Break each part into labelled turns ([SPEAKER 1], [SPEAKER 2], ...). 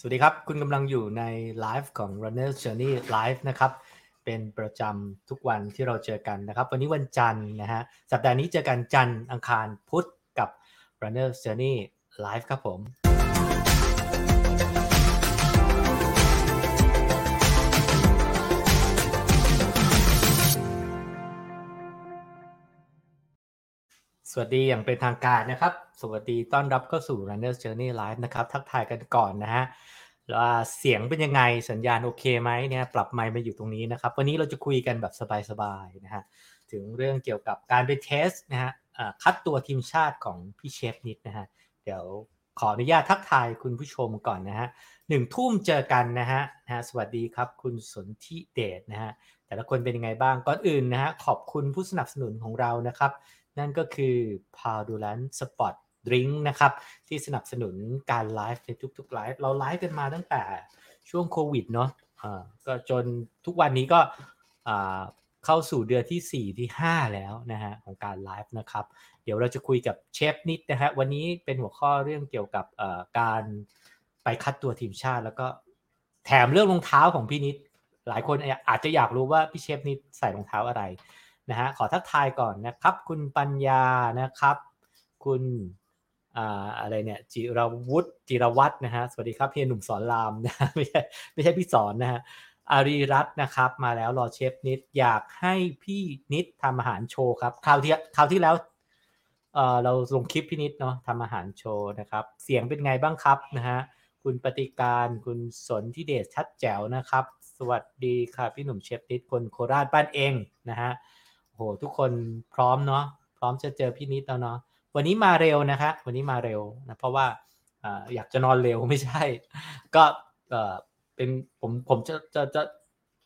[SPEAKER 1] สวัสดีครับ คุณกำลังอยู่ในไลฟ์ของ Runner Journey Live นะครับ เป็นประจำทุกวันที่เราเจอกันนะครับ วันนี้วันจันทร์นะฮะ สัปดาห์นี้เจอกันจันทร์อังคารพุธกับ Runner Journey Live ครับผมสวัสดีอย่างเป็นทางการนะครับ สวัสดีต้อนรับเข้าสู่ Runner Journey Live นะครับ ทักทายกันก่อนนะฮะ ว่าเสียงเป็นยังไงสัญญาณโอเคไหมเนี่ยปรับไมค์มาอยู่ตรงนี้นะครับ วันนี้เราจะคุยกันแบบสบายๆนะฮะถึงเรื่องเกี่ยวกับการไปเทสนะฮะคัดตัวทีมชาติของพี่เชฟนิดนะฮะเดี๋ยวขออนุญาตทักทายคุณผู้ชมก่อนนะฮะหนึ่งทุ่มเจอกันนะฮะนะฮะสวัสดีครับคุณสนธิเดชนะฮะแต่ละคนเป็นยังไงบ้างก่อนอื่นนะฮะขอบคุณผู้สนับสนุนของเรานะครับ นั่นก็คือ p a d u l a n Spot Drink นะครับ ที่สนับสนุนการไลฟ์ในทุกๆไลฟ์เราไลฟ์กันมาตั้งแต่ช่วงโควิดเนาะก็จนทุกวันนี้ก็เข้าสู่เดือนที่ 4 ที่ 5 แล้วนะฮะของการไลฟ์นะครับ เดี๋ยวเราจะคุยกับเชฟนิดนะฮะวันนี้เป็นหัวข้อเรื่องเกี่ยวกับการไปคัดตัวทีมชาติ แล้วก็แถมเรื่องรองเท้าของพี่นิด หลายคนอาจจะอยากรู้ว่าพี่เชฟนิดใส่รองเท้าอะไรนะฮะขอทักทายก่อนนะครับ คุณปัญญานะครับ คุณ อะไรเนี่ยจิรวุฒิจิรวัฒนะฮะสวัสดีครับเฮียหนุ่มสอนรามนะไม่ใช่ไม่ใช่พี่สอนนะฮะอารีรัตน์นะครับ มาแล้วรอเชฟนิดอยากให้พี่นิดทำอาหารโชว์ครับคราวที่คราวที่แล้วเออเราลงคลิปพี่นิดเนาะทำอาหารโชว์นะครับ เสียงเป็นไงบ้างครับนะฮะคุณปฏิการคุณสนที่เดชชัดแจ๋วนะครับ สวัสดีค่ะพี่หนุ่มเชฟนิดคนโคราชบ้านเองนะฮะโหทุกคนพร้อมเนาะพร้อมจะเจอพี่นิดแล้วเนาะ วันนี้มาเร็วนะคะวันนี้มาเร็วนะเพราะว่าอยากจะนอนเร็วไม่ใช่ ก็เป็นผมผมจะจะจะ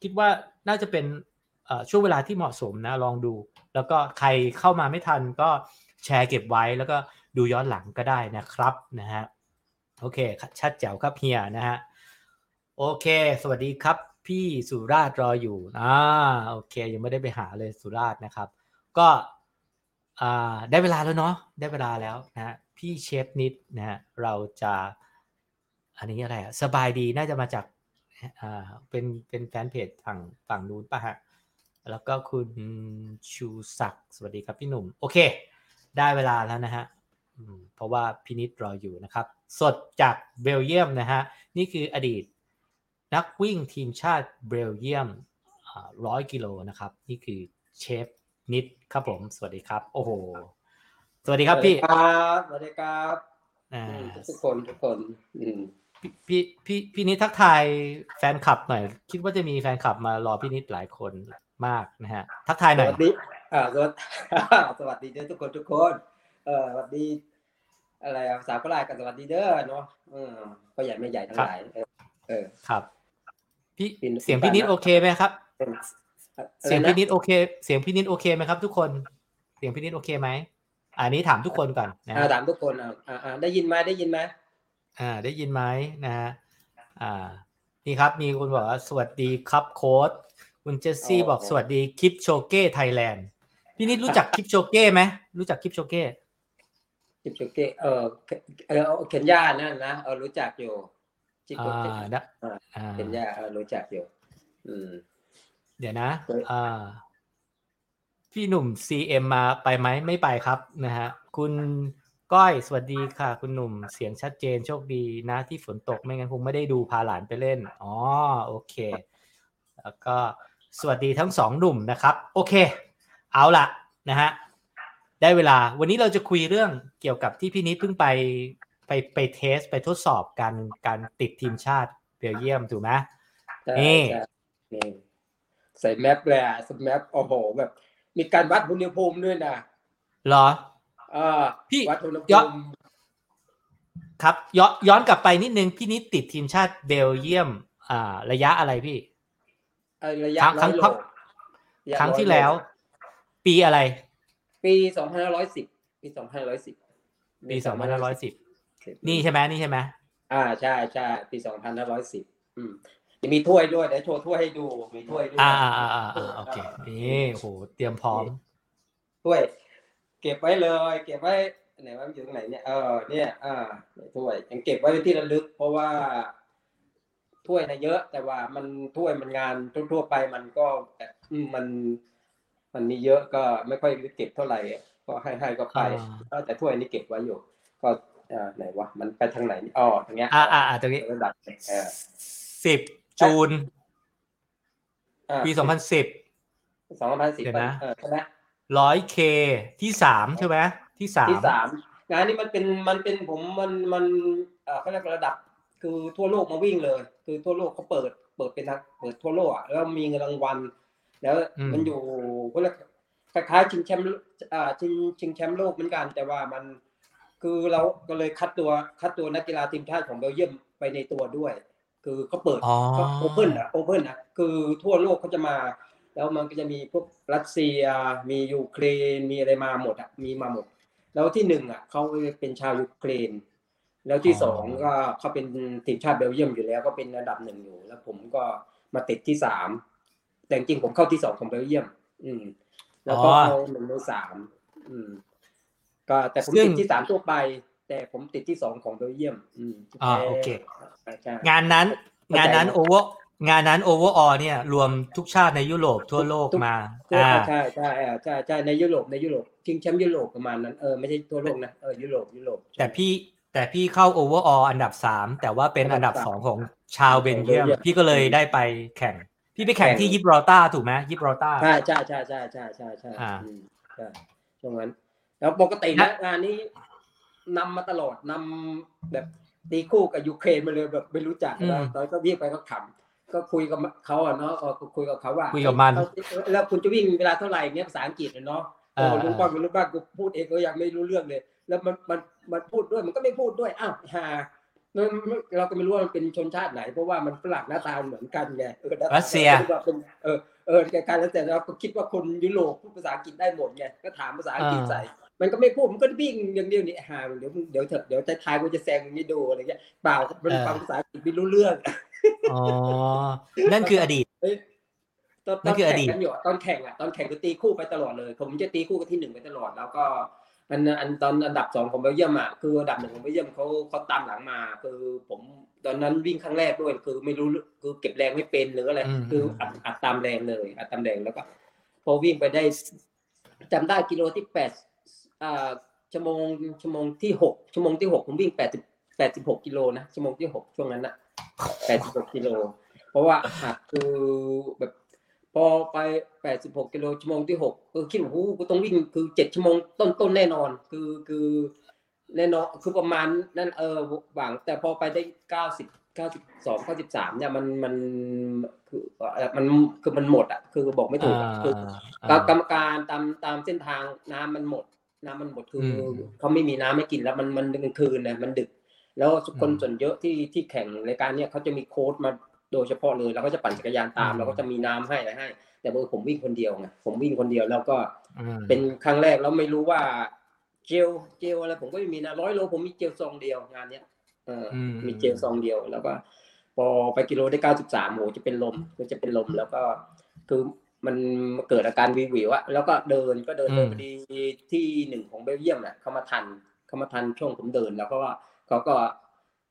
[SPEAKER 1] คิดว่าน่าจะเป็นช่วงเวลาที่เหมาะสมนะลองดู แล้วก็ใครเข้ามาไม่ทันก็แชร์เก็บไว้แล้วก็ดูย้อนหลังก็ได้นะครับนะฮะโอเคชัดแจ๋วครับเฮียนะฮะโอเค สวัสดีครับ พี่สุราชรออยู่อ่าโอเค ยังไม่ได้ไปหาเลยสุราชนะครับ ก็ ได้เวลาแล้วเนาะได้เวลาแล้วนะพี่เชฟนิดนะเราจะอันนี้อะไรอะสบายดีน่าจะมาจากเป็นเป็นแฟนเพจฝั่งฝั่งนู้นป่ะฮะแล้วก็คุณชูศักดิ์สวัสดีครับพี่หนุ่ม โอเค ได้เวลาแล้วนะฮะเพราะว่าพี่นิดรออยู่นะครับ สดจากเบลเยียมนะฮะ นี่คืออดีตนักวิ่งทีมชาติเบลเยียมร้อยกิโลนะครับ นี่คือเชฟ นิดครับผม สวัสดีครับ โอ้โห สวัสดีครับพี่
[SPEAKER 2] ครับสวัสดีครับ
[SPEAKER 1] อ่า
[SPEAKER 2] อืมทุกคนทุกคนอืม
[SPEAKER 1] พี่พี่พี่พี่นิดทักทายแฟนคลับหน่อย คิดว่าจะมีแฟนคลับมารอพี่นิดหลายคนมากนะฮะ ทักทาย
[SPEAKER 2] ส
[SPEAKER 1] หน่อย
[SPEAKER 2] วัสดีอ่าสวัสดีสวัสดีเด้อทุกคนทุกคน เออสวัสดี อะไรอะภาษาโบราณกันสวัสดีเด้อเนาะเออพ่อใหญ่แม่ใหญ่ทั้งหลายเออเออ
[SPEAKER 1] ครับพี่
[SPEAKER 2] พี่
[SPEAKER 1] เสียงพี่นิดโอเคไหมครับ
[SPEAKER 2] เป็น
[SPEAKER 1] เสียงพี่นิดโอเค เสียงพี่นิดโอเคไหมครับ ทุกคน เสียงพี่นิดโอเคไหมอันนี้ถามทุกคนก่อนนะ
[SPEAKER 2] อ่า
[SPEAKER 1] ฮะ
[SPEAKER 2] ถามทุกคนอ่าอ่าอ่าได้ยินไหมได้ยินไหม
[SPEAKER 1] อ่า ได้ยินไหมนะฮะอ่า นี่ครับมีคนบอกว่าสวัสดีครับโค้ดคุณเจสซี่บอกสวัสดีคลิปโชเก้ไทยแลนด์พี่นิดรู้จักคลิปโชเก้ไหมรู้จักคลิปโชเก้
[SPEAKER 2] จิบโชเกะเออเออเคนยานั่นนะเออรู้จักอยู่จิโก
[SPEAKER 1] อ่า
[SPEAKER 2] เกะ
[SPEAKER 1] นะ
[SPEAKER 2] อ่า
[SPEAKER 1] อ่า
[SPEAKER 2] เคนยาเออรู้จักอยู่ อืม
[SPEAKER 1] เดี๋ยวนะ
[SPEAKER 2] เฮ้ย
[SPEAKER 1] อ่าพี่หนุ่ม CM มาไปไหมไม่ไปครับนะฮะคุณก้อยสวัสดีค่ะ คุณหนุ่มเสียงชัดเจนโชคดีนะ ที่ฝนตกไม่งั้นคงไม่ได้ดูพาหลานไปเล่นอ๋อโอเค แล้วก็สวัสดีทั้งสองหนุ่มนะครับ โอเค เอาละนะฮะได้เวลาวันนี้เราจะคุยเรื่องเกี่ยวกับที่พี่นิดเพิ่งไปไปไป test ไปทดสอบการการติดทีมชาติเบลเยียมถูกไหม
[SPEAKER 2] ใช่
[SPEAKER 1] นี่
[SPEAKER 2] ใช่นี่ใส่แมปเลยอะสแมปโอ้โหแบบ มีการวัดอุณหภูมิด้วยนะ
[SPEAKER 1] เหรอ
[SPEAKER 2] อ่า
[SPEAKER 1] พี่
[SPEAKER 2] วัดอุณห
[SPEAKER 1] ย้
[SPEAKER 2] ภู
[SPEAKER 1] อน
[SPEAKER 2] มิ
[SPEAKER 1] ครับย้อนย้อนกลับไปนิดนึงพี่นิดติดทีมชาติเบลเยียม อ่า ระยะอะไรพี่
[SPEAKER 2] เอ่อระยะ
[SPEAKER 1] ครั้ง
[SPEAKER 2] ร้อย
[SPEAKER 1] ครั้ง
[SPEAKER 2] โลระยะ
[SPEAKER 1] ครั้งที่
[SPEAKER 2] ร้อยโแล้
[SPEAKER 1] ว ปีอะไร
[SPEAKER 2] ปีสองพันห้าร้อยสิบปีสองพันร้อยสิบ
[SPEAKER 1] ปีสองพันห้าร้อยสิบนี่ใช่ไหมนี่ใช่ไหม
[SPEAKER 2] อ่าใช่ใช่ปีสองพันห้าร้อยสิบอืมจะ มีถ้วยด้วยเดี๋ยวโชว์ถ้วยให้ดูมีถ้วยด้วย
[SPEAKER 1] อ่าอ่าอ่าอ่าอ่าโอเคนี่โหเตรียมพร้อม
[SPEAKER 2] ถ้วย เก็บไว้เลย เก็บไว้ไหนว่ามันอยู่ตรงไหนเนี่ยเออเนี่ยอ่าถ้วยยังเก็บไว้เป็นที่ระลึก เพราะว่าถ้วยนะเยอะ แต่ว่ามันถ้วยมันงานทั่วๆไปมันก็อืมมันมันมีเยอะก็ไม่ค่อยได้เก็บเท่าไหร่ก็ให้ให้ก็ไป
[SPEAKER 1] อ่า
[SPEAKER 2] แต่ถ้วยนี้เก็บไว้อยู่ ก็อ่าไหนวะมันไปทางไหนอ๋อตรงเนี้ย
[SPEAKER 1] อ่าอ่าอ่าตรงนี้
[SPEAKER 2] ระดับเออ
[SPEAKER 1] สิบ จูน
[SPEAKER 2] อ่า
[SPEAKER 1] ปีสองพันสิบ
[SPEAKER 2] สองพันสิบ
[SPEAKER 1] เดี๋ยวนะ
[SPEAKER 2] เออใช่ไหม
[SPEAKER 1] ร้อยเคที่สามใช่ไหมที่สาม
[SPEAKER 2] ที่สามงานนี้มันเป็นมันเป็นผมมันมันเอ่อเขาเรียกระดับ คือทั่วโลกมาวิ่งเลย คือทั่วโลกเขาเปิด เปิดเป็นทางเปิดทั่วโลกอะแล้วมีเงินรางวัล แล้วมันอยู่ก็เรียกคล้ายๆชิงแชมป์อ่าชิงชิงแชมป์โลกเหมือนกัน แต่ว่ามันคือเราก็เลยคัดตัวคัดตัวนักกีฬาทีมชาติของเบลเยียมไปในตัวด้วย คือเขาเปิด
[SPEAKER 1] อ๋อ
[SPEAKER 2] เขาโอเพ่นอะโอเพ่นอะคือทั่วโลกเขาจะมา แล้วมันก็จะมีพวกรัสเซีย มียูเครน มีอะไรมาหมดอะมีมาหมด แล้วที่หนึ่งอะเขาเป็นชาวยูเครน แล้วที่สองก็เขาเป็นทีมชาติเบลเยียมอยู่แล้ว ก็เป็นอันดับหนึ่งอยู่ แล้วผมก็มาติดที่สามแต่จริงๆผมเข้าที่สองของเบลเยียม อืม แล้วก็เอาหนึ่งในสามอืม ก็แต่ผมติดที่สามทั่วไป แต่ผมติดที่สองของเบลเยียมอืม
[SPEAKER 1] อ่าโอเค
[SPEAKER 2] ใช่
[SPEAKER 1] งานนั้น
[SPEAKER 2] เข้าใจ
[SPEAKER 1] งานนั้นโอเวอร์งานนั้นโอเวอร์ออเนี่ย รวมทุกชาติในยุโรปทั่วโลก
[SPEAKER 2] ทุก
[SPEAKER 1] มา
[SPEAKER 2] ใช่
[SPEAKER 1] อ่า
[SPEAKER 2] ใช่ใช่อ่าใช่ใช่ในยุโรปในยุโรปชิงแชมป์ยุโรปประมาณนั้นเออไม่ใช่ทั่วโลกนะเออยุโรปยุโรป
[SPEAKER 1] แต่พี่แต่พี่เข้า overall อันดับสามแต่ว่าเป็นอันดับ
[SPEAKER 2] อันดับ
[SPEAKER 1] สองของชาวเบลเยียม
[SPEAKER 2] เบลเยียม
[SPEAKER 1] พี่ก็เลยได้ไปแข่ง พี่ไปแข่ง
[SPEAKER 2] แข่ง
[SPEAKER 1] ที่ยิบรอต้าถูกไหมยิบรอต้า
[SPEAKER 2] ใช่ใช่ใช่ใช่ใช่ใช่ใช่
[SPEAKER 1] อ่า
[SPEAKER 2] อืมใช่ช่วงนั้นแล้วปกตินะงานนี้ นำมาตลอดนำแบบตีคู่กับยูเครนมาเลยแบบไม่รู้จักแล้วตอนก็วิ่งไปก็ขำก็คุยกับเขาอะเนาะก็คุยกับเขาว่า
[SPEAKER 1] คุยกับมัน
[SPEAKER 2] เอ้าแล้วคุณจะวิ่งเวลาเท่าไหร่เงี้ยภาษาอังกฤษอะเนาะ
[SPEAKER 1] เอ
[SPEAKER 2] โอ้
[SPEAKER 1] อ
[SPEAKER 2] รู้บ้างไม่รู้บ้างกูพูดเองก็ยังไม่รู้เรื่องเลย แล้วมันมันมันพูดด้วยมันก็ไม่พูดด้วยอ้าวฮามันมันเราก็ไม่รู้ว่ามันเป็นชนชาติไหน เพราะว่ามันฝรั่งหน้าตาเหมือนกันไงเออหน้าตา
[SPEAKER 1] รัสเซีย
[SPEAKER 2] ก็ว่าเป็นเออเออการรัสเซียเราก็คิดว่าคนยุโรปพูดภาษาอังกฤษได้หมดไงก็ถามภาษาอังกฤษใส่ มันก็ไม่พูดมันก็วิ่งอย่างเดียวนี่ฮาเดี๋ยวมึงเดี๋ยวเถอะเดี๋ยวท้ายๆกูจะแซงมึงให้ดูอะไรเงี้ยเปล่ามันฟังภาษาอังกฤษไม่รู้เรื่อง
[SPEAKER 1] อ๋อนั่นคืออดีต
[SPEAKER 2] เอ้ยตอนต
[SPEAKER 1] นั่
[SPEAKER 2] อน
[SPEAKER 1] นคืออ
[SPEAKER 2] แข่
[SPEAKER 1] ดี
[SPEAKER 2] ง
[SPEAKER 1] ต
[SPEAKER 2] กันอยู่อะตอนแข่งอะตอนแข่งก็ตีคู่ไปตลอดเลย ผมจะตีคู่กับที่หนึ่งไปตลอด แล้วก็อันอันตอนอันดับสองของเบลเยียมอะคืออันดับหนึ่งของเบลเยียมเขาเขาตามหลังมา คือผมตอนนั้นวิ่งครั้งแรกด้วยคือไม่รู้คือเก็บแรงไม่เป็นหรืออะไร
[SPEAKER 1] อืม
[SPEAKER 2] คืออัดอัดตามแรงเลยอัดตามแรงแล้วก็ พอวิ่งไปได้จำได้กิโลที่แปดอ่า ชั่วโมงชั่วโมงที่หกชั่วโมงที่หกผมวิ่งแปดสิบแปดสิบหกกิโลนะชั่วโมงที่หกช่วงนั้นนะแปดสิบหกกิโลเพราะว่าหัดคือแบบพอไปแปดสิบหกกิโลชั่วโมงที่หกเออคิดว่าโอ้โหกูต้องวิ่งคือเจ็ดชั่วโมงต้นต้นๆแน่นอน คือคือแน่นอนคือประมาณนั่นเออหวังแต่พอไปได้เก้าสิบเก้าสิบสองเก้าสิบสามเนี่ยมันมันคือเอ่อมันคือมันหมดอะคือบอกไม่ถูกอะคือ
[SPEAKER 1] อ่า
[SPEAKER 2] กรรมการตามตามเส้นทางน้ำมันหมด น้ำมันหมดคืออ
[SPEAKER 1] ม
[SPEAKER 2] เขาไม่มีน้ำให้กินแล้วมันมันกลางคืนนะมันดึก แล้วคน
[SPEAKER 1] อืม
[SPEAKER 2] ส่วนเยอะที่ที่แข่งรายการเนี้ยเขาจะมีโค้ดมาโดยเฉพาะเลยแล้วก็จะปั่นจักรยานตาม
[SPEAKER 1] อืม
[SPEAKER 2] แล้วก็จะมีน้ำให้อะไรให้ แต่เมื่อผมวิ่งคนเดียวไงผมวิ่งคนเดียวแล้วก็
[SPEAKER 1] อืม
[SPEAKER 2] เป็นครั้งแรกแล้วไม่รู้ว่าเจลเจลอะไรผมก็ไม่มีนะร้อยโลผมมีเจลซองเดียวงานเนี้ยเอออ
[SPEAKER 1] ม
[SPEAKER 2] มีเจลซองเดียวแล้วก็พอไปกิโลได้เก้าสิบสามโหจะเป็นลมก็จะเป็นลมแล้วก็คือ มันเกิดอาการวิววิวอะแล้วก็เดินก็เดินเดินพอดีที่หนึ่งของเบลเยียมน่ะเขามาทันเขามาทันช่วงผมเดิน แล้วก็ว่าเขาก็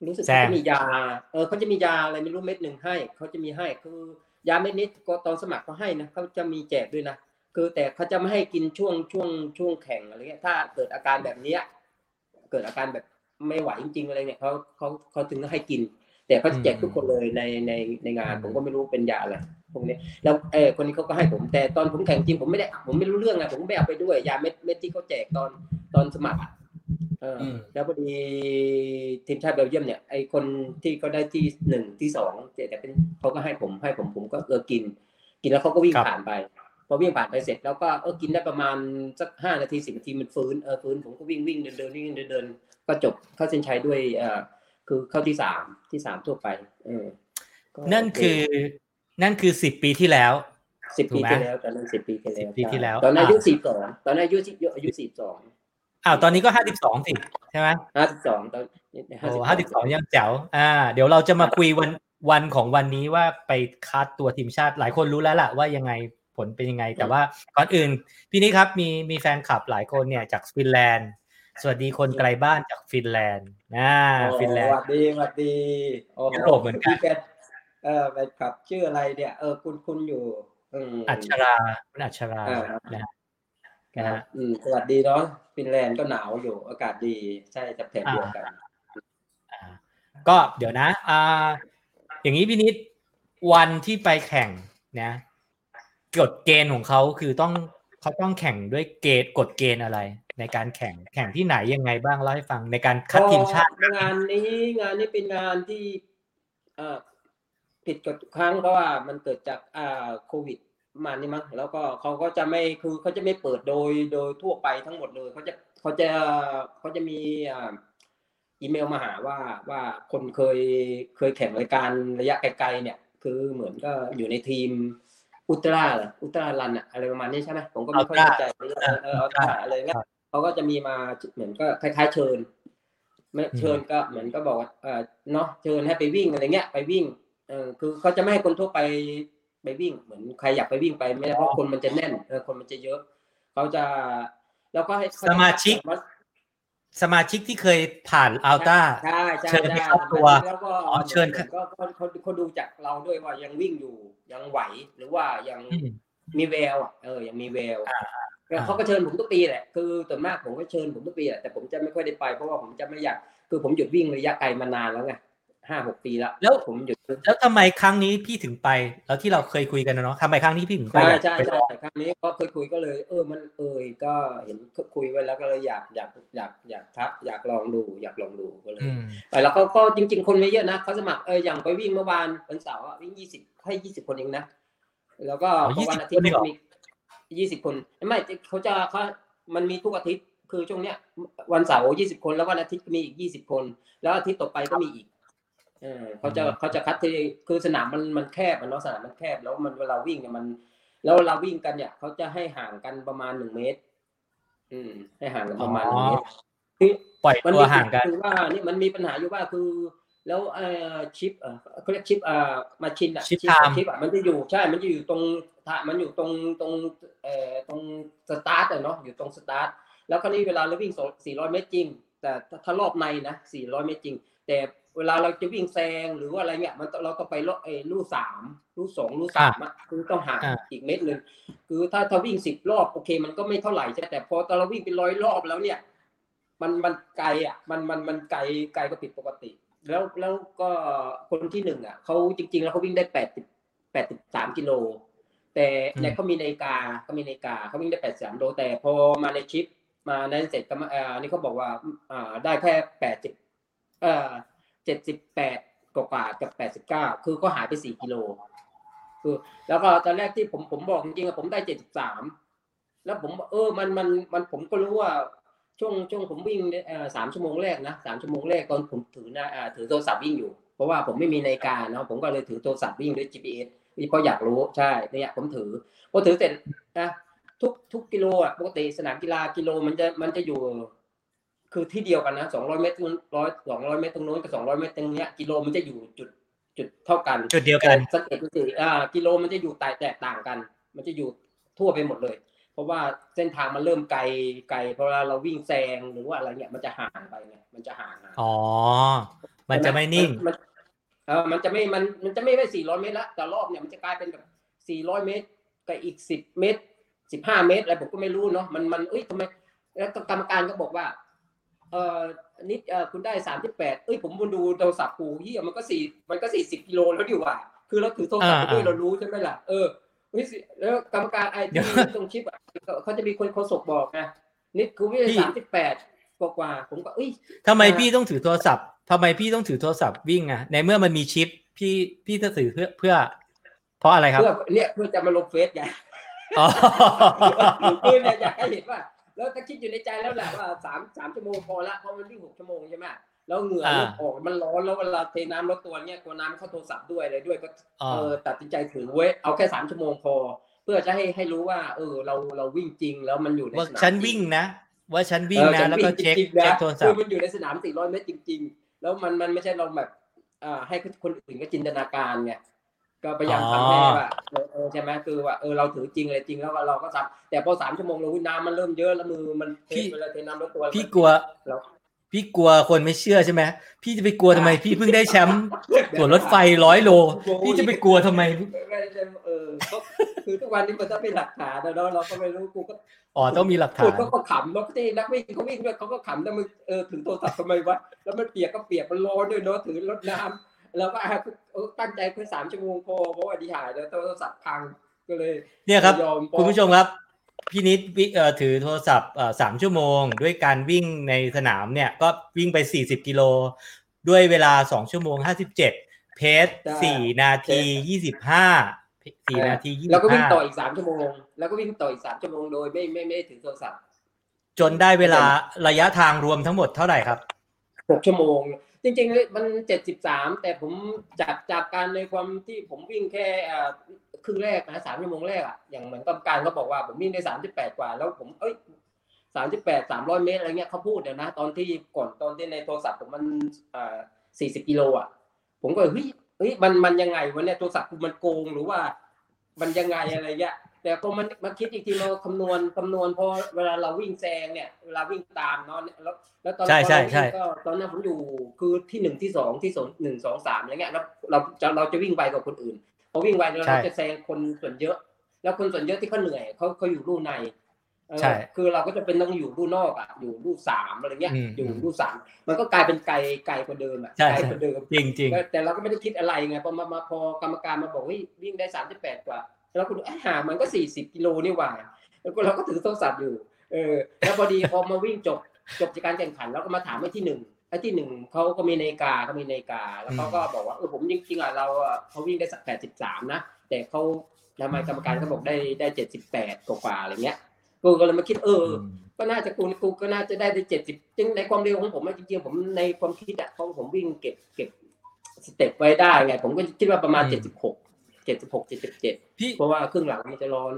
[SPEAKER 2] รู้สึก
[SPEAKER 1] แซ
[SPEAKER 2] เขา
[SPEAKER 1] ง
[SPEAKER 2] จะมียา เออเขาจะมียาอะไรไม่รู้เม็ดหนึ่งให้เขาจะมีให้คือยาเม็ดนี้ก็ตอนสมัครเขาให้นะเขาจะมีแจกด้วยนะคือแต่เขาจะไม่ให้กินช่วงช่วงช่วงแข่งอะไรเงี้ย ถ้าเกิดอาการแบบเนี้ยเกิดอาการแบบไม่ไหวจริงๆอะไรเนี่ยเขาเขาเขาถึงให้กิน แต่เขาจะแจกทุกคนเลยในในในงาน
[SPEAKER 1] อืม
[SPEAKER 2] ผมก็ไม่รู้เป็นยาอะไร พวกนี้แล้วเออคนนี้เขาก็ให้ผมแต่ตอนผมแข่งจริงผมไม่ได้ผมไม่รู้เรื่องไงผมไม่เอาไปด้วยยาเม็ดเม็ดที่เขาแจกตอนตอนสมัครอะเอออ
[SPEAKER 1] ม
[SPEAKER 2] แล้วพอดีทีมชาติเบลเยียมเนี่ยไอคนที่เขาได้ที่หนึ่งที่สองแต่แต่เป็นเขาก็ให้ผมให้ผมผมก็เออกิน กินแล้วเขาก็วิ่ง
[SPEAKER 1] ครับ
[SPEAKER 2] ผ่านไปพอวิ่งผ่านไปเสร็จแล้วก็เออกินได้ประมาณสักห้านาทีสิบนาทีมันฟื้นเออฟื้นผมก็วิ่งวิ่งเดินเดินวิ่งเดินเดินก็จบเข้าเส้นชัยด้วยเออคือเข้าที่สามที่สามทั่วไป เออก็
[SPEAKER 1] นั่น
[SPEAKER 2] โเคื
[SPEAKER 1] อ นั่นคือสิบปีที่แล้ว
[SPEAKER 2] สิบ
[SPEAKER 1] ถู
[SPEAKER 2] ปี
[SPEAKER 1] กไหม
[SPEAKER 2] ที่แล้วตอนนั้นสิบปีที่แล้ว
[SPEAKER 1] 10ปีที่แล้ว
[SPEAKER 2] ตอนนั้นอายุ
[SPEAKER 1] อ่า
[SPEAKER 2] สี่สองตอนนั้นอายุสิอายุสี่สอง
[SPEAKER 1] อ้าวตอนนี้ก็ห้าสิบสองสิใช่ไหม
[SPEAKER 2] ห้าสิบสองตอน
[SPEAKER 1] โอ้ห้าสิบสองยังแจ๋วอ่า เดี๋ยวเราจะมาคุยวันวันของวันนี้ว่าไปคัดตัวทีมชาติหลายคนรู้แล้วล่ะว่ายังไงผลเป็นยังไง แต่ว่าก่อนอื่น พี่นี้ครับมีมีแฟนคลับหลายคนเนี่ยจากฟินแลนด์ สวัสดีคนไกลบ้านจากฟินแลนด์อ่า
[SPEAKER 2] โอ้
[SPEAKER 1] ฟินแลน
[SPEAKER 2] ส
[SPEAKER 1] ด์
[SPEAKER 2] วัสดีสวัสดีโอ้โยุ
[SPEAKER 1] โรปเหมือนกัน
[SPEAKER 2] พี่แก เออไปขับชื่ออะไรเนี่ยเออคุณคุณอยู่อืม
[SPEAKER 1] อัชราคุณอัชรา
[SPEAKER 2] อ่า
[SPEAKER 1] นะฮะ
[SPEAKER 2] ค
[SPEAKER 1] นะ
[SPEAKER 2] รับ
[SPEAKER 1] ฮะ
[SPEAKER 2] อืมสวัสดีเนาะฟินแลนด์ก็หนาวอยู่อากาศดีใช่จะแถบเดียวกัน
[SPEAKER 1] อ่าก็เดี๋ยวนะอ่าอย่างนี้พี่นิดวันที่ไปแข่งนะกฎเกณฑ์ของเขาคือต้องเขาต้องแข่งด้วยเกณฑ์กฎเกณฑ์อะไร ในการแข่งแข่งที่ไหนยังไงบ้างเล่าให้ฟังในการคัดทีมชาติ
[SPEAKER 2] ก็งานนี้งานนี้เป็นงานที่เอ่อ ผิดกฎทุกครั้งเพราะว่ามันเกิดจากอ่าโควิดประมาณนี้มั้งแล้วก็เขาก็จะไม่คือเขาจะไม่เปิดโดยโดยทั่วไปทั้งหมดเลยเขาจะเขาจะเขาจะมีอ่าอีเมลมาหาว่าว่าคนเคยเคยแข่งรายการระยะไกลๆเนี่ย คือเหมือนก็อยู่ในทีมอุตราเหรออุตรารันอะอะไรประมาณนี้ใช่ไหมผมก็ไม่ค่อยเข้าใจเออเอออุตราอะไรเงี้ยเขาก็จะมีมาเหมือนก็คล้าย ๆ เชิญไม่เชิญก็เหมือนก็บอกว่าเออเนาะเชิญให้ไปวิ่งอะไรเงี้ยไปวิ่ง เออคือเขาจะไม่ให้คนทั่วไปไปวิ่ง เหมือนใครอยากไปวิ่งไปไม่ได้เพราะคนมันจะแน่นเออคนมันจะเยอะเขาจะแล้วก็ให้เขจะ
[SPEAKER 1] สมาชิก สมาชิกที่เคยผ่านอัลต้า
[SPEAKER 2] ใช่ใช่
[SPEAKER 1] เชิญให้
[SPEAKER 2] ใช่
[SPEAKER 1] เข้าตัว
[SPEAKER 2] แล้วก็
[SPEAKER 1] อ๋อเชิญ
[SPEAKER 2] ก็ก็เขาเขาดูจากเราด้วยว่ายังวิ่งอยู่ยังไหวหรือว่ายัง
[SPEAKER 1] อืม
[SPEAKER 2] มีแววอะเออยังมีแวว
[SPEAKER 1] อ่า
[SPEAKER 2] แล้วเขาก็เชิญผมทุกปีแหละคือส่วนมากผมก็เชิญผมทุกปีแหละแต่ผมจะไม่ค่อยได้ไปเพราะว่าผมจะไม่อยากคือผมหยุดวิ่งระยะไกลมานานแล้วไง ห้าหกปีแล้ว
[SPEAKER 1] แล้ว
[SPEAKER 2] ผมหยุด
[SPEAKER 1] แล้วทำไมครั้งนี้พี่ถึงไป แล้วที่เราเคยคุยกันนะเนาะทำไมครั้งนี้พี่ถึงไป
[SPEAKER 2] ใช่
[SPEAKER 1] อยาก
[SPEAKER 2] ใช่
[SPEAKER 1] ไป
[SPEAKER 2] ใช่แต่ครั้งนี้ก็เคยคุยก็เลย เออมันเออก็เห็นคุยไว้แล้วก็เลยอยากอยากอยากอยากทักอยากลองดู อยากลองดูก็เลย
[SPEAKER 1] อืม
[SPEAKER 2] แต่แล้วก็ก็จริง ๆ คนไม่เยอะนะเขาสมัครเอออย่างไปวิ่งเมื่อวานวันเสาร์อะวิ่งยี่สิบให้ยี่สิบคนเองนะแล้วก็
[SPEAKER 1] อ๋อ
[SPEAKER 2] พอวันอาทิต
[SPEAKER 1] 20คนเองเหรอ
[SPEAKER 2] ย์มียี่สิบคนไม่เขาจะเขามันมีทุกอาทิตย์คือช่วงเนี้ยวันเสาร์ยี่สิบคนแล้ววันอาทิตย์ก็มีอีกยี่สิบคน แล้วอาทิตย์ต่อไปก็มีอีก เออเขาจะเขาจะคัดที่คือสนามมันมันแคบมันเนาะสนามมันแคบแล้วมันเวลาวิ่งเนี่ยมัน แล้วเวลาวิ่งกันเนี่ยเขาจะให้ห่างกันประมาณหนึ่งเมตร อืม ให้ห่างกันประมาณหนึ่งเมตรคือ
[SPEAKER 1] ปล่อย
[SPEAKER 2] มัน
[SPEAKER 1] ตัว
[SPEAKER 2] มี
[SPEAKER 1] ห่างกัน
[SPEAKER 2] คือว่านี่มันมีปัญหาอยู่ว่าคือ แล้วเอ่อชิปเอ่อเขาเรียกชิปเอ่อมาชินอะ
[SPEAKER 1] ชิป
[SPEAKER 2] ชิป
[SPEAKER 1] time
[SPEAKER 2] ชิปอะมันจะอยู่ใช่ มันจะอยู่ตรงถ้ามันอยู่ตรงตรงเอ่อตรงสตาร์ทอะเนาะอยู่ตรงสตาร์ทแล้วคราวนี้เวลาเราวิ่ง 400 เมตรจริง แต่ถ้าถ้ารอบในนะ 400 เมตรจริง แต่ เวลาเราจะวิ่งแซงหรือว่าอะไรเงี้ยมันต้องเราต้องไปรอบเอ้ลู่สามลู่สองลู่สามอะคือต้องห่าง
[SPEAKER 1] อ่า
[SPEAKER 2] อีกเมตรหนึ่งคือถ้าถ้าวิ่งสิบรอบโอเค มันก็ไม่เท่าไหร่ใช่แต่พอตอนเราวิ่งเป็นร้อยรอบแล้วเนี่ย มันมันไกลอะมันมันมันไกลไกลก็ผิดปกติ แล้วแล้วก็คนที่หนึ่งอะเขาจริง ๆ แล้วเขาวิ่งได้แปดสิบแปดสิบสามกิโลแต่เนี่ยเขามีนาฬิกาเขามีนาฬิกาเขาวิ่งได้แปดสามโลแต่พอมาในชิปมาในเสร็จก็มาอ่านี่เขาบอกว่าอ่าได้แค่แปดสิบเอ่อ เจ็ดสิบแปดกว่ากับแปดสิบเก้าคือก็หายไปสี่กิโลคือแล้วก็ตอนแรกที่ผมผมบอกจริงๆอะผมได้เจ็ดสิบสามแล้วผมเออมันมันมันผมก็รู้ว่าช่วงช่วงผมวิ่งเอ่อสามชั่วโมงแรกนะสามชั่วโมงแรกตอนผมถือนะอ่าถือโทรศัพท์วิ่งอยู่ เพราะว่าผมไม่มีนาฬิกาเนาะผมก็เลยถือโทรศัพท์วิ่งด้วย GPS เพราะอยากรู้ใช่เนี่ยผมถือพอถือเสร็จนะทุกทุกกิโลอะปกติสนามกีฬากิโลมันจะมันจะอยู่ คือที่เดียวกันนะสองร้อยเมตรร้อยสองร้อยเมตรตรงโน้นกับสองร้อยเมตรตรงเนี้ยกิโลมันจะอยู่จุดจุดเท่ากัน
[SPEAKER 1] จุดเดียวกัน
[SPEAKER 2] สังเกตดูสิอ่ากิโลมันจะอยู่แตกแตกต่างกัน มันจะอยู่ทั่วไปหมดเลย เพราะว่าเส้นทางมันเริ่มไกลไกลพอเวลาเราวิ่งแซงหรือว่าอะไรเนี่ยมันจะห่างไปไงมันจะห่างนะ
[SPEAKER 1] อ๋อมันจะไม่นิ่ง
[SPEAKER 2] มันเออมันจะไม่มันมันจะไม่ได้สี่ร้อยเมตรละแต่รอบเนี่ยมันจะกลายเป็นแบบสี่ร้อยเมตรกับอีกสิบเมตรสิบห้าเมตรอะไรผมก็ไม่รู้เนาะมันมันเอ้ยทำไมแล้วกรรมการก็บอกว่า เออนิดเออคุณได้สามสิบแปดเอ้ยผมมาดูโทรศัพท์กูเฮียมันก็สี่มันก็สี่สิบกิโลแล้วดีกว่า คือเราถือโทรศัพท์ไปด้วย
[SPEAKER 1] อ่า
[SPEAKER 2] เรารู้ใช่ไหมล่ะเออเฮ้ยสิแล้วกรรมการไอ้
[SPEAKER 1] เดี๋
[SPEAKER 2] ที่
[SPEAKER 1] ยว
[SPEAKER 2] ตรงชิปอะเขาจะมีคนโฆษกบอกไงนิดกูวิ่ง
[SPEAKER 1] พี่
[SPEAKER 2] สามสิบแปดกว่าๆผมก็เอ้ย
[SPEAKER 1] ทำไม
[SPEAKER 2] อ่า
[SPEAKER 1] พี่ต้องถือโทรศัพท์ทำไมพี่ต้องถือโทรศัพท์วิ่งอะในเมื่อมันมีชิป พี่พี่จะถือเพื่อเพื่อ เพราะอะไรครับ
[SPEAKER 2] เพื่อเนี่ยเพื่อจะมาลงเฟซไง
[SPEAKER 1] อ๋อ
[SPEAKER 2] คือเนี่ยอยากให้เห็นว่า แล้วถ้าคิดอยู่ในใจแล้วแหละว่าสามสามชั่วโมงพอละเพราะมันวิ่งหกชั่วโมงใช่ไหมแล้วเหงื่อ
[SPEAKER 1] อ่า
[SPEAKER 2] เริ่มออกมันร้อนแล้วเวลาเทน้ำลดตัวเนี่ยกลัวน้ำเข้าโทรศัพท์ด้วยอะไรด้วยก็
[SPEAKER 1] อ๋อ
[SPEAKER 2] เออตัดสินใจถือไว้เอาแค่สามชั่วโมงพอ เพื่อจะให้ให้รู้ว่า เออเราเราวิ่งจริงแล้วมันอยู่ใน
[SPEAKER 1] ว่า
[SPEAKER 2] สนาม
[SPEAKER 1] ฉัน
[SPEAKER 2] จริ
[SPEAKER 1] วิ่งนะ ว่าฉันวิ่ง
[SPEAKER 2] ออ
[SPEAKER 1] นะ
[SPEAKER 2] ฉั
[SPEAKER 1] แล้วก็เช็ค
[SPEAKER 2] จริงๆนะ
[SPEAKER 1] เช็คโทรศัพ
[SPEAKER 2] คือ
[SPEAKER 1] ท์
[SPEAKER 2] มันอยู่ในสนาม400เมตรจริง ๆ แล้วมันมันไม่ใช่เราแบบอ่าให้คนอื่นก็จินตนาการไง ก็พยายามทำให้ว่าเออเออใช่ไหมคือว่าเออเราถือจริงอะไรจริงแล้วเราก็ทำแต่พอสามชั่วโมงเราวิ่งน้ำมันเริ่มเยอะแล้วมือมันเท
[SPEAKER 1] พี่
[SPEAKER 2] เวลาเทน้ำลดตัว
[SPEAKER 1] พี่กลัว
[SPEAKER 2] เรา
[SPEAKER 1] พี่กลัวคนไม่เชื่อใช่ไหมพี่จะไปกลัวทำไมพี่เพิ่งได้แชมป์ส่วนรถไฟร้อยโล พี่จะไปกลัวทำไม
[SPEAKER 2] ไม่ได้เออก็คือทุกวันนี้มันต้องเป็นหลักฐานนะเนาะเราก็ไม่รู้กูก็
[SPEAKER 1] อ๋อต้องมีหลัก
[SPEAKER 2] พู
[SPEAKER 1] ฐา
[SPEAKER 2] ด
[SPEAKER 1] น
[SPEAKER 2] เขาก็ขำแล้วที่นักวิ่งเขาวิ่งด้วยเขาก็ขำแล้วมึงเออถึงโทรศัพท์ทำไมวะแล้วมันเปียกก็เปียกมันร้อนด้วยเนาะถือรถน้ำ แล้วก็อะเออตั้งใจแค่สามชั่วโมงพอเพราะว่าดีหายแล้วโทรศัพท์พังก็เลย
[SPEAKER 1] เนี่ยครับ
[SPEAKER 2] ยอม
[SPEAKER 1] คุณผู้ชมครับพี่นิดวิเอ่อถือโทรศัพท์เอ่อสามชั่วโมง ด้วยการวิ่งในสนามเนี่ยก็วิ่งไปสี่สิบกิโล ด้วยเวลาสองชั่วโมงห้าสิบเจ็ดเพจสี่นาทียี่สิบห้าสี่นาทียี่สิ
[SPEAKER 2] แล้วก็
[SPEAKER 1] บ
[SPEAKER 2] วิ่ง
[SPEAKER 1] ห้า
[SPEAKER 2] ต่ออีกสามชั่วโมง แล้วก็วิ่งต่ออีกสามชั่วโมงโดยไม่ไม่ไม่ถือโทรศัพท์
[SPEAKER 1] จนได้เวลาระยะทางรวมทั้งหมดเท่าไหร่ครับ
[SPEAKER 2] หกชั่วโมง จริงๆมันเจ็ดสิบสามแต่ผมจากจากการในความที่ผมวิ่งแค่ครึ่งแรกนะสามชั่วโมงแรกอะอย่างเหมือนกรรมการก็บอกว่าผมวิ่งได้สามสิบแปดกว่า แล้วผมเอ้ยสามสิบแปดสามร้อยเมตรอะไรเงี้ยเขาพูดเดี๋ยวนะ ตอนที่ก่อนตอนที่ในโทรศัพท์ผมมันอ่าสี่สิบกิโลอะ ผมก็เฮ้ยเฮ้ยมันมันยังไงวะเนี่ยโทรศัพท์กูมันโกงหรือว่า มันยังไงอะไรเงี้ย แต่พอมันมาคิดอีกทีเราคำนวณคำนวณพอเวลาเราวิ่งแซงเนี่ยเวลาวิ่งตามเนาะแล้วแล้วตอน
[SPEAKER 1] ใช่ใช่
[SPEAKER 2] ตอนเราวิ่ง
[SPEAKER 1] ใช่
[SPEAKER 2] ก็ตอนนั้นผมอยู่คือที่หนึ่งที่สองที่สองหนึ่งสองสามอะไรเงี้ยแล้วเราจะเราจะวิ่งไปกับคนอื่นพอวิ่งไปเราจะแซงคนส่วนเยอะ แล้วคนส่วนเยอะที่เขาเหนื่อยเขาเขาอยู่รูในเออ
[SPEAKER 1] ใช่
[SPEAKER 2] คือเราก็จะเป็นต้องอยู่รูนอกอะอยู่รูสามอะไรเงี้ย
[SPEAKER 1] อืม
[SPEAKER 2] อยู่รูสามมันก็กลายเป็นไกลไกลกว่าเดิมอะ
[SPEAKER 1] ใช่
[SPEAKER 2] ไกล
[SPEAKER 1] ใช่
[SPEAKER 2] กว่าเดิม
[SPEAKER 1] จริงจริง
[SPEAKER 2] แต่แต่เราก็ไม่ได้คิดอะไรไงพอมามาพอกรรมการมาบอกว่าวิ่งได้สามสิบแปดกว่า แล้วคุณดูเอ้ยห่างมันก็สี่สิบกิโลนี่หว่า แล้วก็เราก็ถือโทรศัพท์อยู่ เออ แล้วพอดีพอมาวิ่งจบจบจากการแข่งขันแล้วก็มาถามไอ้ที่หนึ่งไอ้ที่หนึ่งเขาก็มีนาฬิกาเขามีนาฬิกา แล้วเขาก็บอกว่าเออผมจริงๆอะเราอะเขาวิ่งได้สักแปดสิบสามนะแต่เขาทำไมกรรมการเขาบอกได้ได้เจ็ดสิบแปดกว่าๆอะไรเงี้ยกูก็เลยมาคิดเออ
[SPEAKER 1] อืม
[SPEAKER 2] ก็น่าจะกูกูก็น่าจะได้ได้เจ็ดสิบจริงในความเร็วของผมอะจริงๆผมในความคิดอะของผมวิ่งเก็บเก็บสเต็ปไว้ได้ไงผมก็คิดว่าประมาณ
[SPEAKER 1] อืม
[SPEAKER 2] เจ็ดสิบหกเจ็ดสิบหกเจ็ดสิบเจ็ด
[SPEAKER 1] พี่
[SPEAKER 2] เพราะว่าครึ่งหลังมันจะร้อน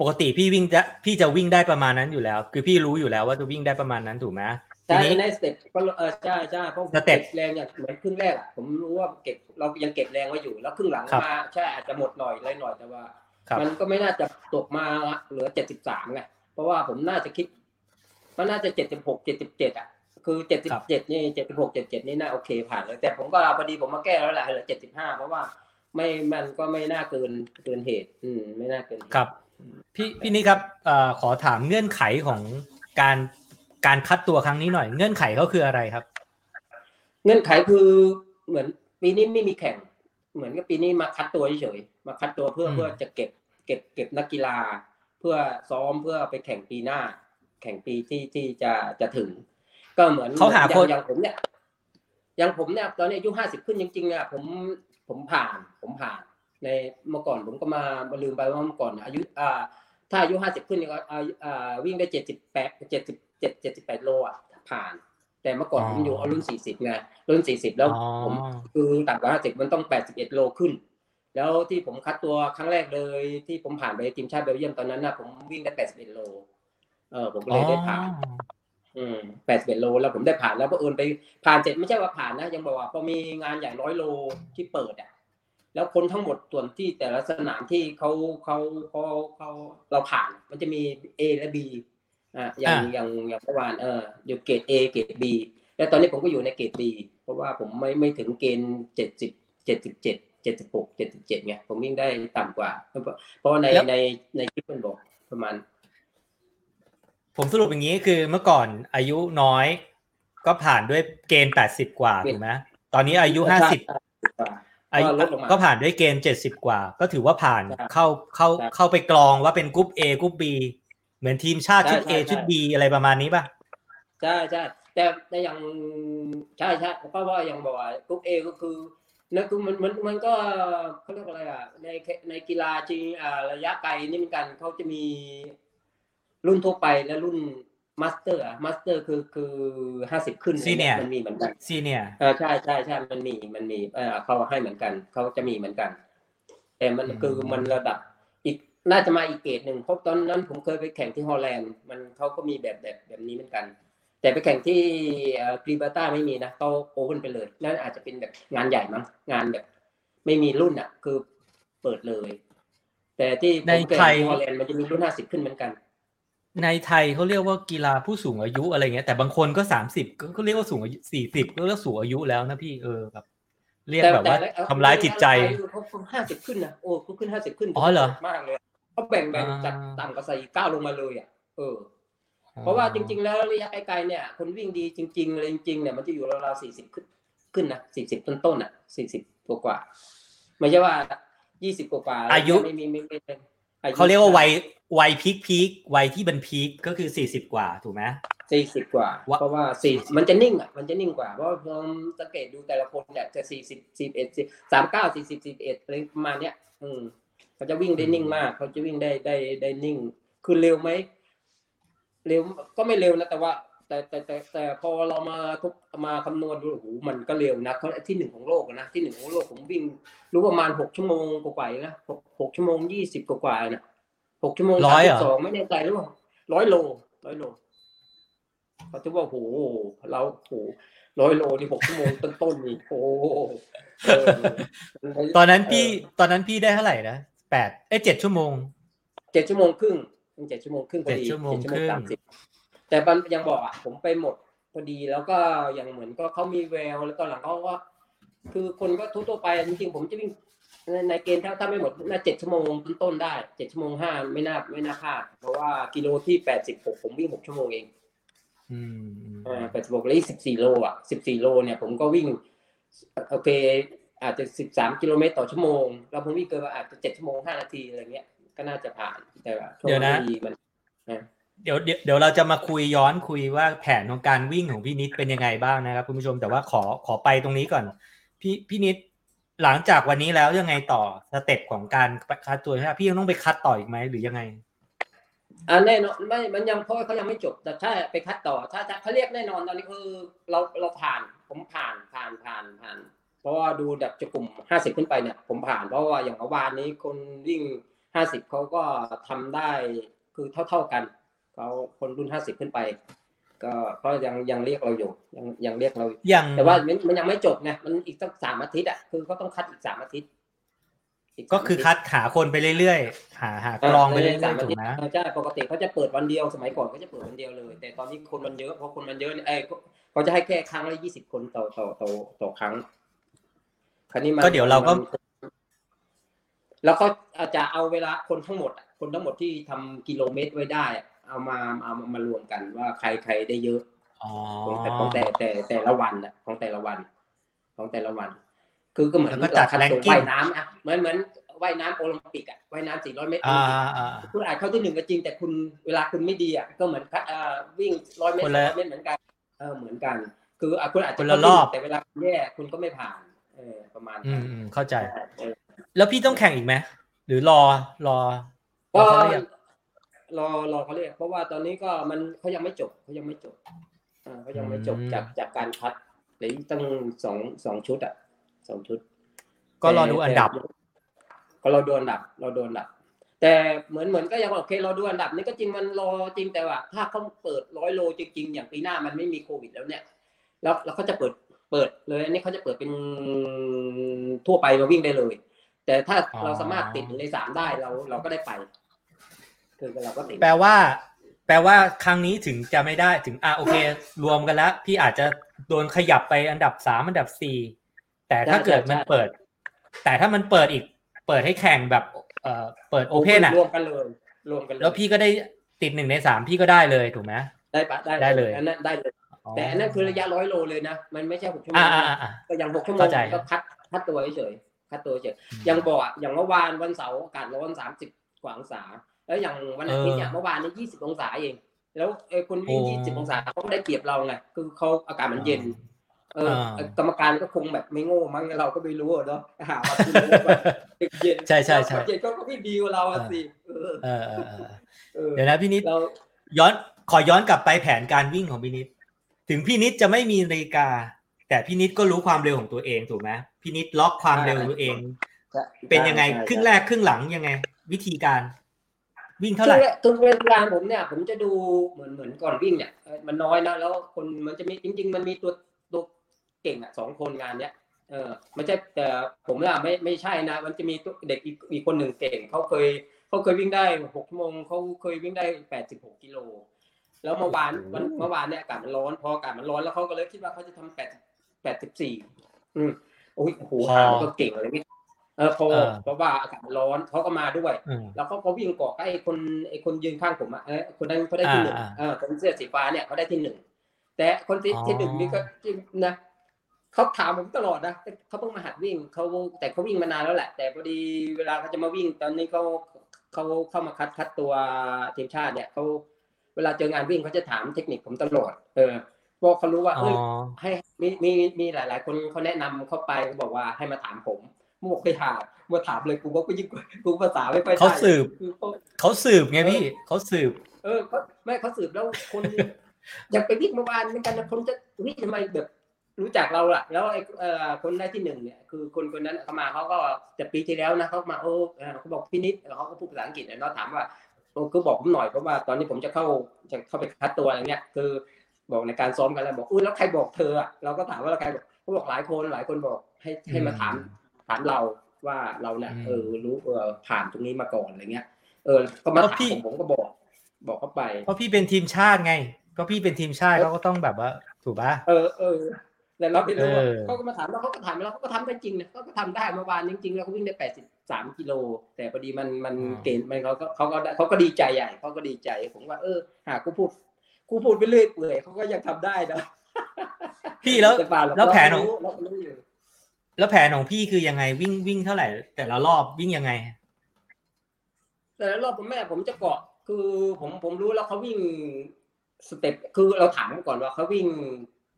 [SPEAKER 1] ปกติพี่วิ่งจะพี่จะวิ่งได้ประมาณนั้นอยู่แล้ว คือพี่รู้อยู่แล้วว่าจะวิ่งได้ประมาณนั้นถูกไหมที
[SPEAKER 2] ใช่
[SPEAKER 1] นี้
[SPEAKER 2] ใน step ก็เออใช่ใช่เพราะผม
[SPEAKER 1] step
[SPEAKER 2] เก็บแรงอย่างเหมือนครึ่งแรกอะผมรู้ว่าเก็บเรายังเก็บแรงไว้อยู่แล้วครึ่งหลัง
[SPEAKER 1] ครับ
[SPEAKER 2] มาใช่อาจจะหมดหน่อยเลยหน่อยแต่ว่า
[SPEAKER 1] ครับ
[SPEAKER 2] มันก็ไม่น่าจะตกมาเหลือเจ็ดสิบสามไงเพราะว่าผมน่าจะคิดมันน่าจะเจ็ดสิบหกเจ็ดสิบเจ็ดอะคือเจ็ดสิบเจ็ดนี่เจ็ดสิบหกเจ็ดเจ็ดนี่น่าโอเคผ่านเลยแต่ผมก็พอดีผมมาแก้แล้วแหละเหลือเจ็ดสิบห้าเพราะว่า ไม่มันก็ไม่น่าเกินเกินเหตุ อืม ไม่น่าเกินเหตุ
[SPEAKER 1] ครับ พี่พี่นี่ครับเอ่อขอถามเงื่อนไขของการการคัดตัวครั้งนี้หน่อย เงื่อนไขเขาคืออะไรครับ
[SPEAKER 2] เงื่อนไขคือเหมือนปีนี้ไม่มีแข่ง เหมือนกับปีนี้มาคัดตัวเฉยๆมาคัดตัวเพื่อ
[SPEAKER 1] อืม
[SPEAKER 2] เพื่อจะเก็บ เก็บเก็บนักกีฬา เพื่อซ้อมเพื่อไปแข่งปีหน้า แข่งปีที่ที่จะจะถึง ก็เหมือน
[SPEAKER 1] เขาหา
[SPEAKER 2] อย่
[SPEAKER 1] คน
[SPEAKER 2] งอย่างผมเนี่ยอย่างผมเนี่ยตอนนี้อายุห้าสิบขึ้นจริงๆเนี่ยผม ผมผ่านผมผ่าน ในเมื่อก่อนผมก็มามาลืมไปว่าเมื่อก่อนอายุอ่าถ้าอายุห้าสิบขึ้นเนี่ยก็อายุอ่าวิ่งได้เจ็ดสิบแปดเจ็ดสิบเจ็ดเจ็ดสิบแปดโลอะผ่าน แต่เมื่อก่อน
[SPEAKER 1] อ๋อ
[SPEAKER 2] ผมอยู่เอารุ่นสี่สิบไงรุ่นสี่สิบแล้ว
[SPEAKER 1] อ๋อ
[SPEAKER 2] ผมคือต่ำกว่าห้าสิบมันต้องแปดสิบเอ็ดโลขึ้น แล้วที่ผมคัดตัวครั้งแรกเลย ที่ผมผ่านไปทีมชาติเบลเยียมตอนนั้นนะผมวิ่งได้แปดสิบเอ็ดโลเออผมก็เลยได้ผ่านอืม แปดสิบเอ็ดโลแล้วผมได้ผ่านแล้วก็เอิญไปผ่านเสร็จไม่ใช่ว่าผ่านนะ ยังบอกว่าพอมีงานอย่างร้อยโลที่เปิดอะแล้วคนทั้งหมดส่วนที่แต่ละสนามที่เขาเขาเขาเขาเราผ่าน มันจะมี A และ B อะอย่าง
[SPEAKER 1] อ่า
[SPEAKER 2] อย่างอย่างเมื่อวานเอออยู่เกรด A เกรด B แล้วตอนนี้ผมก็อยู่ในเกรด B เพราะว่าผมไม่ไม่ถึงเกณฑ์เจ็ดสิบเจ็ดสิบเจ็ดเจ็ดสิบหกเจ็ดสิบเจ็ดไงผมวิ่งได้ต่ำกว่า เพราะเพราะว่าใน
[SPEAKER 1] แล้ว
[SPEAKER 2] ในในคลิปมันบอกประมาณ
[SPEAKER 1] ผมสรุปอย่างนี้คือเมื่อก่อนอายุน้อย ก็ผ่านด้วยเกณฑ์แปดสิบกว่าถูกไหมตอนนี้อายุห้าสิบอายุ
[SPEAKER 2] ก็ลดลงมา
[SPEAKER 1] ก็ผ่านด้วยเกณฑ์เจ็ดสิบกว่า ก็ถือว่าผ่าน
[SPEAKER 2] ใช่
[SPEAKER 1] เข้าเข้า
[SPEAKER 2] ใช่
[SPEAKER 1] เข้าไปกรองว่าเป็นกรุ๊ป A กรุ๊ป B เหมือนทีมชาติชุด
[SPEAKER 2] ใช่
[SPEAKER 1] A
[SPEAKER 2] ใช่
[SPEAKER 1] ชุด
[SPEAKER 2] ใช่
[SPEAKER 1] B อะไรประมาณนี้ป่ะ
[SPEAKER 2] ใช่ใช่แต่แต่อย่างใช่ใช่เพราะว่าอย่างบอกว่า group A ก็คือนั่นคือมันมันมันก็เขาเรียกอะไรอะในในกีฬาจริงอ่าระยะไกลนี่เหมือนกันเขาจะมี รุ่นทั่วไปและรุ่น master อะ master คือคือห้าสิบขึ้น
[SPEAKER 1] Senior
[SPEAKER 2] มันมีเหมือนกัน
[SPEAKER 1] senior เอ
[SPEAKER 2] อใช่ใช่ใช่มันมีมันมีเออเขาให้เหมือนกันเขาจะมีเหมือนกัน แต่มัน
[SPEAKER 1] อืม
[SPEAKER 2] คือมันระดับอีกน่าจะมาอีกเกรดหนึ่งเพราะตอนนั้นผมเคยไปแข่งที่ฮอลแลนด์มันเขาก็มีแบบแบบแบบนี้เหมือนกัน แต่ไปแข่งที่กรีบาต้าไม่มีนะเขา open ไปเลยนั่นอาจจะเป็นแบบงานใหญ่มั้งงานแบบ ไม่มีรุ่นอะ คือเปิดเลย แต่ที่ผม
[SPEAKER 1] ใน
[SPEAKER 2] แข่ง
[SPEAKER 1] ไทย
[SPEAKER 2] ที่ฮอลแลนด์มันจะมีรุ่นห้าสิบขึ้นเหมือนกัน
[SPEAKER 1] ในไทยเขาเรียกว่ากีฬาผู้สูงอายุอะไรเงี้ยแต่บางคนก็สามสิบก็เรียกว่าสูงอายุสี่สิบก็เรียกสูงอายุแล้วนะพี่เออแบบเรียกแบบว่าทำร้ายจิตใจ
[SPEAKER 2] เขาห้าสิบขึ้นนะโอ้เขาขึ้นห้าสิบขึ้น
[SPEAKER 1] อ๋อเหรอ
[SPEAKER 2] มากเลยเขาแบ่งแบ่ง
[SPEAKER 1] อ่า
[SPEAKER 2] จากต่ำกับใส่ก้าวลงมาเลยอะเออ เพราะว่าจริง ๆ แล้วระยะไกลๆเนี่ย คนวิ่งดีจริงๆเลยจริงๆเนี่ยมันจะอยู่ราวๆสี่สิบขึ้นขึ้นนะสี่สิบต้นๆอะสี่สิบกว่าๆไม่ใช่ว่ายี่สิบกว่าๆ
[SPEAKER 1] อายุ
[SPEAKER 2] ไม่มีไม่ไม่ไม่อ
[SPEAKER 1] เขาเรียกว่าวัยวัยพีคพีควัยที่เป็นพีคก็คือสี่สิบกว่าถูกไหม
[SPEAKER 2] สี่สิบกว่า
[SPEAKER 1] ว่า
[SPEAKER 2] เพราะว่าสี่มันจะนิ่งอะมันจะนิ่งกว่า เพราะว่าผมสังเกตดูแต่ละคนเนี่ยจะสี่สิบสี่เอ็ดสามเก้าสี่สิบสี่เอ็ดอะไรประมาณเนี้ย อืมเขาจะวิ่งได้นิ่งมาก เขาจะวิ่งได้ได้ได้นิ่ง คือเร็วไหมเร็วก็ไม่เร็วนะแต่ว่า แต่แต่แต่แต่พอเรามาทุกมาคำนวณดูโอ้โหมันก็เร็วนะเขาที่หนึ่งของโลกอะนะที่หนึ่งของโลกผมวิ่งรู้ประมาณหกชั่วโมงกว่าๆนะหกหกชั่วโมงยี่สิบกว่าๆนะหกชั่วโมง
[SPEAKER 1] ร้อยเหรอ
[SPEAKER 2] สองไม่แน่ใจหรือเปล่าร้อยโลร้อยโลเขาจะว่าโอ้โหเราโอ้โหร้อยโลนี่หกชั่วโมงต้นๆนี่โอ้โหเออ
[SPEAKER 1] ตอนนั้นพี่
[SPEAKER 2] เออ
[SPEAKER 1] ตอนนั้นพี่ได้เท่าไหร่นะแปดเอ้ยเจ็ดชั่วโมง
[SPEAKER 2] เจ็ดชั่วโมงครึ่งเจ็ดชั่วโมงครึ่งพอดี
[SPEAKER 1] เจ็ดชั่วโมงครึ่ง
[SPEAKER 2] สามสิบ แต่มันยังบอกอะผมไปหมดพอดีแล้วก็ยังเหมือนก็เขามีแววแล้วตอนหลังเขาก็คือคนก็ทั่วๆไปจริงๆผมจะวิ่งในในเกณฑ์ถ้าถ้าไม่หมดน่าเจ็ดชั่วโมงต้นๆได้เจ็ดชั่วโมงห้าไม่น่าไม่น่าพลาดเพราะว่ากิโลที่แปดสิบหกผมวิ่งหกชั่วโมงเอง
[SPEAKER 1] อืมอืม
[SPEAKER 2] อ่าแปดสิบหกแล้วอีกสิบสี่โลอะสิบสี่โลเนี่ยผมก็วิ่งโอเค อาจจะสิบสามกิโลเมตรต่อชั่วโมง แล้วผมวิ่งเกินมาอาจจะเจ็ดชั่วโมงห้านาทีอะไรเงี้ยก็น่าจะผ่านแต่ว่าช่วง
[SPEAKER 1] เดี๋ยวนะ
[SPEAKER 2] ที่มัน
[SPEAKER 1] เดี๋ยวเดี๋ยวเราจะมาคุยย้อนคุยว่าแผนของการวิ่งของพี่นิดเป็นยังไงบ้างนะครับคุณผู้ชมแต่ว่าขอขอไปตรงนี้ก่อน พี่พี่นิดหลังจากวันนี้แล้วยังไงต่อสเต็ปของการคัดตัวใช่ไหมพี่ยังต้องไปคัดต่ออีกไหมหรือยังไง
[SPEAKER 2] อ่าแน่นอนไม่มันยังเพราะเขายังไม่จบ แต่ถ้าไปคัดต่อถ้าถ้าเขาเรียกแน่นอนตอนนี้คือเราเราผ่านผมผ่านผ่านผ่านผ่าน เพราะว่าดูแบบจะกลุ่มห้าสิบขึ้นไปเนี่ยผมผ่านเพราะว่าอย่างเมื่อวานนี้คนวิ่งห้าสิบเขาก็ทำได้คือเท่าเท่าๆกัน เขาคนรุ่นห้าสิบขึ้นไป ก็ก็ยังยังเรียกเราอยู่ยังยังเรียกเราอยู่
[SPEAKER 1] อย่าง
[SPEAKER 2] แต่ว่ามันมันยังไม่จบไงมันอีกตั้งสามอาทิตย์อะคือก็ต้องคัดอีกสามอาทิตย์ก
[SPEAKER 1] ก็
[SPEAKER 2] สาม
[SPEAKER 1] คือ
[SPEAKER 2] ทิตย์
[SPEAKER 1] คัดหาคนไปเรื่อยๆ หาหากลองไปเรื่อยๆถูกไหม
[SPEAKER 2] ใช่ปกติเขาจะเปิดวันเดียวสมัยก่อนเขาจะเปิดวันเดียวเลย แต่ตอนนี้คนมันเยอะเพราะคนมันเยอะเนี่ยเอ้ยเขาจะให้แค่ครั้งละยี่สิบคนต่อต่อต่อต่อครั้ง คราวนี้มัน
[SPEAKER 1] ก็เดี๋ยวเราก็
[SPEAKER 2] มันแล้วก็อาจจะเอาเวลาคนทั้งหมดอะคนทั้งหมดที่ทำกิโลเมตรไว้ได้อะ เอามาเอามามารวมกันว่าใครใครได้เยอะ
[SPEAKER 1] อ๋อ
[SPEAKER 2] ของแต่ของแต่แต่แต่ละวันอะของแต่ละวัน ของแต่ละวัน คือก็เหมือน
[SPEAKER 1] แล้วก็จัด
[SPEAKER 2] เราคัดตัว
[SPEAKER 1] ranking
[SPEAKER 2] ว่ายน้ำอะเหมือนเหมือนว่ายน้ำโอลิมปิกอะว่ายน้ำสี่ร้อยเมตรโอ
[SPEAKER 1] อ่า
[SPEAKER 2] ลิมปิก
[SPEAKER 1] อ่า
[SPEAKER 2] คุณอาจเข้าที่หนึ่งก็จริงแต่คุณเวลาคุณไม่ดีอะก็เหมือนคัดเอ่อวิ่งร้อยเมตร
[SPEAKER 1] คน
[SPEAKER 2] ร้
[SPEAKER 1] ละ
[SPEAKER 2] อยเมตรเหมือนกันเออเหมือนกัน คืออะคุณอาจจะ
[SPEAKER 1] คนละ
[SPEAKER 2] เข้าที่ห
[SPEAKER 1] รอบ
[SPEAKER 2] งแต่เวลาคุณแย่คุณก็ไม่ผ่านเออประมาณ
[SPEAKER 1] อื
[SPEAKER 2] นั้
[SPEAKER 1] ม
[SPEAKER 2] น
[SPEAKER 1] อืมเข้าใจ
[SPEAKER 2] เออ
[SPEAKER 1] แล้วพี่ต้องแข่งอีกไหมหรือรอรอร
[SPEAKER 2] ก็
[SPEAKER 1] อเขาเรียก
[SPEAKER 2] รอรอเขาเรียก เพราะว่าตอนนี้ก็มันเขายังไม่จบเขายังไม่จบอ่าเขายังไม่จบจากจากการคัดเหลืออีกตั้งสองสองชุดอะสองชุด
[SPEAKER 1] ก็รอดูอันดับ
[SPEAKER 2] แต่ก็เราดูอันดับ เราดูอันดับ แต่เหมือนเหมือนก็ยังโอเคเราดูอันดับนี่ก็จริงมันรอจริงแต่ว่า ถ้าเขาเปิดร้อยโลจริงๆอย่างปีหน้ามันไม่มีโควิดแล้วเนี่ย แล้วแล้วเขาจะเปิดเปิดเลยอันนี้เขาจะเปิดเป็นทั่วไปมาวิ่งได้เลย แต่ถ้า
[SPEAKER 1] อ๋อ
[SPEAKER 2] เราสามารถติดหนึ่งในสามได้เราเราก็ได้ไป คือเราก็ติด
[SPEAKER 1] แปลว่า แปลว่าครั้งนี้ถึงจะไม่ได้ถึงอะโอเค รวมกันแล้วพี่อาจจะโดนขยับไปอันดับสามอันดับสี่แต่ถ้าเกิดมันเปิด แต่ถ้ามันเปิดอีก เปิดให้แข่งแบบเอ่อเปิดโอเพนอะ
[SPEAKER 2] รวมกันเลยรวมกันเลย
[SPEAKER 1] แล้วพี่ก็ได้ติดหนึ่งในสามพี่ก็ได้เลยถูกไหม
[SPEAKER 2] ได้ปะได้
[SPEAKER 1] ได้เลย
[SPEAKER 2] อันนั้นได้เลยแต่อันนั้นคือระยะร้อยโลเลยนะ มันไม่ใช่หกชั่วโม
[SPEAKER 1] อ่างอ่า
[SPEAKER 2] นะ
[SPEAKER 1] อ่า
[SPEAKER 2] ก็ยังหกชั่วโมง
[SPEAKER 1] เข้าใจ
[SPEAKER 2] ก็คัดคัดตัวเฉยๆคัดตัวเฉยยังบอกอะอย่างเมื่อวานวันเสาร์อากาศร้อนสามสิบกว่าองศา แล้วอย่างวันอาทิตย์เนี่ยเมื่อวานนี้ยี่สิบองศาเอง แล้วไอ้คนวิ่งยี่สิบองศาเขาก็ได้เปรียบเราไงคือเขาอากาศมันเย็น เอออากรรมการก็คงแบบไม่โง่มั้งเราก็ไม่รู้อะเนาะหาว่าคุณรู้ว่าเย็น
[SPEAKER 1] ใช่ใช่ใช่
[SPEAKER 2] เย็นก็ก็พี่ดีกว่าเราอะสิเออ
[SPEAKER 1] เออเออเออ
[SPEAKER 2] เออ
[SPEAKER 1] เดี๋ยวนะพี่นิด
[SPEAKER 2] เรา
[SPEAKER 1] ย้อนขอย้อนกลับไปแผนการวิ่งของพี่นิด ถึงพี่นิดจะไม่มีนาฬิกา แต่พี่นิดก็รู้ความเร็วของตัวเองถูกไหมพี่นิดล็อกความเร็วตัวเอง เป็นยังไง
[SPEAKER 2] ใช่
[SPEAKER 1] ครึ่งแรกครึ่งหลังยังไง วิธีการ วิ่ง
[SPEAKER 2] ค
[SPEAKER 1] เท่า
[SPEAKER 2] รึ่
[SPEAKER 1] ไหร่
[SPEAKER 2] งแรกครึ่งเวลาผมเนี่ยผมจะดูเหมือนเหมือนก่อนวิ่งเนี่ยเออมันน้อยนะแล้วคนมันจะมีจริง ๆ มันมีตัวตัวเก่งอะสองคนงานเนี้ยเออไม่ใช่แต่ผมล่ะไม่ไม่ใช่นะ มันจะมีตัวเด็กอีกอีกคนหนึ่งเก่งเขาเคยเขาเคยวิ่งได้หกชั่วโมงเขาเคยวิ่งได้แปดสิบหกกิโลแล้วเมื่อวานวันเมื่อวานเนี่ยอากาศมันร้อนพออากาศมันร้อนแล้วเขาก็เลยคิดว่าเขาจะทำแปดแปดสิบสี่อืมโอ้ยโอ้โหหาก็เก่งอะไรนี่ เออพอเพราะว่าอากาศมันร้อนเขาก็มาด้วย
[SPEAKER 1] อืม
[SPEAKER 2] แล้วเขาก็วิ่งเกาะใกล้คนไอ้คนยืนข้างผมอะเอ้ยคนนั้นเขาได้ที่หนึ่ง
[SPEAKER 1] อ่า
[SPEAKER 2] เออคนเสื้อสีฟ้าเนี่ยเขาได้ที่หนึ่งแต่คนที่
[SPEAKER 1] อ๋อ
[SPEAKER 2] ที่หนึ่งนี่ก็จริงนะเขาถามผมตลอดนะแต่เขาเพิ่งมาหัดวิ่งเขาแต่เขาวิ่งมานานแล้วแหละ แต่พอดีเวลาเขาจะมาวิ่ง ตอนนี้เขาเขาเข้ามาคัดคัดตัวทีมชาติเนี่ยเขาเวลาเจองานวิ่งเขาจะถามเทคนิคผมตลอด เออเพราะเขารู้ว่า
[SPEAKER 1] อ๋อ
[SPEAKER 2] เอ้ยให้มีมีมีหลาย ๆ คนเขาแนะนำเข้าไปเขาบอกว่าให้มาถามผม มึงบอกไปถามมาถามเลยกูว่ากูยิ่งกูภาษาไม่ค่อยได้
[SPEAKER 1] เขาสืบ
[SPEAKER 2] คือเขา
[SPEAKER 1] เขาสืบไงพี่เขาสืบ
[SPEAKER 2] เออเขาไม่เขาสืบแล้วคนอยากไปวิ่งเมื่อวานเหมือนกันนะคนจะวิ่งทำไมแบบรู้จักเราล่ะ แล้วไอ้เอ่อคนได้ที่หนึ่งเนี่ยคือคนคนนั้นเขามาเขาก็จะปีที่แล้วนะเขามาโอ้เออเขาบอกพี่นิดเขาก็พูดภาษาอังกฤษเนี่ยเนาะถามว่าโอ้คือบอกผมหน่อยเพราะว่าตอนนี้ผมจะเข้าจะเข้าไปคัดตัวอะไรเงี้ยคือบอกในการซ้อมกันแล้วบอกอุ้ยแล้วใครบอกเธออะเราก็ถามว่าแล้วใครบอกเขาบอกหลายคนหลายคนบอกให้ให้มาถาม ถามเราว่าเราเนี่ย
[SPEAKER 1] อืม
[SPEAKER 2] เออรู้เออผ่านตรงนี้มาก่อนอะไรเงี้ย เออ ก็มา
[SPEAKER 1] เพราะ
[SPEAKER 2] ถาม
[SPEAKER 1] พี่
[SPEAKER 2] ผมผมก็บอก บอกเขาไป
[SPEAKER 1] เพราะพี่เป็นทีมชาติไง ก็พี่เป็นทีมชาติเขาก็ต้องแบบว่า ถูกปะ
[SPEAKER 2] เออเออแต่เราไม่รู้อะ
[SPEAKER 1] เออ
[SPEAKER 2] เขาก็มาถามแล้วเขาก็ถามแล้วเขาก็ทำได้จริงนะเขาก็ทำได้เมื่อวานจริงๆแล้วเขาวิ่งได้แปดสิบสามกิโล แต่พอดีมันมันเกณฑ์มันเขาก็เขาก็เขาก็ดีใจใหญ่เขาก็ดีใจ ผมว่า เออ หากกูพูดกูพูดไปเรื่อยเปื่อยเขาก็ยังทำได้นะ
[SPEAKER 1] พี่แล้ว
[SPEAKER 2] ต่เปาเรา
[SPEAKER 1] แล้วแผนของ
[SPEAKER 2] เราก็รู้อยู่
[SPEAKER 1] แล้วแผนของพี่คือยังไงวิ่งวิ่งเท่าไหร่ แต่ละรอบวิ่งยังไง
[SPEAKER 2] แต่ละรอบผมแม่ผมจะเกาะ คือผมผมรู้แล้วเขาวิ่งสเต็ปคือเราถามเขาก่อนว่าเขาวิ่ง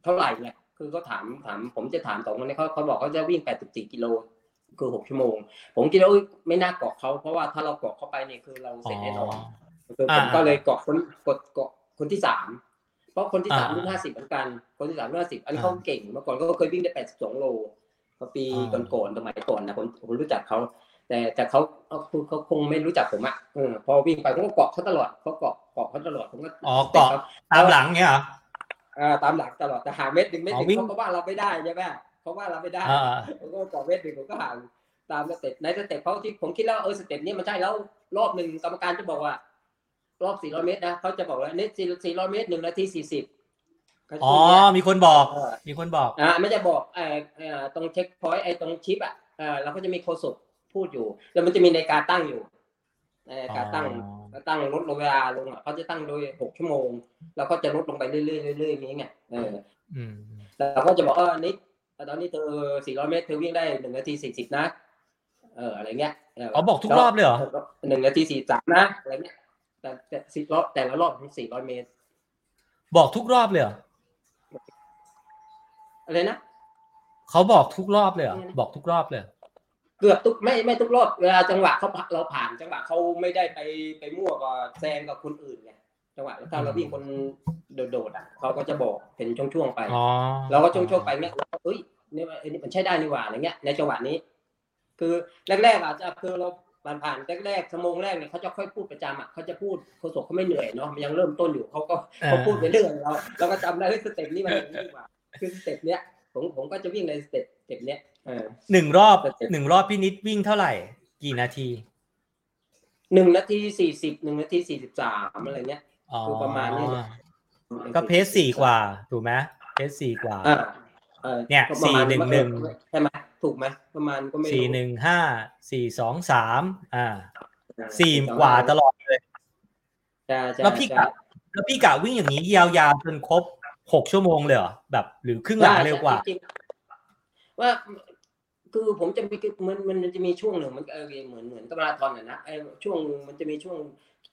[SPEAKER 2] เท่าไหร่เนี่ยคือเขาถามถาม ผมจะถามสองคนนี้เขาเขาบอกเขาจะวิ่ง 84 กิโลคือหกชั่วโมง ผมคิดว่าเอ้ยไม่น่าเกาะเขาเพราะว่าถ้าเราเกาะเข้าไปเนี่ยคือเราเสร็จแน่นอนคือผม
[SPEAKER 1] อ่า
[SPEAKER 2] ก็เลยเกาะคนกดเกาะคนที่สามเพราะคนที่สาม
[SPEAKER 1] อ่า
[SPEAKER 2] รุ่นห้าสิบเหมือนกัน คนที่สามรุ่นห้าสิบอันนี้
[SPEAKER 1] อ่า
[SPEAKER 2] เขาเก่งเมื่อก่อนก็เคยวิ่งได้แปดสิบสองโลพอ ปี
[SPEAKER 1] อ่า
[SPEAKER 2] ก่อนๆสมัยก่อนนะผมผมรู้จักเขาแต่แต่เขาเขาเขาคงไม่รู้จักผมอะเออพอวิ่งไปผมก็เกาะเขาตลอดเขาเกาะเกาะเขาตลอดผมก็
[SPEAKER 1] อ๋อเกาะตามหลังเงี้ยเหรอ
[SPEAKER 2] อ่าตามหลังตลอดแต่ห่างเมตรหนึ่งเมตร
[SPEAKER 1] ห
[SPEAKER 2] นึ่
[SPEAKER 1] อ๋อวิ่ง
[SPEAKER 2] เขาก็ว่าเราไม่ได้ใช่ไหมเขาว่าเราไม่ได้
[SPEAKER 1] อ่า
[SPEAKER 2] ผมก็เกาะเมตรหนึ่งผมก็ห่างตาม step ใน step เขาที่ผมคิดแล้วเออ step นี้มันใช่แล้วรอบหนึ่งกรรมการจะบอกว่า รอบ 400 เมตรนะเขาจะบอกว่าเน็ต400 เมตรหนึ่งนาที 40เขาจะ
[SPEAKER 1] อ๋อ
[SPEAKER 2] พูดเนี่ย
[SPEAKER 1] มีคนบอก
[SPEAKER 2] เออ
[SPEAKER 1] มีคนบอก
[SPEAKER 2] อ่าไม่จะบอกไอ้ไอ้ตรงเช็คพอยต์ไอ้ตรงชิปอะเออเราก็จะมีโคศกพูดอยู่ แล้วมันจะมีในาฬิการตั้งอยู่ในนาฬิการตั้ง
[SPEAKER 1] อ๋อ
[SPEAKER 2] ตั้งลดลงเวลาลงอะเขาจะตั้งโดยหกชั่วโมง แล้วก็จะลดลงไปเรื่อยๆเรื่อยๆอย่างนี้ไงเออ
[SPEAKER 1] อืม
[SPEAKER 2] เราก็จะบอกเออนิดตอนนี้เธอ400เมตรเธอวิ่งได้หนึ่งนาที40นะเอออะไรเงี้ย
[SPEAKER 1] อ๋อบอกทุกรอบเลยเหรอ
[SPEAKER 2] หนึ่งนาที43นะอะไรเงี้ยแต่แต่สิบรอบแต่ละรอบถึง400เมตร
[SPEAKER 1] บอกทุกรอบเลยเหรอ
[SPEAKER 2] อะไรนะ
[SPEAKER 1] เขาบอกทุกรอบเลยเหรอ
[SPEAKER 2] เนี่ยนะ
[SPEAKER 1] บอกทุกรอบเลยเหรอ
[SPEAKER 2] เกือบทุกไม่ไม่ทุกรอบเวลาจังหวะเขาเราผ่านจังหวะเขาไม่ได้ไปไปมั่วกับแซงกับคนอื่นไงจังหวะถ้าเราวิ่งคนโดดๆอะเขาก็จะบอกเป็นช่วงๆไป
[SPEAKER 1] อ๋อ
[SPEAKER 2] เราก็ช่วงๆไปเนี้ยเราก็เอ้ยเนี่ยมันเอ้ยนี่มันใช่ได้นี่หว่าอะไรเงี้ยในจังหวะนี้ คือแรกๆอาจจะคือเราผ่านผ่านๆแรกๆชั่วโมงแรกเนี่ยเขาจะค่อยพูดประจำอะเขาจะพูดโฆษกเขาไม่เหนื่อยเนาะมันยังเริ่มต้นอยู่เขาก็
[SPEAKER 1] อ่า
[SPEAKER 2] เขาพูดไปเรื่อยเราเราก็จำได้เฮ้ย step นี้มันอย่างนี้ดีกว่า คือ step เนี้ยผมผมก็จะวิ่งใน step step เนี้ยเออ
[SPEAKER 1] หนึ่งรอบ
[SPEAKER 2] แต่เจ็ด
[SPEAKER 1] หนึ่งรอบพี่นิดวิ่งเท่าไหร่ กี่นาที
[SPEAKER 2] หนึ่งนาทีสี่สิบหนึ่งนาทีสี่สิบสามอะไรเงี้ย
[SPEAKER 1] อ๋อ
[SPEAKER 2] คือประมาณนี้
[SPEAKER 1] ก็เพสสี่กว่า ถูกไหมเพสสี่กว่า
[SPEAKER 2] อ่าออ
[SPEAKER 1] เนี่ย
[SPEAKER 2] ก็ประมาณ
[SPEAKER 1] สี่หนึ่งหนึ่ง
[SPEAKER 2] ใช่ไหมถูกไหมประมาณก็ไม่รู้
[SPEAKER 1] สี่หนึ่งห้าสี่สองสามอ่า
[SPEAKER 2] อ่า
[SPEAKER 1] สี่
[SPEAKER 2] อง
[SPEAKER 1] กว่าตลอดเลย
[SPEAKER 2] ใช่ใช่
[SPEAKER 1] แล้วพี่
[SPEAKER 2] ใช่
[SPEAKER 1] กะแล้วพี่กะวิ่งอย่างนี้ยาวๆจนครบ หกชั่วโมงเลยเหรอแบบ หรือครึ่งหลังเร็วกว่า
[SPEAKER 2] จริงๆว่าคือผมจะมีมันมันมันจะมีช่วงหนึ่งมันเออเหมือนเหมือนกับมาราธอนอะนะไอ้ช่วงมันจะมีช่วง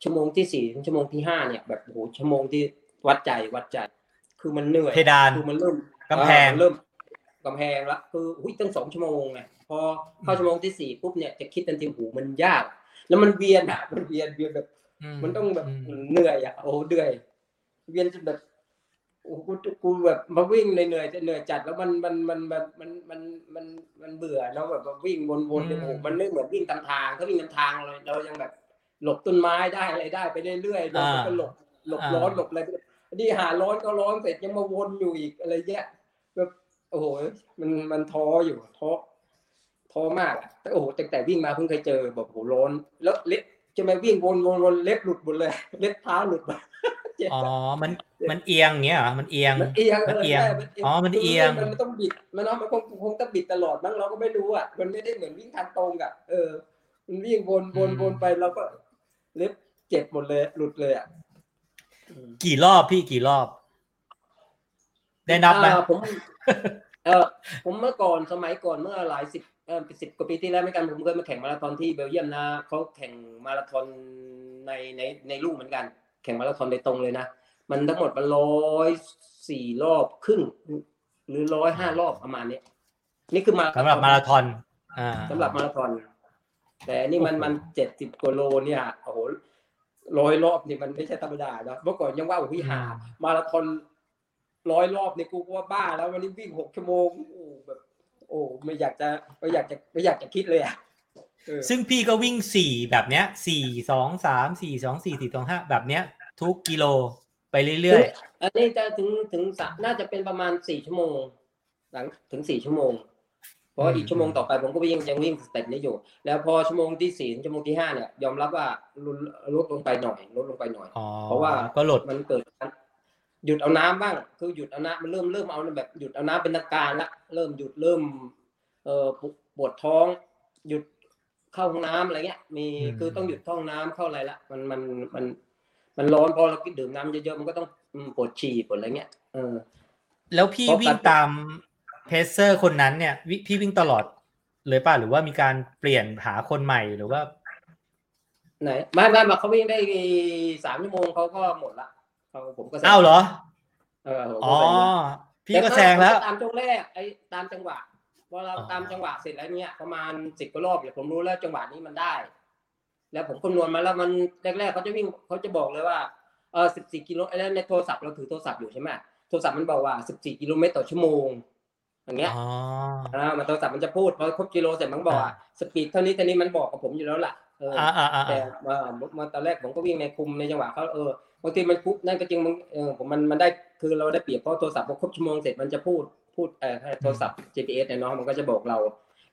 [SPEAKER 2] ชั่วโมงที่สี่ถึงชั่วโมงที่ห้าเนี่ยแบบโอ้โหชั่วโมงที่วัดใจวัดใจ คือมันเหนื่อย
[SPEAKER 1] เพดาน
[SPEAKER 2] คือมันเริ่ม
[SPEAKER 1] กำแพง
[SPEAKER 2] เออมันเริ่มกำแพงละคืออุ้ยตั้งสองชั่วโมงไงพอเข้าชั่วโมงที่สี่ปุ๊บเนี่ยจะคิดทันทีหูมันยาก แล้วมันเวียนอะมันเวียนเวียนแบบ มันต้องแบบ
[SPEAKER 1] อืม
[SPEAKER 2] เหนื่อยอะโอ้เหนื่อย เวียนจนแบบ โอ้กูกูแบบมาวิ่งเลยเหนื่อยจะเหนื่อยจัดแล้วมันมันมันแบบมันมันมันมันเบื่อแล้วแบบว่าวิ่งวนๆเนี่ยโอ้โหมันไม่เหมือนวิ่งตามทางถ้าวิ่งตามทางเราเรายังแบบหลบต้นไม้ได้อะไรได้ไปเรื่อยๆเรา
[SPEAKER 1] อ่า
[SPEAKER 2] ก็หลบหลบ
[SPEAKER 1] อ่า
[SPEAKER 2] ร้อนหลบอะไรนี่หาร้อนก็ร้อนเสร็จยังมาวนอยู่อีกอะไรเงี้ยแบบโอ้โหมันมันท้ออยู่ท้อท้อมากอะแต่โอ้โหแต่แต่วิ่งมาเพิ่งเคยเจอแบบโอ้โหร้อนแล้วเละจะมาวิ่งวนวนวนเล็บหลุดหมดเลย เล็บเท้าหลุดหมดเจ็บ
[SPEAKER 1] อ๋อ มันมันเอียงอย่างเงี้ยเหรอ มันเอียง
[SPEAKER 2] มันเอียง
[SPEAKER 1] มันเอียง
[SPEAKER 2] ใช่
[SPEAKER 1] อ๋อ มันเอียง
[SPEAKER 2] คืมันต้องบิด มันเนาะ มันคงคงต้องบิดตลอดมั้งเราก็ไม่รู้อะ มันไม่ได้เหมือนวิ่งทางตรงอะ เออ มันวิ่งวนวนวนไปเราก็เล็บเจ็บหมดเลย หลุดเลยอะอืม
[SPEAKER 1] กี่รอบพี่กี่รอบ ได้นับไหม
[SPEAKER 2] อ่าผม เออผมเมื่อก่อนสมัยก่อนเมื่อหลายสิบเออสิบกว่าปีที่แล้วไม่กันผมเคยมาแข่งมาราธอนที่เบลเยียมนะเขาแข่งมาราธอนในในในลูกเหมือนกันแข่งมาราธอนโดยตรงเลยนะ มันทั้งหมดมันร้อยสี่รอบครึ่งหรือร้อยห้ารอบประมาณนี้นี่คือมา
[SPEAKER 1] สำหรับมาราธอนอ่า
[SPEAKER 2] สำหรับมาราธอน แต่อันนี่มันมันเจ็ดสิบกว่าโลเนี่ยโอ้โหร้อยรอบนี่มันไม่ใช่ธรรมดานะเมื่อก่อนยังว่าโอ้โหหา มาราธอนร้อยรอบเนี่ยกูก็ว่าบ้าแล้ววันนี้วิ่งหกชั่วโมงโอ้แบบ โอ้ไม่อยากจะไม่อยากจะไม่อยากจะคิดเลยอะเออ
[SPEAKER 1] ซึ่งพี่ก็วิ่งสี่แบบเนี้ยสี่สองสามสี่สองสี่สี่สองห้าแบบเนี้ย ทุกกิโลไปเรื่อย
[SPEAKER 2] อันนี้จะถึงถึงสะน่าจะเป็นประมาณสี่ชั่วโมง หลังถึงสี่ชั่วโมง เพราะว่าอีกชั่วโมงต่อไปผมก็วิ่งยังวิ่งสเต็ปนี้อยู่ แล้วพอชั่วโมงที่สี่ถึงชั่วโมงที่ห้าเนี่ยยอมรับว่าลดลดลงไปหน่อยลดลงไปหน่อย
[SPEAKER 1] ๆอ๋อ
[SPEAKER 2] เพราะว่า
[SPEAKER 1] ก็หลด
[SPEAKER 2] มันเกิดการหยุดเอาน้ำบ้าง คือหยุดเอาน้ำมันเริ่มเริ่มเอาแบบหยุดเอาน้ำเป็นทางการละเริ่มหยุดเริ่ม เอ่อปวดท้อง หยุดเข้าห้องน้ำอะไรเงี้ย มี
[SPEAKER 1] อืม
[SPEAKER 2] คือต้องหยุดเข้าห้องน้ำเข้าอะไรละมันมันมัน มันร้อนพอเรากินดื่มน้ำเยอะๆมันก็ต้องอืมปวดฉี่ปวดอะไรเงี้ยเออ
[SPEAKER 1] แล้วพี่
[SPEAKER 2] เพราะ
[SPEAKER 1] วิ่ง
[SPEAKER 2] การ
[SPEAKER 1] ตามเพเซอร์คนนั้นเนี่ยวิพี่วิ่งตลอดเลยป่ะหรือว่ามีการเปลี่ยนหาคนใหม่หรือว่า
[SPEAKER 2] ไหนไม่ไม่มาเขาวิ่งได้สามชั่วโมงเขาก็หมดละเขาผมก็แซง
[SPEAKER 1] อ้าวเหรอ
[SPEAKER 2] เออผม
[SPEAKER 1] อ๋
[SPEAKER 2] ก็
[SPEAKER 1] อ
[SPEAKER 2] แซงละ
[SPEAKER 1] พี่ก็แซงแล้ว
[SPEAKER 2] ตามช่วงแรกไอ้ตามจังหวะพอเรา
[SPEAKER 1] อ๋อ
[SPEAKER 2] ตามจังหวะเสร็จแล้วเนี่ยประมาณสิบกว่ารอบเนี่ยผมรู้แล้วจังหวะนี้มันได้ แล้วผมคำนวณมาแล้วมันแรกๆเขาจะวิ่งเขาจะบอกเลยว่าเออสิบสี่กิโลแล้วในโทรศัพท์เราถือโทรศัพท์อยู่ใช่ไหมโทรศัพท์มันบอกว่าสิบสี่กิโลเมตรต่อชั่วโมงอย่างเงี้ย
[SPEAKER 1] อ๋อ
[SPEAKER 2] อ่ามันโทรศัพท์มันจะพูดพอครบกิโลเสร็จมันบอกว่าสปีดเท่านี้เท่านี้มันบอกกับผมอยู่แล้วล่ะเออ
[SPEAKER 1] อ่าอ่าอ่า
[SPEAKER 2] แต่มามาตอนแรกผมก็วิ่งในคุมในจังหวะเขาเออบางทีมันคุบนั่นก็จริงมันเออผมมันมันได้คือเราได้เปรียบเพราะโทรศัพท์พอครบชั่วโมงเสร็จมันจะพูดพูดเออให้โทรศัพท์ GPS เนี่ยเนาะมันก็จะบอกเรา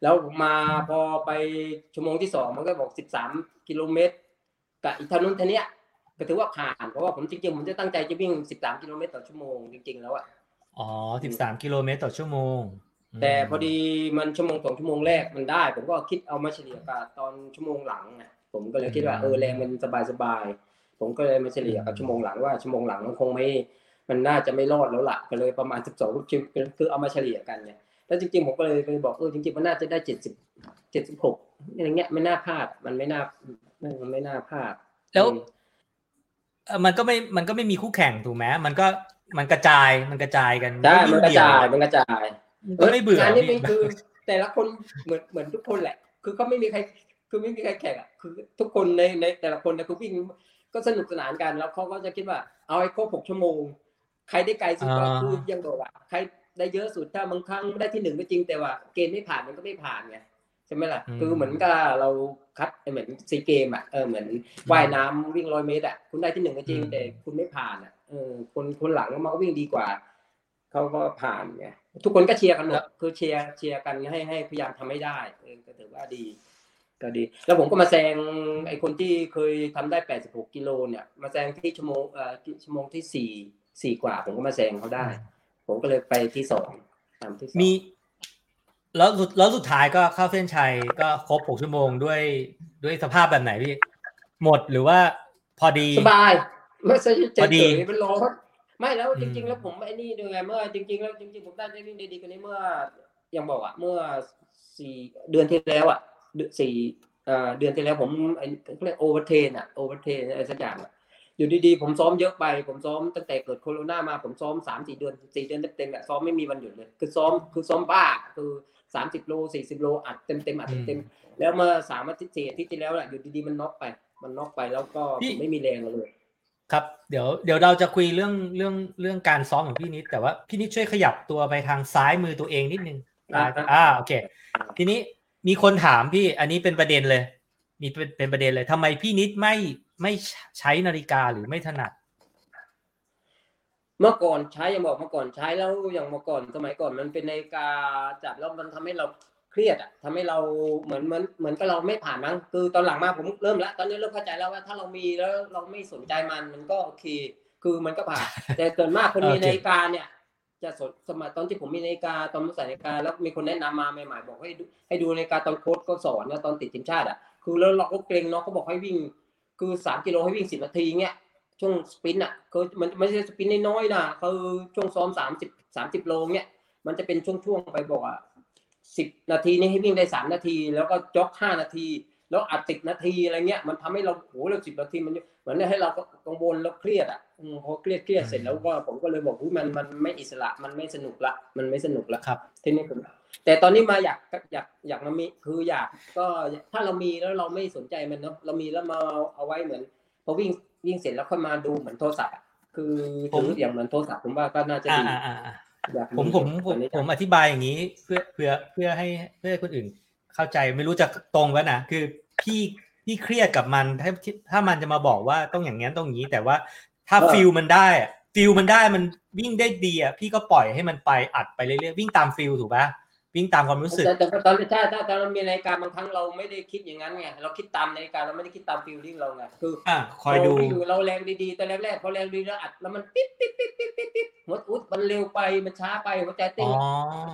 [SPEAKER 2] แล้วมาพอไปชั่วโมงที่สองมันก็บอกสิบสามกิโลเมตรกับอีกเท่านู้นเท่านี้ก็ถือว่าผ่านเพราะว่าผมจริงๆผมจะตั้งใจจะวิ่งสิบสามกิโลเมตรต่อชั่วโมงจริงๆแล้วอะ
[SPEAKER 1] อ๋อสิบสามกิโลเมตรต่อชั่วโมงม
[SPEAKER 2] แต่พอดีมันชั่วโมงสองชั่วโมงแรกมันได้ ผมก็คิดเอามาเฉลี่ยกับตอนชั่วโมงหลังไงผมก็เลยคิดว่าเออแรงมันสบายสบายๆผมก็เลยมาเฉลี่ยกับชั่วโมงหลังว่าชั่วโมงหลังมันคงไม่มันน่าจะไม่รอดแล้วล่ะก็เลยประมาณสิบสองชิมคือเอามาเฉลี่ยกันไง แล้วจริงๆผมก็เลยเลยบอกเออจริงๆมันน่าจะได้เจ็ดสิบเจ็ดสิบหกอะไรเงี้ยไม่น่าพลาดมันไม่น่ามันไม่น่าพลาด
[SPEAKER 1] แล้ว
[SPEAKER 2] อืม
[SPEAKER 1] เอ่อมันก็ไม่มันก็ไม่มีคู่แข่งถูกไหมมันก็มันกระจายมันกระจายกัน
[SPEAKER 2] ใช่มันกระ
[SPEAKER 1] เดี่ว
[SPEAKER 2] จายมันกระจาย
[SPEAKER 1] มันก็ไม่เบื่องา
[SPEAKER 2] นนี้
[SPEAKER 1] พี่
[SPEAKER 2] มันคือ แต่ละคนเหมือนเหมือนทุกคนแหละ คือเขาไม่มีใคร คือไม่มีใครแข่งอะคือ ทุกคนในในแต่ละคนเนี่ยคือวิ่งก็สนุกสนานกันแล้วเขาก็จะคิดว่า เอาให้ครบหกชั่วโมง ใครได้ไกลสุดก็
[SPEAKER 1] อ่า
[SPEAKER 2] คือยังบอกว่าใคร ได้เยอะสุดถ้าบางครั้งได้ที่หนึ่งก็จริงแต่ว่าเกณฑ์ไม่ผ่านมันก็ไม่ผ่านไงใช่ไหมล่ะคือเหมือนกับเราคัดเหมือนซีเกมอะเออเหมือนว่ายน้ำวิ่งร้อยเมตรอะคุณได้ที่หนึ่งก็จริงแต่คุณไม่ผ่านอะเออคนคนหลังมันก็วิ่งดีกว่าเขาก็ผ่านไงทุกคนก็เชียร์กันหมดคือเชียร์เชียร์กันให้ให้พยายามทำให้ได้เออก็ถือว่าดี ก็ดี แล้วผมก็มาแซงไอ้คนที่เคยทำได้86กิโลเนี่ย มาแซงที่ชั่วโมงเอ่อที่ชั่วโมงที่สี่สี่กว่าผมก็มาแซงเขาได้ ผมก็เลยไปที่สองตามที่สอง
[SPEAKER 1] มีแล้วสุดแล้วสุดท้ายก็เข้าเส้นชัยก็ครบหกชั่วโมงด้วยด้วยสภาพแบบไหนพี่ หมดหรือว่าพอดี
[SPEAKER 2] สบายไม่ใช่เฉ
[SPEAKER 1] พอดี
[SPEAKER 2] ยๆเป็นร้อนไม่แล้วจริง
[SPEAKER 1] อื
[SPEAKER 2] ๆ
[SPEAKER 1] ม
[SPEAKER 2] แล้วผมไอ้นี่ด้วยไงเมื่อจริงๆแล้วจริงๆผมได้ได้วิ่งได้ดีกว่านี้เมื่อยังบอกอะเมื่อสี่เดือนที่แล้วอะเดือนสี่เอ่อเดือนที่แล้วผมไอ้เขาเรียก overtrain อะ overtrain อะไรสักอย่าง อะอยู่ดีๆผมซ้อมเยอะไป ผมซ้อมตั้งแต่เกิดโควิดมาผมซ้อมสามสี่เดือนสี่เดือนเต็มๆอะซ้อมไม่มีวันหยุดเลย คือซ้อมคือซ้อมบ้าคือสามสิบโลสี่สิบโลอัดเต็มๆอัดเต็มๆแล้วเมื่อสามอาทิตย์สี่อาทิตย์ที่แล้วแหละอยู่ดีๆมันน็อกไป มันน็อกไปแล้วก็ผมไม่มีแรงเลย
[SPEAKER 1] ครับเดี๋ยวเดี๋ยวเราจะคุยเรื่องเรื่องเรื่องการซ้อมของพี่นิด แต่ว่าพี่นิดช่วยขยับตัวไปทางซ้ายมือตัวเองนิดนึง
[SPEAKER 2] อ่า
[SPEAKER 1] อ่าโอเค ทีนี้มีคนถามพี่อันนี้เป็นประเด็นเลย มีเป็นเป็นประเด็นเลยทำไมพี่นิดไม่ ไม่ใช้นาฬิกาหรือไม่ถนัด
[SPEAKER 2] เมื่อก่อนใช้ยังบอกเมื่อก่อนใช้แล้วอย่างเมื่อก่อนสมัยก่อนมันเป็นนาฬิกาจับแล้วมันทำให้เราเคเครียดอะทำให้เราเหมือนเหมือนเหมือนกับเราไม่ผ่านมั้งคือตอนหลังมาผมเริ่มละตอนนี้เริ่มเข้าใจแล้วว่าถ้าเรามีแล้วเราไม่สนใจมันมันก็โอเค คือมันก็ผ่าน แต่เกินมากคนมี
[SPEAKER 1] โอเค
[SPEAKER 2] นาฬิกาเนี่ย จะสนสมัยตอนที่ผมมีนาฬิกาตอนผมใส่นาฬิกาแล้วมีคนแนะนำมาใหม่ๆบอกให้ดูให้ดูนาฬิกาตอนโค้ชก็สอนนะตอนติดทีมชาติอะคือแล้วเราก็เกรงเนาะเขาบอกให้วิ่ง คือสามกิโลให้วิ่งสิบนาทีเงี้ยช่วงสปรินต์อะคือมันไม่ใช่สปรินต์น้อยๆนะคือช่วงซ้อมสามสิบสามสิบโลเงี้ยมันจะเป็นช่วงๆไปบอกอะสิบนาทีนี่ให้วิ่งได้สามนาที แล้วก็จ็อกห้านาที แล้วอัดสิบนาทีอะไรเงี้ยมันทำให้เราโหเราสิบนาทีมันเหมือนให้เราก็กังวลแล้วเครียดอะอืมพอเครียดเครียดเสร็จแล้วก็ผมก็เลยบอกว่ามันมันไม่อิสระมันไม่สนุกละมันไม่สนุกละ
[SPEAKER 1] ครับ
[SPEAKER 2] ทีนี้ผม แต่ตอนนี้มาอยากอยากอยากมามีคืออยากก็ถ้าเรามีแล้วเราไม่สนใจมันเนาะเรามีแล้วมาเอาเอาไว้เหมือนพอวิ่งวิ่งเสร็จแล้วค่อยมาดูเหมือนโทรศัพท์อะคือถืออย่างเหมือนโทรศัพท์ผมว่าก็น่าจะ
[SPEAKER 1] อ่า
[SPEAKER 2] ดี
[SPEAKER 1] อ่าอ่าอ่า
[SPEAKER 2] อยาก
[SPEAKER 1] ผมผมผ
[SPEAKER 2] ตอ
[SPEAKER 1] ม
[SPEAKER 2] นนี้
[SPEAKER 1] ผมอธิบายอย่างนี้เพื่อเพื่อเพื่อให้เพื่อให้คนอื่น เข้าใจไม่รู้จะตรงวะนะคือพี่พี่เครียดกับมันถ้าถ้ามันจะมาบอกว่าต้องอย่างนี้ต้องอย่างนี้ แต่ว่าถ้า feel มันได้ feel มันได้มันวิ่งได้ดีอะพี่ก็ปล่อยให้มันไปอัดไปเรื่อยๆวิ่งตาม feel ถูกปะ วิ่งตามความรู้สึก
[SPEAKER 2] แต่แต่ตอนถ้าถ้าตอนเรามีนาฬิกาบางครั้งเราไม่ได้คิดอย่างนั้นไงเราคิดตามนาฬิกาเราไม่ได้คิดตาม feeling เราไงคือ
[SPEAKER 1] อะคอยดู
[SPEAKER 2] เราวิ่งเราแรงดีๆแต่แรกๆพอแรงดีแล้วอัดแล้วมันปิ๊บปิ๊บปิ๊บปิ๊บปิ๊บปิ๊บหัวอุ๊ดมันเร็วไปมันช้าไปหัวใจเต้
[SPEAKER 1] อ๋
[SPEAKER 2] น
[SPEAKER 1] อ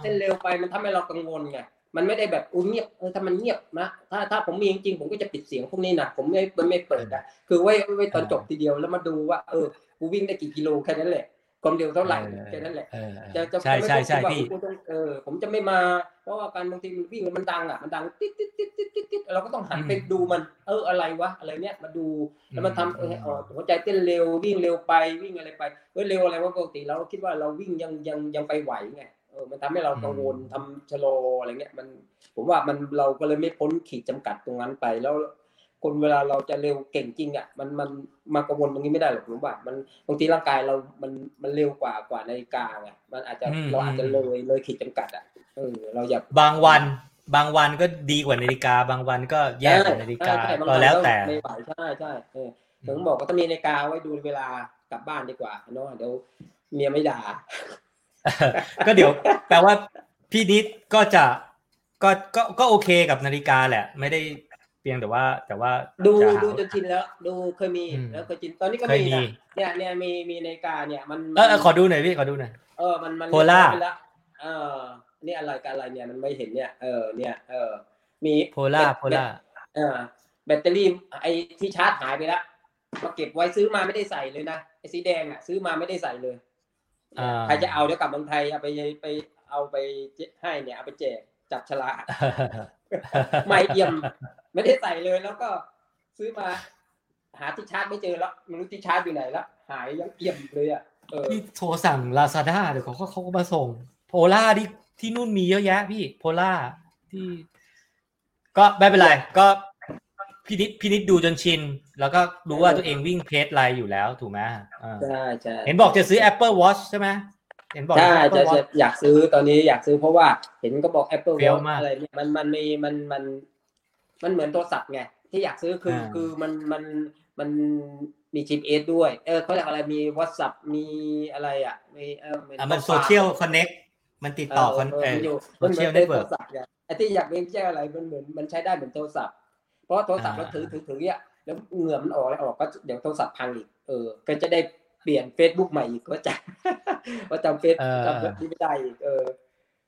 [SPEAKER 2] เต้นเร็วไปมันทำให้เรากังวลไงมันไม่ได้แบบอุ้ยเงียบเออถ้ามันเงียบนะถ้าถ้าผมมีจริงๆผมก็จะปิดเสียงพวกนี้นะผมไม่ไม่ไม่เปิดนะคือไว้ไว้ตอนจบทีเดียวแล้วมาดูว่า เออกูวิ่งได้กี่กิโลแค่นั้นแหละ ความเร็วเท่าไหร่แค่นั้นแหละ
[SPEAKER 1] เออ
[SPEAKER 2] จะจะ
[SPEAKER 1] ใช่ใช่ใช่
[SPEAKER 2] จะไม่
[SPEAKER 1] พี่
[SPEAKER 2] ต้องคิดว่าเออผมจะไม่มา เพราะว่าการบางทีมันวิ่งแล้วมันดังอะมันดังติ๊ดติ๊ดติ๊ดติ๊ดติ๊ดติ๊ดเราก็ต้องหันไปดูมัน เอออะไรวะอะไรเนี้ยมาดูแล้วมันทำเออเออหัวใจเต้นเร็ววิ่งเร็วไปวิ่งอะไรไปเออเร็วอะไรวะปกติเราก็คิดว่าเราวิ่งยังยังยังไปไหวไงเออมันทำให้เรากังวลทำชะลออะไรเงี้ยมัน ผมว่ามันเราก็เลยไม่พ้นขีดจำกัดตรงนั้นไปแล้ว คนเวลาเราจะเร็วเก่งจริงอะมันมันมากังวลตรงนี้ไม่ได้หรอกผมว่ามันบางทีร่างกายเรามันมันเร็วกว่ากว่านาฬิกาไงมันอาจจะ
[SPEAKER 1] อืม
[SPEAKER 2] เราอาจจะเลยเลยขีดจำกัดอะเออเราอยาก
[SPEAKER 1] บางวัน บางวันก็ดีกว่านาฬิกา บางวันก็แย่กว่านาฬิกา
[SPEAKER 2] ใช่ใช่บง
[SPEAKER 1] ก็
[SPEAKER 2] วัน
[SPEAKER 1] แล้วแต่
[SPEAKER 2] ไม่ไหวใช่ใช่เออถึงบอกว่าถ้ามีนาฬิกาไว้ดูเวลากลับบ้านดีกว่าเนาะเดี๋ยวเมียไม่ด่า
[SPEAKER 1] ก็เดี๋ยว แปลว่าพี่นิดก็จะก็ก็ก็โอเคกับนาฬิกาแหละ ไม่ได้ เพียงแต่ว่าแต่ว่า
[SPEAKER 2] ดู
[SPEAKER 1] จะหา
[SPEAKER 2] ดูจนชินแล้ว ดูเคยมี
[SPEAKER 1] อืม
[SPEAKER 2] แล้วเคยชินตอนนี้ก็
[SPEAKER 1] เคย
[SPEAKER 2] มี
[SPEAKER 1] มี
[SPEAKER 2] นะเนี่ยเนี่ยมีมีนาฬิกาเนี่ยมัน
[SPEAKER 1] เออเออขอดูหน่อยพี่ขอดูหน่อย
[SPEAKER 2] เออมันมัน
[SPEAKER 1] Polar
[SPEAKER 2] เรียบร้อยไปแล้วเออนี่อะไรกับอะไรเนี่ยมันไม่เห็นเนี่ยเออเนี่ยเออมี
[SPEAKER 1] Polar
[SPEAKER 2] แบต
[SPEAKER 1] Polar
[SPEAKER 2] เออแบตเตอรี่ไอที่ชาร์จหายไปแล้วมาเก็บไว้ซื้อมาไม่ได้ใส่เลยนะไอสีแดงอะซื้อมาไม่ได้ใส่เลย
[SPEAKER 1] อ่า
[SPEAKER 2] ใครจะเอาเดี๋ยวกลับเมืองไทยเอาไปไปเอาไปให้เนี่ยเอาไปแจกจับฉลากใหม่เอี่ยม ไม่ได้ใส่เลยแล้วก็ซื้อมา หาที่ชาร์จไม่เจอแล้วไม่รู้ที่ชาร์จอยู่ไหนแล้วหายยังเอี่ยมเลยอะเออ
[SPEAKER 1] พี่โทรสั่งลาซาด้าเดี๋ยวเขาก็เขาก็มาส่ง Polar ที่ที่นู่นมีเยอะแยะ พี่ Polar ที่ ก็ไม่เป็นไรก็พี่นิดพี่นิดดูจนชิน แล้วก็รู้ว่าตัวเองวิ่ง pace ไหนอยู่แล้วถูกไหมอ่า
[SPEAKER 2] ใช่ใช่
[SPEAKER 1] เห็นบอกจะซื้อ Apple Watch ใช่ไหมเห็นบอก
[SPEAKER 2] ใช่
[SPEAKER 1] จะ
[SPEAKER 2] จะ
[SPEAKER 1] Apple
[SPEAKER 2] จะ
[SPEAKER 1] Watch
[SPEAKER 2] อยากซื้อตอนนี้อยากซื้อเพราะว่าเห็นก็บอก Apple
[SPEAKER 1] เฟี้ยว
[SPEAKER 2] Watch
[SPEAKER 1] มาก
[SPEAKER 2] อะไรเนี่ยมันมันมีมันมัน มันเหมือนโทรศัพท์ไงที่อยากซื้อคือ
[SPEAKER 1] อ่า
[SPEAKER 2] คือมันมันมันมี GPS ด้วย เออเขาเรียกอะไรมี WhatsApp มีอะไรอะมีเออ
[SPEAKER 1] อะมัน
[SPEAKER 2] ข้
[SPEAKER 1] โซ
[SPEAKER 2] อความ
[SPEAKER 1] เชียลคอนเน็กมันติดต่อคอน
[SPEAKER 2] เอ
[SPEAKER 1] เอ
[SPEAKER 2] อ
[SPEAKER 1] อ
[SPEAKER 2] มันอยู่
[SPEAKER 1] โซ
[SPEAKER 2] มันเห
[SPEAKER 1] เชี
[SPEAKER 2] มื
[SPEAKER 1] ย
[SPEAKER 2] อ
[SPEAKER 1] ล
[SPEAKER 2] น
[SPEAKER 1] เน็
[SPEAKER 2] เป็น
[SPEAKER 1] ตเวิ
[SPEAKER 2] โท
[SPEAKER 1] ร์ก
[SPEAKER 2] รศัพท์ไงไอ้ที่อยากเป็นแจ้อะไรมันเหมือนมันใช้ได้เหมือนโทรศัพท์ เพราะว่าโทรศัพท์
[SPEAKER 1] อ่า
[SPEAKER 2] เราถือถือถือเนี่ยแล้วเหงื่อมันออกแล้วออกก็เดี๋ยวโทรศัพท์พังอีกเออ ก็จะได้เปลี่ยน Facebook ใหม่อีกก็จะว่าจำเฟซจำเฟซที่ไม่ได้อีกเออ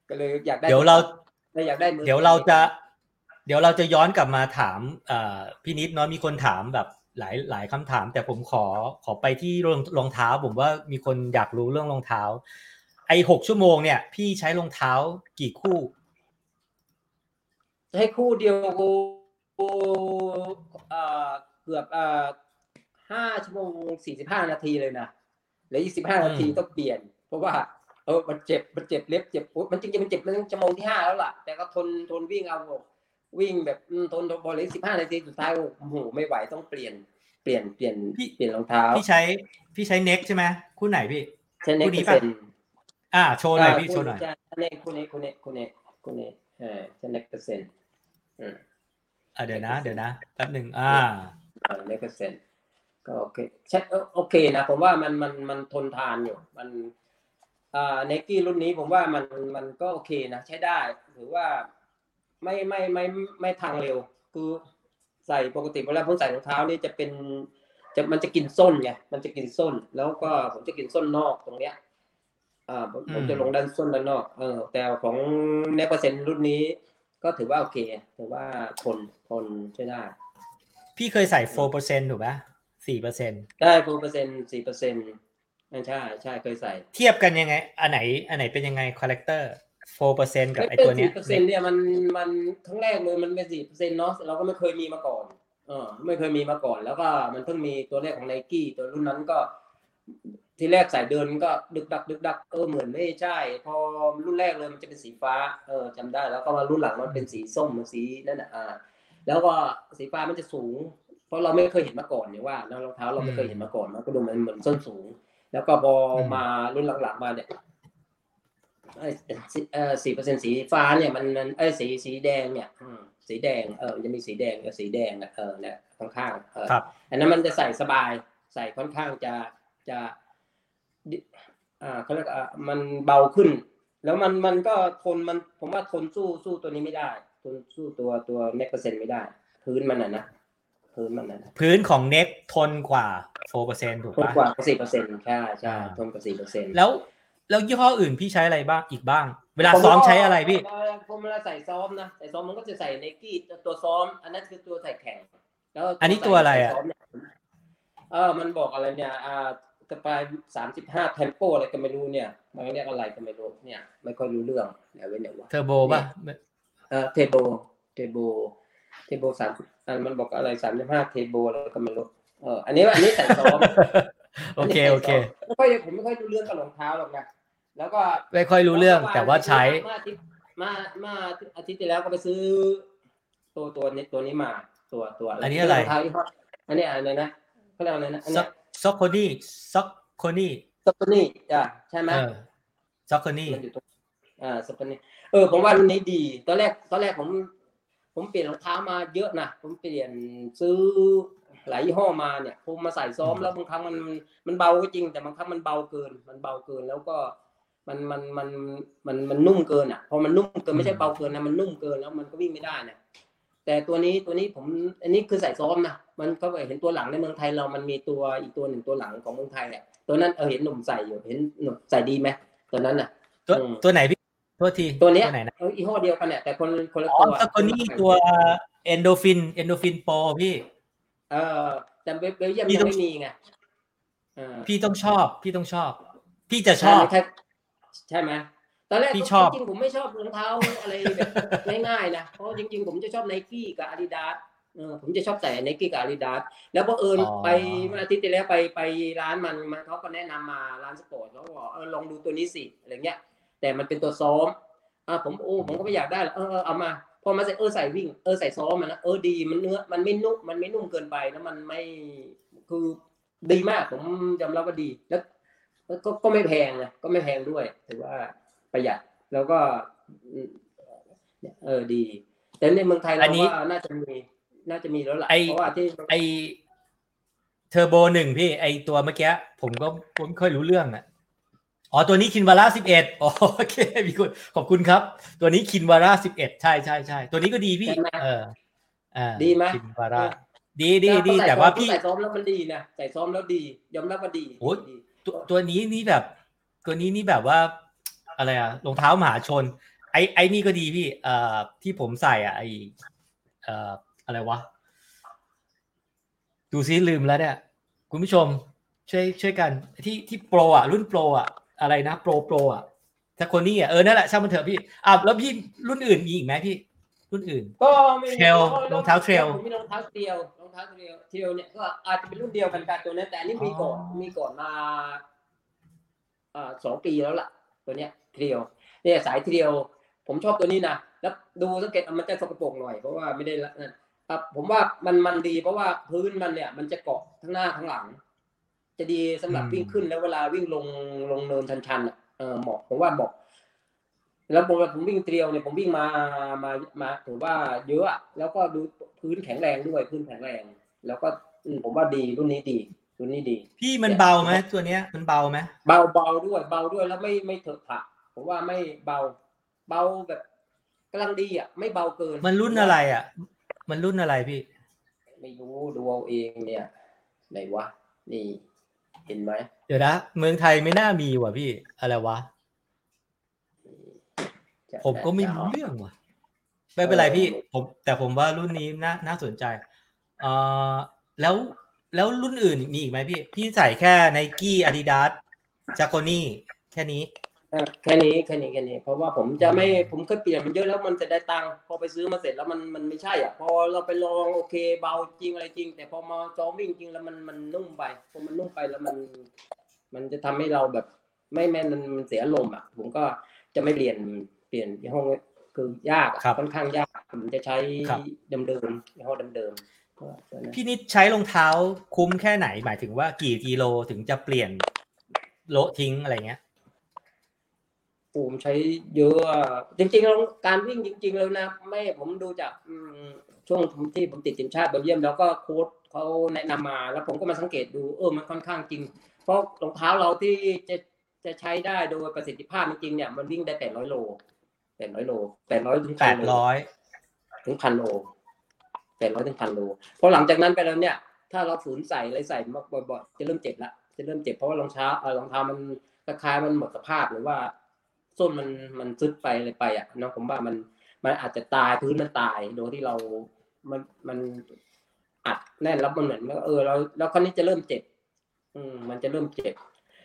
[SPEAKER 2] ก็เลยอยากได้
[SPEAKER 1] เดี๋ยวเรา
[SPEAKER 2] เลยอยากได้มือ
[SPEAKER 1] เดี๋ยวเราจะ เดี๋ยวเราจะย้อนกลับมาถามเอ่อพี่นิดเนาะมีคนถามแบบหลายหลายคำถาม แต่ผมขอขอไปที่รองรองเท้า ผมว่ามีคนอยากรู้เรื่องรองเท้า ไอ้หกชั่วโมงเนี่ย พี่ใช้รองเท้ากี่คู่
[SPEAKER 2] ให้คู่เดียวกูกูเอ่อเกือบเอ่อห้าชั่วโมงสี่สิบห้านาทีเลยนะแล้วยี่สิบห้านาที
[SPEAKER 1] อืม
[SPEAKER 2] ต้องเปลี่ยน เพราะว่าเออมันเจ็บมันเจ็บเล็บเจ็บโอ๊ยมันจริงๆมันเจ็บมันชั่วโมงที่ห้าแล้วล่ะ แต่ก็ทนทนวิ่งเอา วิ่งแบบอืมทนทนพอเลยสิบห้านาทีสุดท้ายโอ้โหไม่ไหวต้องเปลี่ยนเปลี่ยนเปลี่ยนเปลี่ยนรองเท้า
[SPEAKER 1] พี่ใช้พี่ใช้เน็กใช่ไหมคู่ไหนพี่
[SPEAKER 2] ใช้เน็ก
[SPEAKER 1] คู่นี้
[SPEAKER 2] เปอร์
[SPEAKER 1] ปะ
[SPEAKER 2] เซ็นต์
[SPEAKER 1] อ่าโชว์หน่อยพี่โชว์หน่อย
[SPEAKER 2] ใช่เน็กคู่นี้คู่นี้คู่นี้คู่นี้เออใช้เน็กเปอร์เซ็นต์อืม
[SPEAKER 1] อ่าเดี๋ยวนะ เดี๋ยวนะแป๊บหนึ่งอ่า
[SPEAKER 2] เน็กเปอร์เซ็นต์ก็โอเคใช่เออโอเคนะผมว่ามันมันมันทนทานอยู่มันอ่าเนกี้รุ่นนี้ผมว่ามันมันก็โอเคนะใช้ได้ถือว่า ไม่ไม่ไม่ไม่ไม่ทางเร็ว คือใส่ปกติเวลาผมใส่รองเท้านี่จะเป็นจะมันจะกินส้นไงมันจะกินส้น แล้วก็ผมจะกินส้นนอกตรงเนี้ยอ่าผมผมจะลงด้านส้นด้านนอกเออแต่ของเนเปอร์เซ็นต์รุ่นนี้ ก็ถือว่าโอเคถือว่าทนทนใช้ได้
[SPEAKER 1] พี่เคยใส่4%ถูกปะ4%
[SPEAKER 2] ได้โฟเปอร์เซ็นต์สี่เปอร์เซ็นต์ใช่ใช่เคยใส่
[SPEAKER 1] เทียบกันยังไง อันไหน อันไหนเป็นยังไง character 4%กับไอตัวเนี้ย
[SPEAKER 2] เปอร์เซ็นต์เนี่ยมันมันครั้งแรกเลยมันเป็นสี่เปอร์เซ็นต์เนาะเราก็ไม่เคยมีมาก่อนเออไม่เคยมีมาก่อน แล้วก็มันเพิ่งมีตัวแรกของไนกี้ตัวรุ่นนั้นก็ที่แรกใส่เดินก็ดึกดัก ดึกดักเออเหมือนไม่ใช่ พอรุ่นแรกเลยมันจะเป็นสีฟ้าเออจำได้ แล้วก็มารุ่นหลังมันเป็นสีส้มมันสีนั่นน่ะอ่าแล้วก็สีฟ้ามันจะสูง เพราะเราไม่เคยเห็นมาก่อนเนี่ยว่าแล้วรองเท้าเราไม่เคยเห็นมาก่อนมันก็ดูมันเหมือนส้นสูง แล้วก็พอมารุ่นหลังๆมาเนี่ยเอ้ย สีเออสี่เปอร์เซ็นสีฟ้าเนี่ยมันมันเอ้ยสีสีแดงเนี่ยอืมสีแดงเออมันจะมีสีแดงกับสีแดงอะเออเนี่ยข้างๆเออ
[SPEAKER 1] ครับ
[SPEAKER 2] อันนั้นมันจะใส่สบายใส่ค่อนข้างจะจะดิอ่าเขาเรียกอ่ามันเบาขึ้น แล้วมันมันก็ทนมันผมว่าทนสู้สู้ตัวนี้ไม่ได้ทนสู้ตัวตัวเน็กเปอร์เซ็นต์ไม่ได้ พื้นมันอะนะพื้นมันอะนะ
[SPEAKER 1] พื้นของเน็กทนกว่า4%ถูก
[SPEAKER 2] ทน
[SPEAKER 1] ปะ
[SPEAKER 2] กว่าสี่เปอร์เซ็นต์ใช่ใช่
[SPEAKER 1] อ่า
[SPEAKER 2] ทนกว่าสี่เปอร์เซ็นต์
[SPEAKER 1] แล้ว แล้วยี่ห้ออื่นพี่ใช้อะไรบ้างอีกบ้าง เวลาซ้อมใช้อะไรพี่
[SPEAKER 2] ผมเวลาใส่ซ้อมนะใส่ซ้อมมันก็จะใส่ไนกี้ตัวซ้อม อันนั้นคือตัวใส่แข่งแล้ว
[SPEAKER 1] อันนี้ตัวอะไรอะ
[SPEAKER 2] ใส่ซ้มเนี่ยเออมันบอกอะไรเนี่ยอ่าสปายสามสิบห้าเทมโปอะไรก็ไม่รู้เนี่ย มันเรียกอะไรก็ไม่รู้เนี่ย ไม่ค่อยรู้เรื่องเดี๋ยวไว้เนี่ยวะ
[SPEAKER 1] เทอร์โบป่ะ
[SPEAKER 2] เออเทโบเทโบเทโบสามอันมันบอกอะไรสามสิบห้าเทโบอะไรก็ไม่รู้เอออันนี้อันนี้ใส่ซ้อม
[SPEAKER 1] โอเคโอเค
[SPEAKER 2] ไม่ค่อยผมไม่ค่อยรู้เรื่องกับรองเท้าหรอกนะ แล้วก็
[SPEAKER 1] ไม่ค่อยรู้เรื่องแต่ว่าใช้
[SPEAKER 2] เมื่ออาทิตย์มาเมื่ออาทิตย์ที่แล้วก็ไปซื้อ ตัวตัวนี้ตัวนี้มาตัวตัว
[SPEAKER 1] อันนี้อะไร
[SPEAKER 2] งเท้ายี่ห้ออันนี้อะไรนะเขาเรียกอะไรนะอัน
[SPEAKER 1] ซ็
[SPEAKER 2] เนี้
[SPEAKER 1] อก Saucony Saucony
[SPEAKER 2] สปนี่จ้ะใช่ไหม
[SPEAKER 1] เออ Saucony
[SPEAKER 2] มันอยู่ตรงอ่าสปนี่เออผมว่ารุ่นนี้ดี ตอนแรกตอนแรกผม ผมเปลี่ยนรองเท้ามาเยอะนะผมเปลี่ยนซื้อหลายยี่ห้อมาเนี่ยผมมาใส่ซ้อมแล้วบางครั้งมันมันเบาก็จริง แต่บางครั้งมันเบาเกิน มันเบาเกินแล้วก็ มันมันมันมันมันนุ่มเกินอะ พอมันนุ่มเกินไม่ใช่เบาเกินนะมันนุ่มเกินแล้วมันก็วิ่งไม่ได้นะแต่ตัวนี้ตัวนี้ผมอันนี้คือใส่ซ้อมนะมันก็เห็นตัวหลังในเมืองไทยเรามันมีตัวอีกตัวหนึ่งตัวหลังของเมืองไทยเนี่ยตัวนั้นเออเห็นหนุ่มใส่อยู่เห็นหนุ่มใส่ดีไหมตัวนั้นน่ะ
[SPEAKER 1] ตัว
[SPEAKER 2] อืม
[SPEAKER 1] ตัวไหนพี่โทษที
[SPEAKER 2] ตัวเนี้ย
[SPEAKER 1] ไหนนะ
[SPEAKER 2] เออยี่ห้อเดียวกันเนี่ยแต่คนคนละ
[SPEAKER 1] อ๋อ
[SPEAKER 2] ตัว
[SPEAKER 1] Saucony ตัว Endorphin Endorphin Pro พี่
[SPEAKER 2] เออแต่เบลเยียม
[SPEAKER 1] พี่
[SPEAKER 2] ยัง
[SPEAKER 1] ต้อง
[SPEAKER 2] ไม่มีไงเออ
[SPEAKER 1] พี่ต้องชอบ พี่ต้องชอบ พี่จะชอบ
[SPEAKER 2] ใช่ใช่ไหมตอนแรก
[SPEAKER 1] พี่ชอบ
[SPEAKER 2] จริงๆผมไม่ชอบรองเท้าอะไรแบบง่ายๆนะเพราะจริง ๆ ผมจะชอบไนกี้กับอาดิดาสเออผมจะชอบใส่ไนกี้กับอาดิดาสแล้วบังเอิญ
[SPEAKER 1] อ๋อ
[SPEAKER 2] ไปเมื่ออาทิตย์ที่แล้วไปไปร้านมันมันเขาก็แนะนำมาร้านสปอร์ตเขาบอกเออลองดูตัวนี้สิอะไรเงี้ย แต่มันเป็นตัวซ้อมอ่าผมโอ้ผมก็ไม่อยากได้หรอกเออเออเอามาพอมาใส่เออใส่วิ่งเออใส่ซ้อมมันนะเออดีมันเนื้อมันไม่นุ่มมันไม่นุ่มเกินไปแล้วมันไม่คือดีมากผมยอมรับว่าดี แล้วแล้ว ก็ก็ไม่แพงนะก็ไม่แพงด้วยถือว่าประหยัดแล้วก็อืมเออดี แต่ในเมืองไทย
[SPEAKER 1] อันนี้
[SPEAKER 2] เราว่าน่าจะมีน่าจะมีแล้วล่ะ
[SPEAKER 1] ไอ้
[SPEAKER 2] เพราะว่าที่
[SPEAKER 1] ไอเทอร์โบหนึ่งพี่ไอตัวเมื่อกี้ผมก็ผมไม่ค่อยรู้เรื่องอะอ๋อตัวนี้ Kinvara สิบเอ็ดโอเคมีคุณขอบคุณครับ ตัวนี้ Kinvara สิบเอ็ดใช่ใช่ใช่ตัวนี้ก็ดีพี่ เอออ่า
[SPEAKER 2] ดีไหม
[SPEAKER 1] Kinvaraดีดีดี
[SPEAKER 2] ใส่
[SPEAKER 1] แต่ว่า
[SPEAKER 2] ซ้อม
[SPEAKER 1] พี่
[SPEAKER 2] ใส่ซ้อมแล้วมันดีนะใส่ซ้อมแล้วดี ยอมรับว่าดี
[SPEAKER 1] โอ้ย
[SPEAKER 2] ดี
[SPEAKER 1] ตัวตัวนี้นี่แบบ ตัวนี้นี่แบบว่า อะไรอะรองเท้ามหาชน ไอไอนี่ก็ดีพี่ เอ่อที่ผมใส่อะไอเอ่ออะไรวะ ดูซิลืมแล้วเนี่ย คุณผู้ชม ช่วยช่วยกัน ที่ที่โปรอะ รุ่นโปรอะ อะไรนะโปรโปรอะถ้าคนนี้อะเออนั่นแหละช่างมันเถอะพี่อะแล้วพี่รุ่นอื่นมีอีกไหมพี่ รุ่นอื่น
[SPEAKER 2] ก็ไม่มี
[SPEAKER 1] trail รองเท้า trail
[SPEAKER 2] ผมมีรองเท้า trail รองเท้า trail trail เนี่ยก็อาจจะเป็นรุ่นเดียวกันกับตัวนี้แต่อันนี้มีก่อน
[SPEAKER 1] อ๋อ
[SPEAKER 2] มีก่อนมาอ่าสองปีแล้วล่ะ ตัวเนี้ย trail เนี่ยสาย trail ผมชอบตัวนี้นะแล้วดูสังเกตมันจะสกปรกหน่อยเพราะว่าไม่ได้ละนั่นครับผมว่ามันมันดีเพราะว่าพื้นมันเนี่ย มันจะเกาะทั้งหน้าทั้งหลัง จะดีสำหรับ
[SPEAKER 1] อืม
[SPEAKER 2] วิ่งขึ้นแล้วเวลาวิ่งลงลงเนินชันๆอะเออเหมาะผมว่าเหมาะ แล้วผมผมวิ่งเตรียวเนี่ยผมวิ่งมามามาถือว่าเยอะอะแล้วก็ดูพื้นแข็งแรงด้วยพื้นแข็งแรง แล้วก็อืมผมว่าดีรุ่นนี้ดีรุ่นนี้ดี
[SPEAKER 1] พี่มันเบาไหมตัวเนี้ยมันเบาไหม
[SPEAKER 2] เบาเบาด้วย เบาด้วยแล้วไม่ไม่เถอะผะผมว่าไม่เบาเบาแบบกำลังดีอะไม่เบาเกิน
[SPEAKER 1] มันรุ่นอะไรอะ มันรุ่นอะไรพี่
[SPEAKER 2] ไม่รู้ดูเอาเองเนี่ยไหนวะนี่ เห็นไหม
[SPEAKER 1] เดี๋ยวนะเมืองไทยไม่น่ามีว่ะพี่อะไรวะ
[SPEAKER 2] จะ
[SPEAKER 1] ผมก็ไม่รู้เรื่องว่ะ ไม่เป็นไรพี่ ผม แต่ผมว่ารุ่นนี้น่าน่าสนใจเอ่อแล้วแล้วรุ่นอื่นมีอีกไหมพี่ พี่ใส่แค่ไนกี้อาดิดาสจากโนี่แค่นี้
[SPEAKER 2] เออแค่นี้แค่นี้แค่นี้ เพราะว่าผมจะไม่ผมเคยเปลี่ยนมันเยอะแล้วมันจะได้ตังค์พอไปซื้อมาเสร็จแล้วมันมันไม่ใช่อะพอเราไปลองโอเคเบาจริงอะไรจริง แต่พอมาซ้อมวิ่งจริงแล้วมันมันนุ่มไปพอมันนุ่มไปแล้วมัน มันจะทำให้เราแบบ ไม่แม่นมันมันเสียลมณ์อะ ผมก็จะไม่เปลี่ยนเปลี่ยนยี่ห้อคือยากอะ
[SPEAKER 1] ครับ
[SPEAKER 2] ค่อนข้างยากผมจะใช้
[SPEAKER 1] ครับ
[SPEAKER 2] เดิมๆยี่ห้อเดิมๆก็ตัวนั้น
[SPEAKER 1] พี่นิดใช้รองเท้าคุ้มแค่ไหน หมายถึงว่ากี่กิโลถึงจะเปลี่ยนโละทิ้งอะไรเงี้ย
[SPEAKER 2] ผมใช้เยอะอะจริงๆแล้วการวิ่งจริง ๆ แล้วนะไม่ผมดูจากอืมช่วงที่ผมติดทีมชาติเบลเยียม แล้วก็โค้ชเขาแนะนำมา แล้วผมก็มาสังเกตดูเออมันค่อนข้างจริง เพราะรองเท้าเราที่จะจะใช้ได้โดยประสิทธิภาพจริงๆเนี่ยมันวิ่งได้แปดร้อยโล แปดร้อยโลแปดร้อยถึง
[SPEAKER 1] แป
[SPEAKER 2] พัน
[SPEAKER 1] ด
[SPEAKER 2] โล
[SPEAKER 1] ร้อย
[SPEAKER 2] ถึงพันโลแปดร้อยถึงพันโลพอหลังจากนั้นไปแล้วเนี่ย ถ้าเราฝืนใส่อะไรใส่มากบ่อยๆจะเริ่มเจ็บละจะเริ่มเจ็บเพราะว่ารองเท้าเอ่อรองเท้ามันราคายๆมันหมดสภาพหรือว่าส้นมันมันซึดไปอะไรไปอะเนาะผมว่ามันมันอาจจะตายพื้นมันตายโดยที่เรามันมันอัดแน่นแล้วมันเหมือนว่าเออเราแล้วคราวนี้จะเริ่มเจ็บ อืมมันจะเริ่มเจ็บ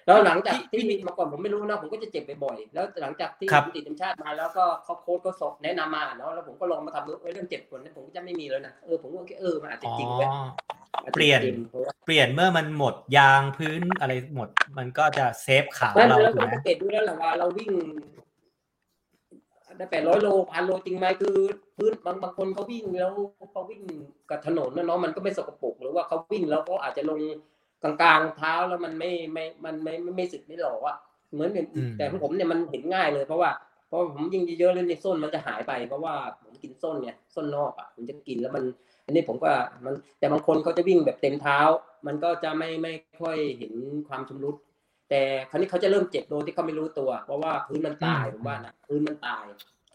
[SPEAKER 2] แล้วหลังจาก
[SPEAKER 1] พี่
[SPEAKER 2] ที่
[SPEAKER 1] พี่
[SPEAKER 2] เมาก่อนผมไม่รู้นะผมก็จะเจ็บบ่อยๆแล้วหลังจากที่
[SPEAKER 1] ครับ
[SPEAKER 2] ผมติดทีมชาติมาแล้วก็เขาโค้ชก็สอบแนะนำมาเนาะแล้วผมก็ลองมาทำดูเออเรื่องเจ็บปวดเนี่ยผมก็จะไม่มีแล้วนะเออผมก็คิดเออมันอาจจะ
[SPEAKER 1] อ๋อ
[SPEAKER 2] จริงเว้ยอาจจะ
[SPEAKER 1] เปลี่ยน
[SPEAKER 2] จริงเพราะว่า
[SPEAKER 1] เปลี่ยนเมื่อมันหมดยางพื้นอะไรหมด มันก็จะเซฟขา
[SPEAKER 2] ไม่
[SPEAKER 1] เรา
[SPEAKER 2] แล้ว
[SPEAKER 1] ถู
[SPEAKER 2] ก็
[SPEAKER 1] กไหม
[SPEAKER 2] สังเกตดูแล้วแหละว่าเราวิ่งได้แปดร้อยโลพันโลจริงไหมคือพื้นบางบางคนเขาวิ่งแล้วเขาวิ่งกับถนนนะเนาะมันก็ไม่สกปรกหรือว่าเขาวิ่งแล้วก็อาจจะลง กลางๆเท้าแล้วมันไม่ไม่มันไม่ไม่ไม่สึกไม่หลอกอะเหมือนอย่างแต่ของผมเนี่ยมันเห็นง่ายเลยเพราะว่าเพราะผมยิงเยอะๆแล้วในส้นมันจะหายไปเพราะว่าผมกินส้นเนี่ยส้นนอกอะผมจะกินแล้วมัน อันนี้ผมก็มันแต่บางคนเขาจะวิ่งแบบเต็มเท้า มันก็จะไม่ไม่ค่อยเห็นความชำรุด แต่คราวนี้เขาจะเริ่มเจ็บโดยที่เขาไม่รู้ตัว เพราะว่าพื้นมันตายผมว่านะพื้นมันตาย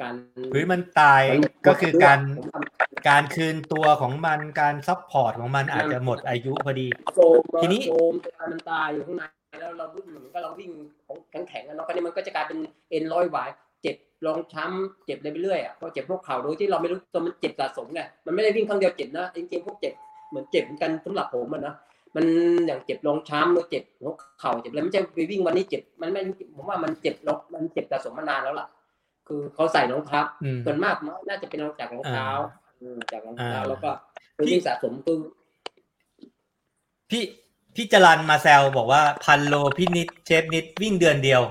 [SPEAKER 2] การ
[SPEAKER 1] พื้นมันตาย
[SPEAKER 2] มันหมด
[SPEAKER 1] ก็คือการ
[SPEAKER 2] ผมท
[SPEAKER 1] การคืนตัวของมันการ support ของมันอาจจะหมดอายุพอดีำ
[SPEAKER 2] โซม
[SPEAKER 1] ทีนี้
[SPEAKER 2] โซมมันตายอยู่ข้างในแล้วเราวิ่งเหมือนก็เราวิ่งของแข็งแข็งๆกันเนาะคราวนี้มันก็จะกลายเป็นเอ็นร้อยหวายเจ็บรองช้ำเจ็บเลยไปเรื่อยอะเพราะเจ็บพวกเข่าโดยที่เราไม่รู้ตัวมันเจ็บสะสมไงมันไม่ได้วิ่งครั้งเดียวเจ็บนะจริงๆพวกเจ็บเหมือนเจ็บเหมือนกันสำหรับผมอะนะมันอย่างเจ็บรองช้ำหรือเจ็บหัวเข่าเจ็บอะไรไม่ใช่ไปวิ่งวันนี้เจ็บมันไม่ผมว่ามันเจ็บรองมันเจ็บสะสมมานานแล้วล่ะ คือเขาใส่รองเท้า
[SPEAKER 1] อืม
[SPEAKER 2] ส่วนมากน่าจะเป็นจากรองเท้า
[SPEAKER 1] อ่า
[SPEAKER 2] อืมจากรองเท้า
[SPEAKER 1] อ่า
[SPEAKER 2] แล้วก็คือวิ่งสะสมคือ
[SPEAKER 1] พี่พี่จรันมาแซวบอกว่าพันโลพี่นิดเชฟนิดวิ่งเดือนเดียว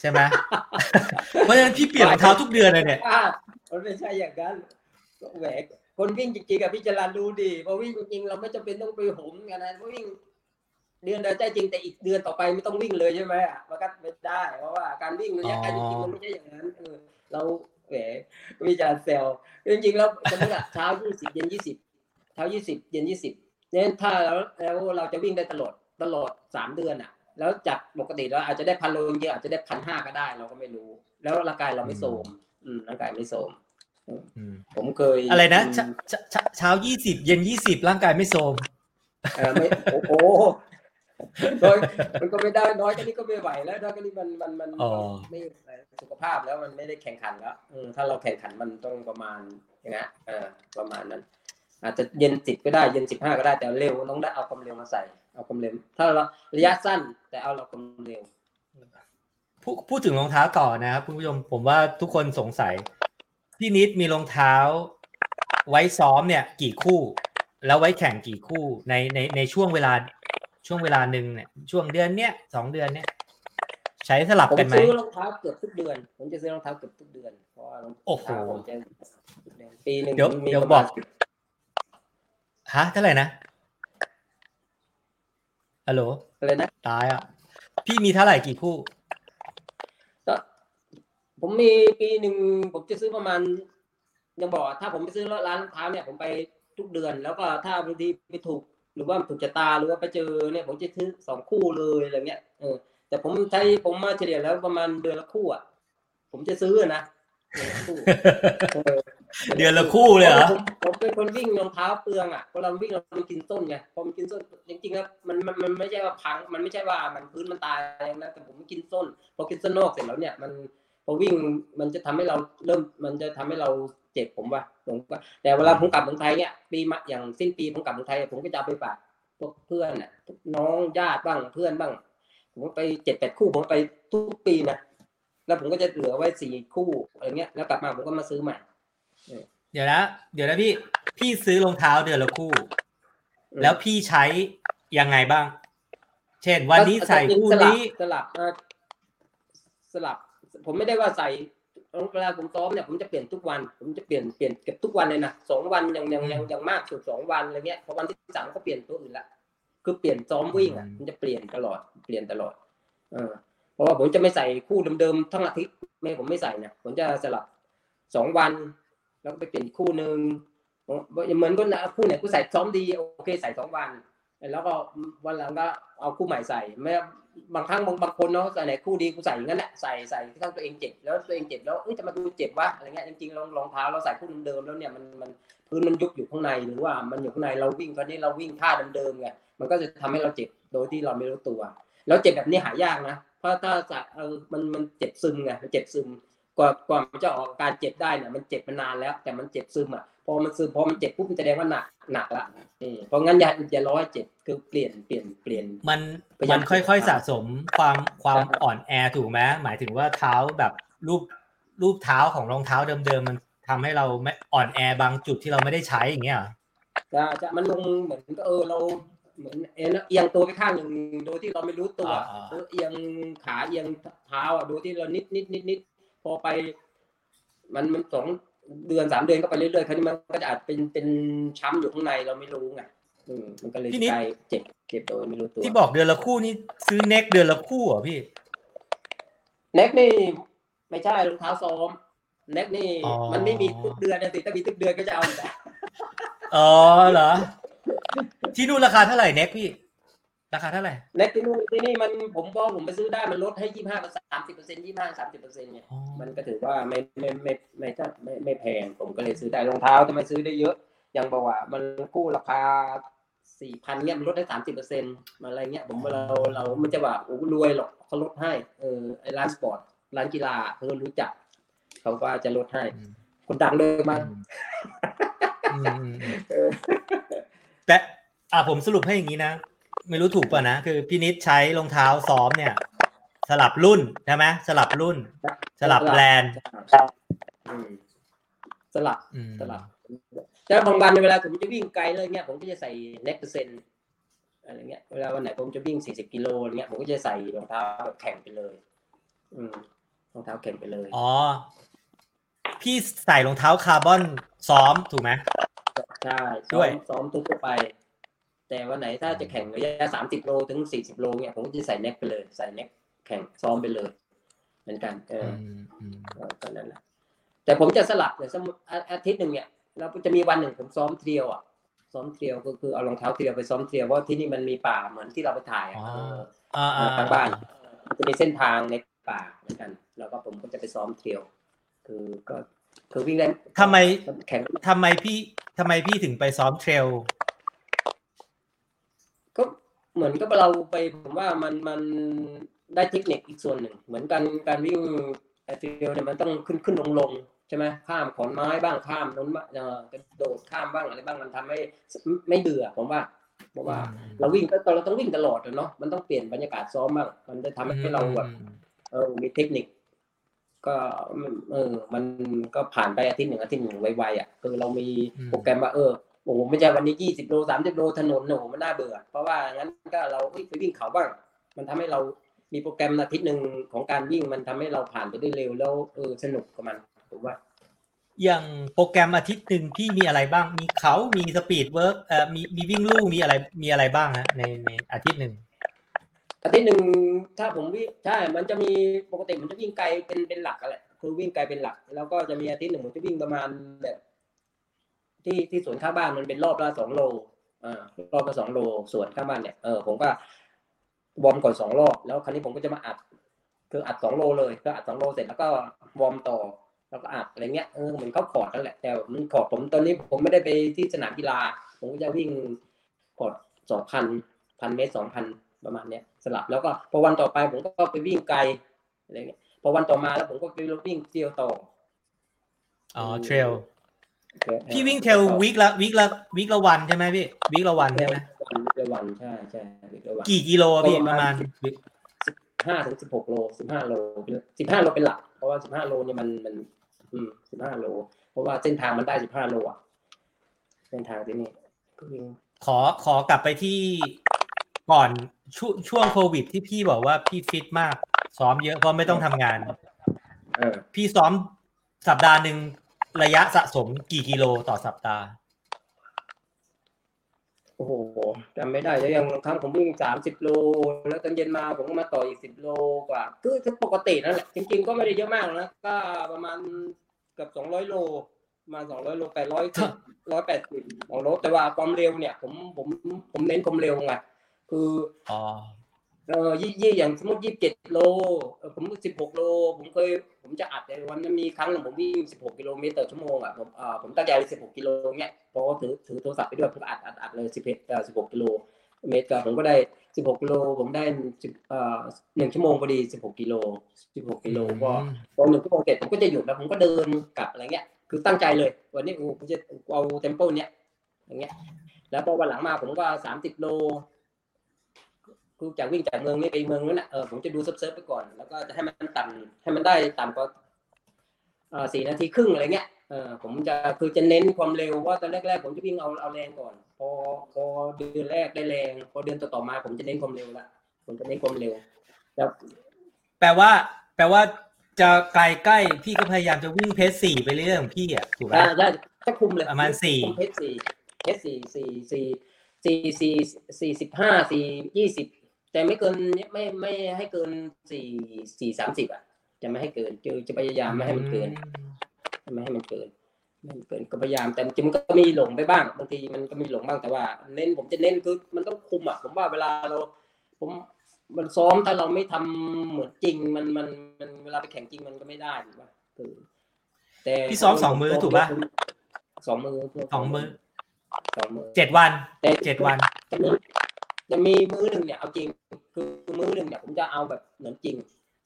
[SPEAKER 1] ใช่ไหมเพราะฉะนั้นพี่เปลี่ยนรองเท้าทุกเดือนเลยเนี่ย
[SPEAKER 2] อ่ามันไม่ใช่อย่างนั้นก็แหวกคนวิ่งจริงๆกับพี่จรันดูดีพอวิ่งจริงๆเราไม่จำเป็นต้องไปโหมกันนะเพราะวิ่ง เดือนเดียวได้จริงแต่อีกเดือนต่อไปไม่ต้องวิ่งเลยใช่ไหมอะมันก็ไม่ได้ เพราะว่าการวิ่งระยะไกลจริงๆมันไม่ใช่อย่างนั้นเออเราแหมวิจารณ์เซลจริงๆแล้วสมมติอะเช้ายี่สิบเย็นยี่สิบเช้ายี่สิบเย็นยี่สิบเนี่ยถ้าแล้วแล้วเราจะวิ่งได้ตลอดตลอดสามเดือนอะ แล้วจากปกติเราอาจจะได้พันโลจริงๆอาจจะได้พันห้าก็ได้เราก็ไม่รู้ แล้วร่างกายเราไม่โทรมอืมร่างกายไม่โทรม
[SPEAKER 1] อืม
[SPEAKER 2] ผมเคย
[SPEAKER 1] อะไรนะเช้าเช้าเช้าเช้ายี่สิบเย็นยี่สิบร่างกายไม่โทรม
[SPEAKER 2] เออไม่โอ้โห น้อยมันก็ไม่ได้น้อยแค่นี้ก็ไม่ไหวแล้วน้อยแค่นี้มันมันมัน
[SPEAKER 1] อ๋อ
[SPEAKER 2] ไม่สุขภาพแล้วมันไม่ได้แข่งขันแล้วอืมถ้าเราแข่งขันมันต้องประมาณอย่างนี้นเออประมาณนั้น อาจจะเย็นสิบก็ได้เย็นสิบห้าก็ได้แต่เร็วต้องได้เอาความเร็วมาใส่ เอาความเร็ว ถ้าเราระยะสั้นแต่เอาเราความเร็ว
[SPEAKER 1] พูดพูดถึงรองเท้าต่อนะครับคุณผู้ชมผมว่าทุกคนสงสัยพี่นิดมีรองเท้า ไว้ซ้อมเนี่ย กี่คู่ แล้วไว้แข่งกี่คู่ในในในช่วงเวลา ช่วงเวลาหนึ่งเนี่ยช่วงเดือนเนี้ยสองเดือนเนี้ยใช้สลับ
[SPEAKER 2] ผม
[SPEAKER 1] กันไหม
[SPEAKER 2] ซื้อรองเท้าเกือบทุกเดือน ผมจะซื้อรองเท้าเกือบทุกเดือนเพราะว่ารอง
[SPEAKER 1] โอ้โห
[SPEAKER 2] เท้าผมจะปีหนึ่ง
[SPEAKER 1] เดี๋ยว
[SPEAKER 2] มี
[SPEAKER 1] เดี๋ยว
[SPEAKER 2] ประมาณ
[SPEAKER 1] บอกฮะเท่าไหร่นะฮัลโหล
[SPEAKER 2] อะไรนะ
[SPEAKER 1] ตายอะพี่มีเท่าไหร่กี่คู่
[SPEAKER 2] ก็ผมมีปีหนึ่งผมจะซื้อประมาณยังบอกว่าถ้าผมไปซื้อร้านรองเท้าเนี่ย ผมไปทุกเดือน แล้วก็ถ้าบางทีไปถูก หรือว่าถูกชะตาหรือว่าไปเจอเนี่ยผมจะซื้อสองคู่เลยอะไรเงี้ยเออแต่ผมใช้ผมมาเฉลี่ยแล้วประมาณเดือนละคู่อะผมจะซื้อนะเดือนละคู่เออ
[SPEAKER 1] เดือนละคู่เลยเหรอ
[SPEAKER 2] ผมผมเป็นคนวิ่งรองเท้าเปลืองอะเวลาวิ่งเรามันกินส้นไงพอมันกินส้นจริงๆแล้วมันมันมันไม่ใช่ว่าพัง มันไม่ใช่ว่ามันพื้นมันตายอะไรนะแต่ผมกินส้นพอกินส้นนอกเสร็จแล้วเนี่ยมันพอวิ่งมันจะทำให้เราเริ่มมันจะทำให้เรา เจ็บผมว่าผมก็แต่เวลาผมกลับเมืองไทยเนี่ยปีมาอย่างสิ้นปีผมกลับเมืองไทย ผมก็จะเอาไปฝากพวกเพื่อนน่ะน้องญาติบ้างเพื่อนบ้าง ผมไปเจ็ดแปดคู่ผมไปทุกปีนะแล้วผมก็จะเหลือไว้สี่คู่อะไรเงี้ยแล้วกลับมาผมก็มาซื้อใหม่
[SPEAKER 1] เดี๋ยวนะเดี๋ยวนะพี่พี่ซื้อรองเท้าเดือนละคู่ แล้วพี่ใช้ยังไงบ้าง เช่น วันนี้ใส่คู่นี้
[SPEAKER 2] สลับสลับเอ่อสลับผมไม่ได้ว่าใส่ เวลาผมซ้อมเนี่ยผมจะเปลี่ยนทุกวัน ผมจะเปลี่ยนเปลี่ยนเก็บทุกวันเลยนะสองวันยังยังยังยังมากสุดสองวันอะไรเงี้ยพอวันที่สามก็เปลี่ยนตัวอื่นละคือเปลี่ยนซ้อมวิ่งอะ
[SPEAKER 1] อืม
[SPEAKER 2] มันจะเปลี่ยนตลอดเปลี่ยนตลอดเออเพราะว่าผมจะไม่ใส่คู่เดิมๆทั้งอาทิตย์ไม่ผมไม่ใส่นะผมจะสลับสองวัน แล้วก็ไปเปลี่ยนอีกคู่หนึ่งเหมือนก็นะคู่ไหนกูใส่ซ้อมดีโอเคใส่สองวัน แล้วก็วันหลังก็เอาคู่ใหม่ใส่ไม่ บางครั้งบางบางคนเนาะใส่ไหนคู่ดีกูใส่อย่างนั้นแหละใส่ใส่ที่ข้างตัวเองเจ็บแล้วตัวเองเจ็บแล้วเอ้ยจะมาดูเจ็บวะอะไรเงี้ยจริงๆรองรองเท้าเราใส่คู่เดิมๆแล้วเนี่ยมันมันพื้นมันยุบอยู่ข้างในหรือว่ามันอยู่ข้างในเราวิ่งคราวนี้เราวิ่งท่าเดิมๆไงมันก็จะทำให้เราเจ็บโดยที่เราไม่รู้ตัว แล้วเจ็บแบบนี้หายากนะเพราะถ้าใส่เออมันมันเจ็บซึมไงมันเจ็บซึมกว่ากว่ามันจะออกการเจ็บได้เนี่ยมันเจ็บมานานแล้ว แต่มันเจ็บซึมอะ พอมันซึมพอมันเจ็บปุ๊บมันแสดงว่าหนักหนักละอืมเพราะงั้นอย่าอย่ารอให้เจ็บคือเปลี่ยนเปลี่ยนเปลี่ยน
[SPEAKER 1] มัน
[SPEAKER 2] พยายาม
[SPEAKER 1] มันค่อยๆสะสมความความ
[SPEAKER 2] ใช่
[SPEAKER 1] อ่อนแอถูกไหมหมายถึงว่าเท้าแบบรูปรูปเท้าของรองเท้าเดิมๆมันทำให้เราไม่อ่อนแอบางจุดที่เราไม่ได้ใช้อย่างเงี้ยเหรอ
[SPEAKER 2] จะจะมันลงเหมือนก็เออเราเหมือนเอ็นเอียงตัวไปข้างหนึ่งโดยที่เราไม่รู้ตัว
[SPEAKER 1] อ่า
[SPEAKER 2] เออเอียงขาเอียงเท้าอะโดยที่เรานิดนิดนิดนิดพอไป มันมันสอง เดือนสามเดือนก็ไปเรื่อยๆคราวนี้มันก็จะอาจเป็นเป็นช้ำอยู่ข้างในเราไม่รู้ไงอืมมันก็เลยกลายเจ็บเจ็บโดยไม่รู้ตัว
[SPEAKER 1] ที่บอกเดือนละคู่นี่ซื้อเน็กเดือนละคู่เหรอพี่
[SPEAKER 2] เน็กนี่ไม่ใช่รองเท้าซ้อมเน็กนี่
[SPEAKER 1] อ๋อ
[SPEAKER 2] มันไม่มีทุกเดือนนะสิถ้ามีทุกเดือนก็จะเอาแต่
[SPEAKER 1] อ๋อเหรอที่นู่นราคาเท่าไหร่เน็กพี่ ราคาเท่าไหร่
[SPEAKER 2] เน็กที่นู่นที่นี่มันผมบอกผมไปซื้อได้มันลดให้ยี่ห้าสามสิบเปอร์เซ็นต์ยี่ห้าสามสิบเปอร์เซ็นต์เนี่ย
[SPEAKER 1] อ๋อ
[SPEAKER 2] มันก็ถือว่าไม่ไม่ไม่ไม่ไม่ไม่ไม่แพงผมก็เลยซื้อได้รองเท้าทำไมซื้อได้เยอะ อย่างบอกว่ามันกู้ราคาสี่พันเนี่ยมันลดได้สามสิบเปอร์เซ็นต์อะไรเงี้ยผมว่าเราเราไม่จะว่าโอ้รวยหรอกเขาลดให้เออไอ้ร้านสปอร์ตร้านกีฬาเขารู้จักเขาก็จะลดให้
[SPEAKER 1] อืม
[SPEAKER 2] คนดังเลยมา
[SPEAKER 1] อืมอืมอืม
[SPEAKER 2] เออ
[SPEAKER 1] แต่อะผมสรุปให้อย่างนี้นะ ไม่รู้ถูกป่ะนะ คือพี่นิดใช้รองเท้าซ้อมเนี่ย สลับรุ่นใช่ไหมสลับรุ่น สลับแบรนด์
[SPEAKER 2] อืมสลับ
[SPEAKER 1] อืม
[SPEAKER 2] สลับแต่บางวันเวลาผมจะวิ่งไกลเลยเนี่ยผมก็จะใส่เน็กเปอร์เซ็นต์อะไรเงี้ยเวลาวันไหนผมจะวิ่ง40กิโลอะไรเงี้ยผมก็จะใส่รองเท้าแบบแข่งไปเลย อืมรองเท้าแข่งไปเลย
[SPEAKER 1] อ๋อพี่ใส่รองเท้าคาร์บอนซ้อมถูกไหม
[SPEAKER 2] ใช่
[SPEAKER 1] ด้
[SPEAKER 2] ซ้อ
[SPEAKER 1] วย
[SPEAKER 2] มซ้อมทั่วไป แต่วันไหนถ้าจะแข่งระยะ30โลถึง40โลเนี่ยผมก็จะใส่เน็กไปเลย ใส่เน็กแข่งซ้อมไปเลย เหมือนกันเออ
[SPEAKER 1] อืมอืม
[SPEAKER 2] เออตอนนั้นนะแต่ผมจะสลับเนี่ยสมมติอาอาทิตย์หนึ่งเนี่ยเราจะมีวันหนึ่งผมซ้อมเทรียวอะซ้อมเทรียวก็คือเอารองเท้าเทรียวไปซ้อมเทรียวเพราะที่นี่มันมีป่าเหมือนที่เราไปถ่ายอะ
[SPEAKER 1] อ๋อ
[SPEAKER 2] เออ
[SPEAKER 1] อ่าอ่า
[SPEAKER 2] ทางบ้านมันจะมีเส้นทางในป่าเหมือนกัน แล้วก็ผมก็จะไปซ้อมเทรียว คือก็คือวิ่งได้
[SPEAKER 1] ทำไม
[SPEAKER 2] แข่ง
[SPEAKER 1] ทำไมพี่ทำไมพี่ถึงไปซ้อมเทรล
[SPEAKER 2] ก็เหมือนกับเราไปผมว่ามันมันได้เทคนิคอีกส่วนหนึ่ง เหมือนกันการวิ่งเทรียวเนี่ยมันต้องขึ้นขึ้นลงลงใช่ไหมข้ามขอนไม้บ้างข้ามน้นบ้างเอ่อกระโดดข้ามบ้างอะไรบ้างมันทำให้ไม่เบื่อผมว่าเพราะว่าเราวิ่งก็เราต้องวิ่งตลอดอะเนาะมันต้องเปลี่ยนบรรยากาศซ้อมบ้างมันจะทำให้เราแบบเออมีเทคนิค ก็เออมันก็ผ่านไปอาทิตย์หนึ่งอาทิตย์หนึ่งไวๆอะคือเรามีโปรแกรมว่าเออ โอ้โหไม่ใช่วันนี้ยี่สิบโลสามสิบโลถนนโอ้โหมันน่าเบื่อ เพราะว่างั้นก็เราเอ้ยไปวิ่งเขาบ้าง มันทำให้เรามีโปรแกรมอาทิตย์หนึ่งของการวิ่งมันทำให้เราผ่านไปได้เร็วแล้วเออสนุกกับมันผมว่า
[SPEAKER 1] อย่างโปรแกรมอาทิตย์หนึ่งพี่มีอะไรบ้าง มีเขา มี speed work เอ่อมีมีวิ่งลู่มีอะไรมีอะไรบ้างฮะในในอาทิตย์หนึ่ง
[SPEAKER 2] อาทิตย์หนึ่งถ้าผมวิ่งใช่ มันจะมีปกติมันจะวิ่งไกลเป็นเป็นหลักอะไรคือวิ่งไกลเป็นหลัก แล้วก็จะมีอาทิตย์หนึ่งผมจะวิ่งประมาณแบบ ที่ที่สวนข้างบ้านมันเป็นรอบละสองโลอ่ารอบละสองโลสวนข้างบ้านเนี่ยเออผมก็ warm ก่อนสองรอบแล้วคราวนี้ผมก็จะมาอัด คืออัดสองโลเลยก็อัดสองโลเสร็จแล้วก็ warm ต่อแล้วก็อัดอะไรเงี้ยเออเหมือนเข้าคอร์ดนั่นแหละแต่มันคอร์ดผมตอนนี้ผมไม่ได้ไปที่สนามกีฬา ผมก็จะวิ่งคอร์ดสองพันพันเมตรสองพันประมาณเนี้ยสลับแล้วก็พอวันต่อไปผมก็ไปวิ่งไกลอะไรเงี้ยพอวันต่อมาแล้วผมก็ไปวิ่งเที่ยวต่อ
[SPEAKER 1] อ๋อเทรล พี่วิ่งเทรลวีคละวีคละวีคละวันใช่ไหมพี่วีคละวันใช่ไหม
[SPEAKER 2] วันวิกละวันใช่ใช่วิกละวัน
[SPEAKER 1] กี่กิโลพี่
[SPEAKER 2] ป
[SPEAKER 1] ประระ
[SPEAKER 2] มา
[SPEAKER 1] มา
[SPEAKER 2] ณ
[SPEAKER 1] ณ
[SPEAKER 2] ห้าถึงสิบหกโลสิบห้าโลสิบห้าโลเป็นหลัก เพราะว่าสิบห้าโลเนี่ยมันมันอืมสิบห้าโล เพราะว่าเส้นทางมันได้สิบห้าโลอะเส้นทางที่นี่ก็วิ่ง
[SPEAKER 1] ขอขอกลับไปที่ก่อนช่วงช่วงโควิดที่พี่บอกว่าพี่ฟิตมาก ซ้อมเยอะเพราะไม่ต้องทำงาน
[SPEAKER 2] เออ
[SPEAKER 1] พี่ซ้อมสัปดาห์หนึ่ง ระยะสะสมกี่กิโลต่อสัปดาห์
[SPEAKER 2] โอ้โหจำไม่ได้แล้วยังบางครั้งผมวิ่งสามสิบโล แล้วตอนเย็นมาผมก็มาต่ออีกสิบโลกว่าคือคือปกตินั่นแหละจริงๆก็ไม่ได้เยอะมากนะก็ประมาณเกือบสองร้อยโลประมาสองร้อยโลแปดร้อยร้อยแปดสิบสองโลแต่ว่าความเร็วเนี่ย ผมผมผมเน้นความเร็วไงคือ
[SPEAKER 1] อ๋อ
[SPEAKER 2] เออยี่ยี่อย่างสมมติยี่สิบเจ็ดโลเออผมสิบหกโล ผมเคย ผมจะอัดในวันนั้นมีครั้งหนึ่งผมวิ่งสิบหกกิโลเมตรต่อชั่วโมงอะผมอ่าผมตั้งใจสิบหกกิโลเนี้ยเพราะว่าถือถือโทรศัพท์ไปด้วยผมก็อัดอัดอัดเลยสิบเอ็ดสิบหกกิโลเมตรก็ผมก็ได้สิบหกกิโลผมได้สิบเอ่อหนึ่งชั่วโมงพอดีสิบหกกิโลสิบหกกิโลก็พอหนึ่งชั่วโมงเสร็จผมก็จะหยุดแล้วผมก็เดินกลับอะไรเงี้ย คือตั้งใจเลย วันนี้ผมจะเอาเทมโปเนี้ยอย่างเงี้ย แล้วพอวันหลังมาผมก็สามสิบโล คือจากวิ่งจากเมืองนี้ไปเมืองนู้นน่ะเออผมจะดูเซิร์ฟๆไปก่อน แล้วก็จะให้มันต่ำให้มันได้ต่ำกว่าเอ่อสี่นาทีครึ่งอะไรเงี้ยเออผมจะคือจะเน้นความเร็วว่าตอนแรกๆผมจะวิ่งเอาเอาแรงก่อน พอพอเดือนแรกได้แรง พอเดือนต่อๆมา ผมจะเน้นความเร็วละผมจะเน้นความเร็วแล้ว
[SPEAKER 1] แปลว่า แปลว่าจะไกลใกล้พี่ก็พยายามจะวิ่งเพสสี่ไปเรื่อยๆของพี่อะถูกไหม
[SPEAKER 2] ได้ได้ถ้าคุมเลย
[SPEAKER 1] ประมาณสี่
[SPEAKER 2] คุมเพชรสี่เพชรสี่สี่สี่สี่สี่สี่สิบห้าสี่ยี่สิบ แต่ไม่เกินไม่ไม่ให้เกินสี่สี่สามสิบอะ จะไม่ให้เกินจะจะพยายามไม่ให้มันเกินไม่ให้มันเกินไม่ให้มันเกินก็พยายามแต่จริงๆมันก็มีหลงไปบ้างบางทีมันก็มีหลงบ้างแต่ว่า เน้นผมจะเน้นคือมันต้องคุมอะผมว่าเวลาเรา ผมมันซ้อมถ้าเราไม่ทำเหมือนจริงมันมันมันเวลาไปแข่งจริงมันก็ไม่ได้ถูกป่ะคือ แต่
[SPEAKER 1] พี่ซ้อมสองมือถูกปะ
[SPEAKER 2] สองมือ
[SPEAKER 1] สองมือ
[SPEAKER 2] สองมือ
[SPEAKER 1] เจ็ดวัน
[SPEAKER 2] แต่
[SPEAKER 1] เจ็ดวัน
[SPEAKER 2] จะมีจะมีมือหนึ่งเนี่ยเอาจริงคือมือหนึ่งเนี่ยผมจะเอาแบบเหมือนจริง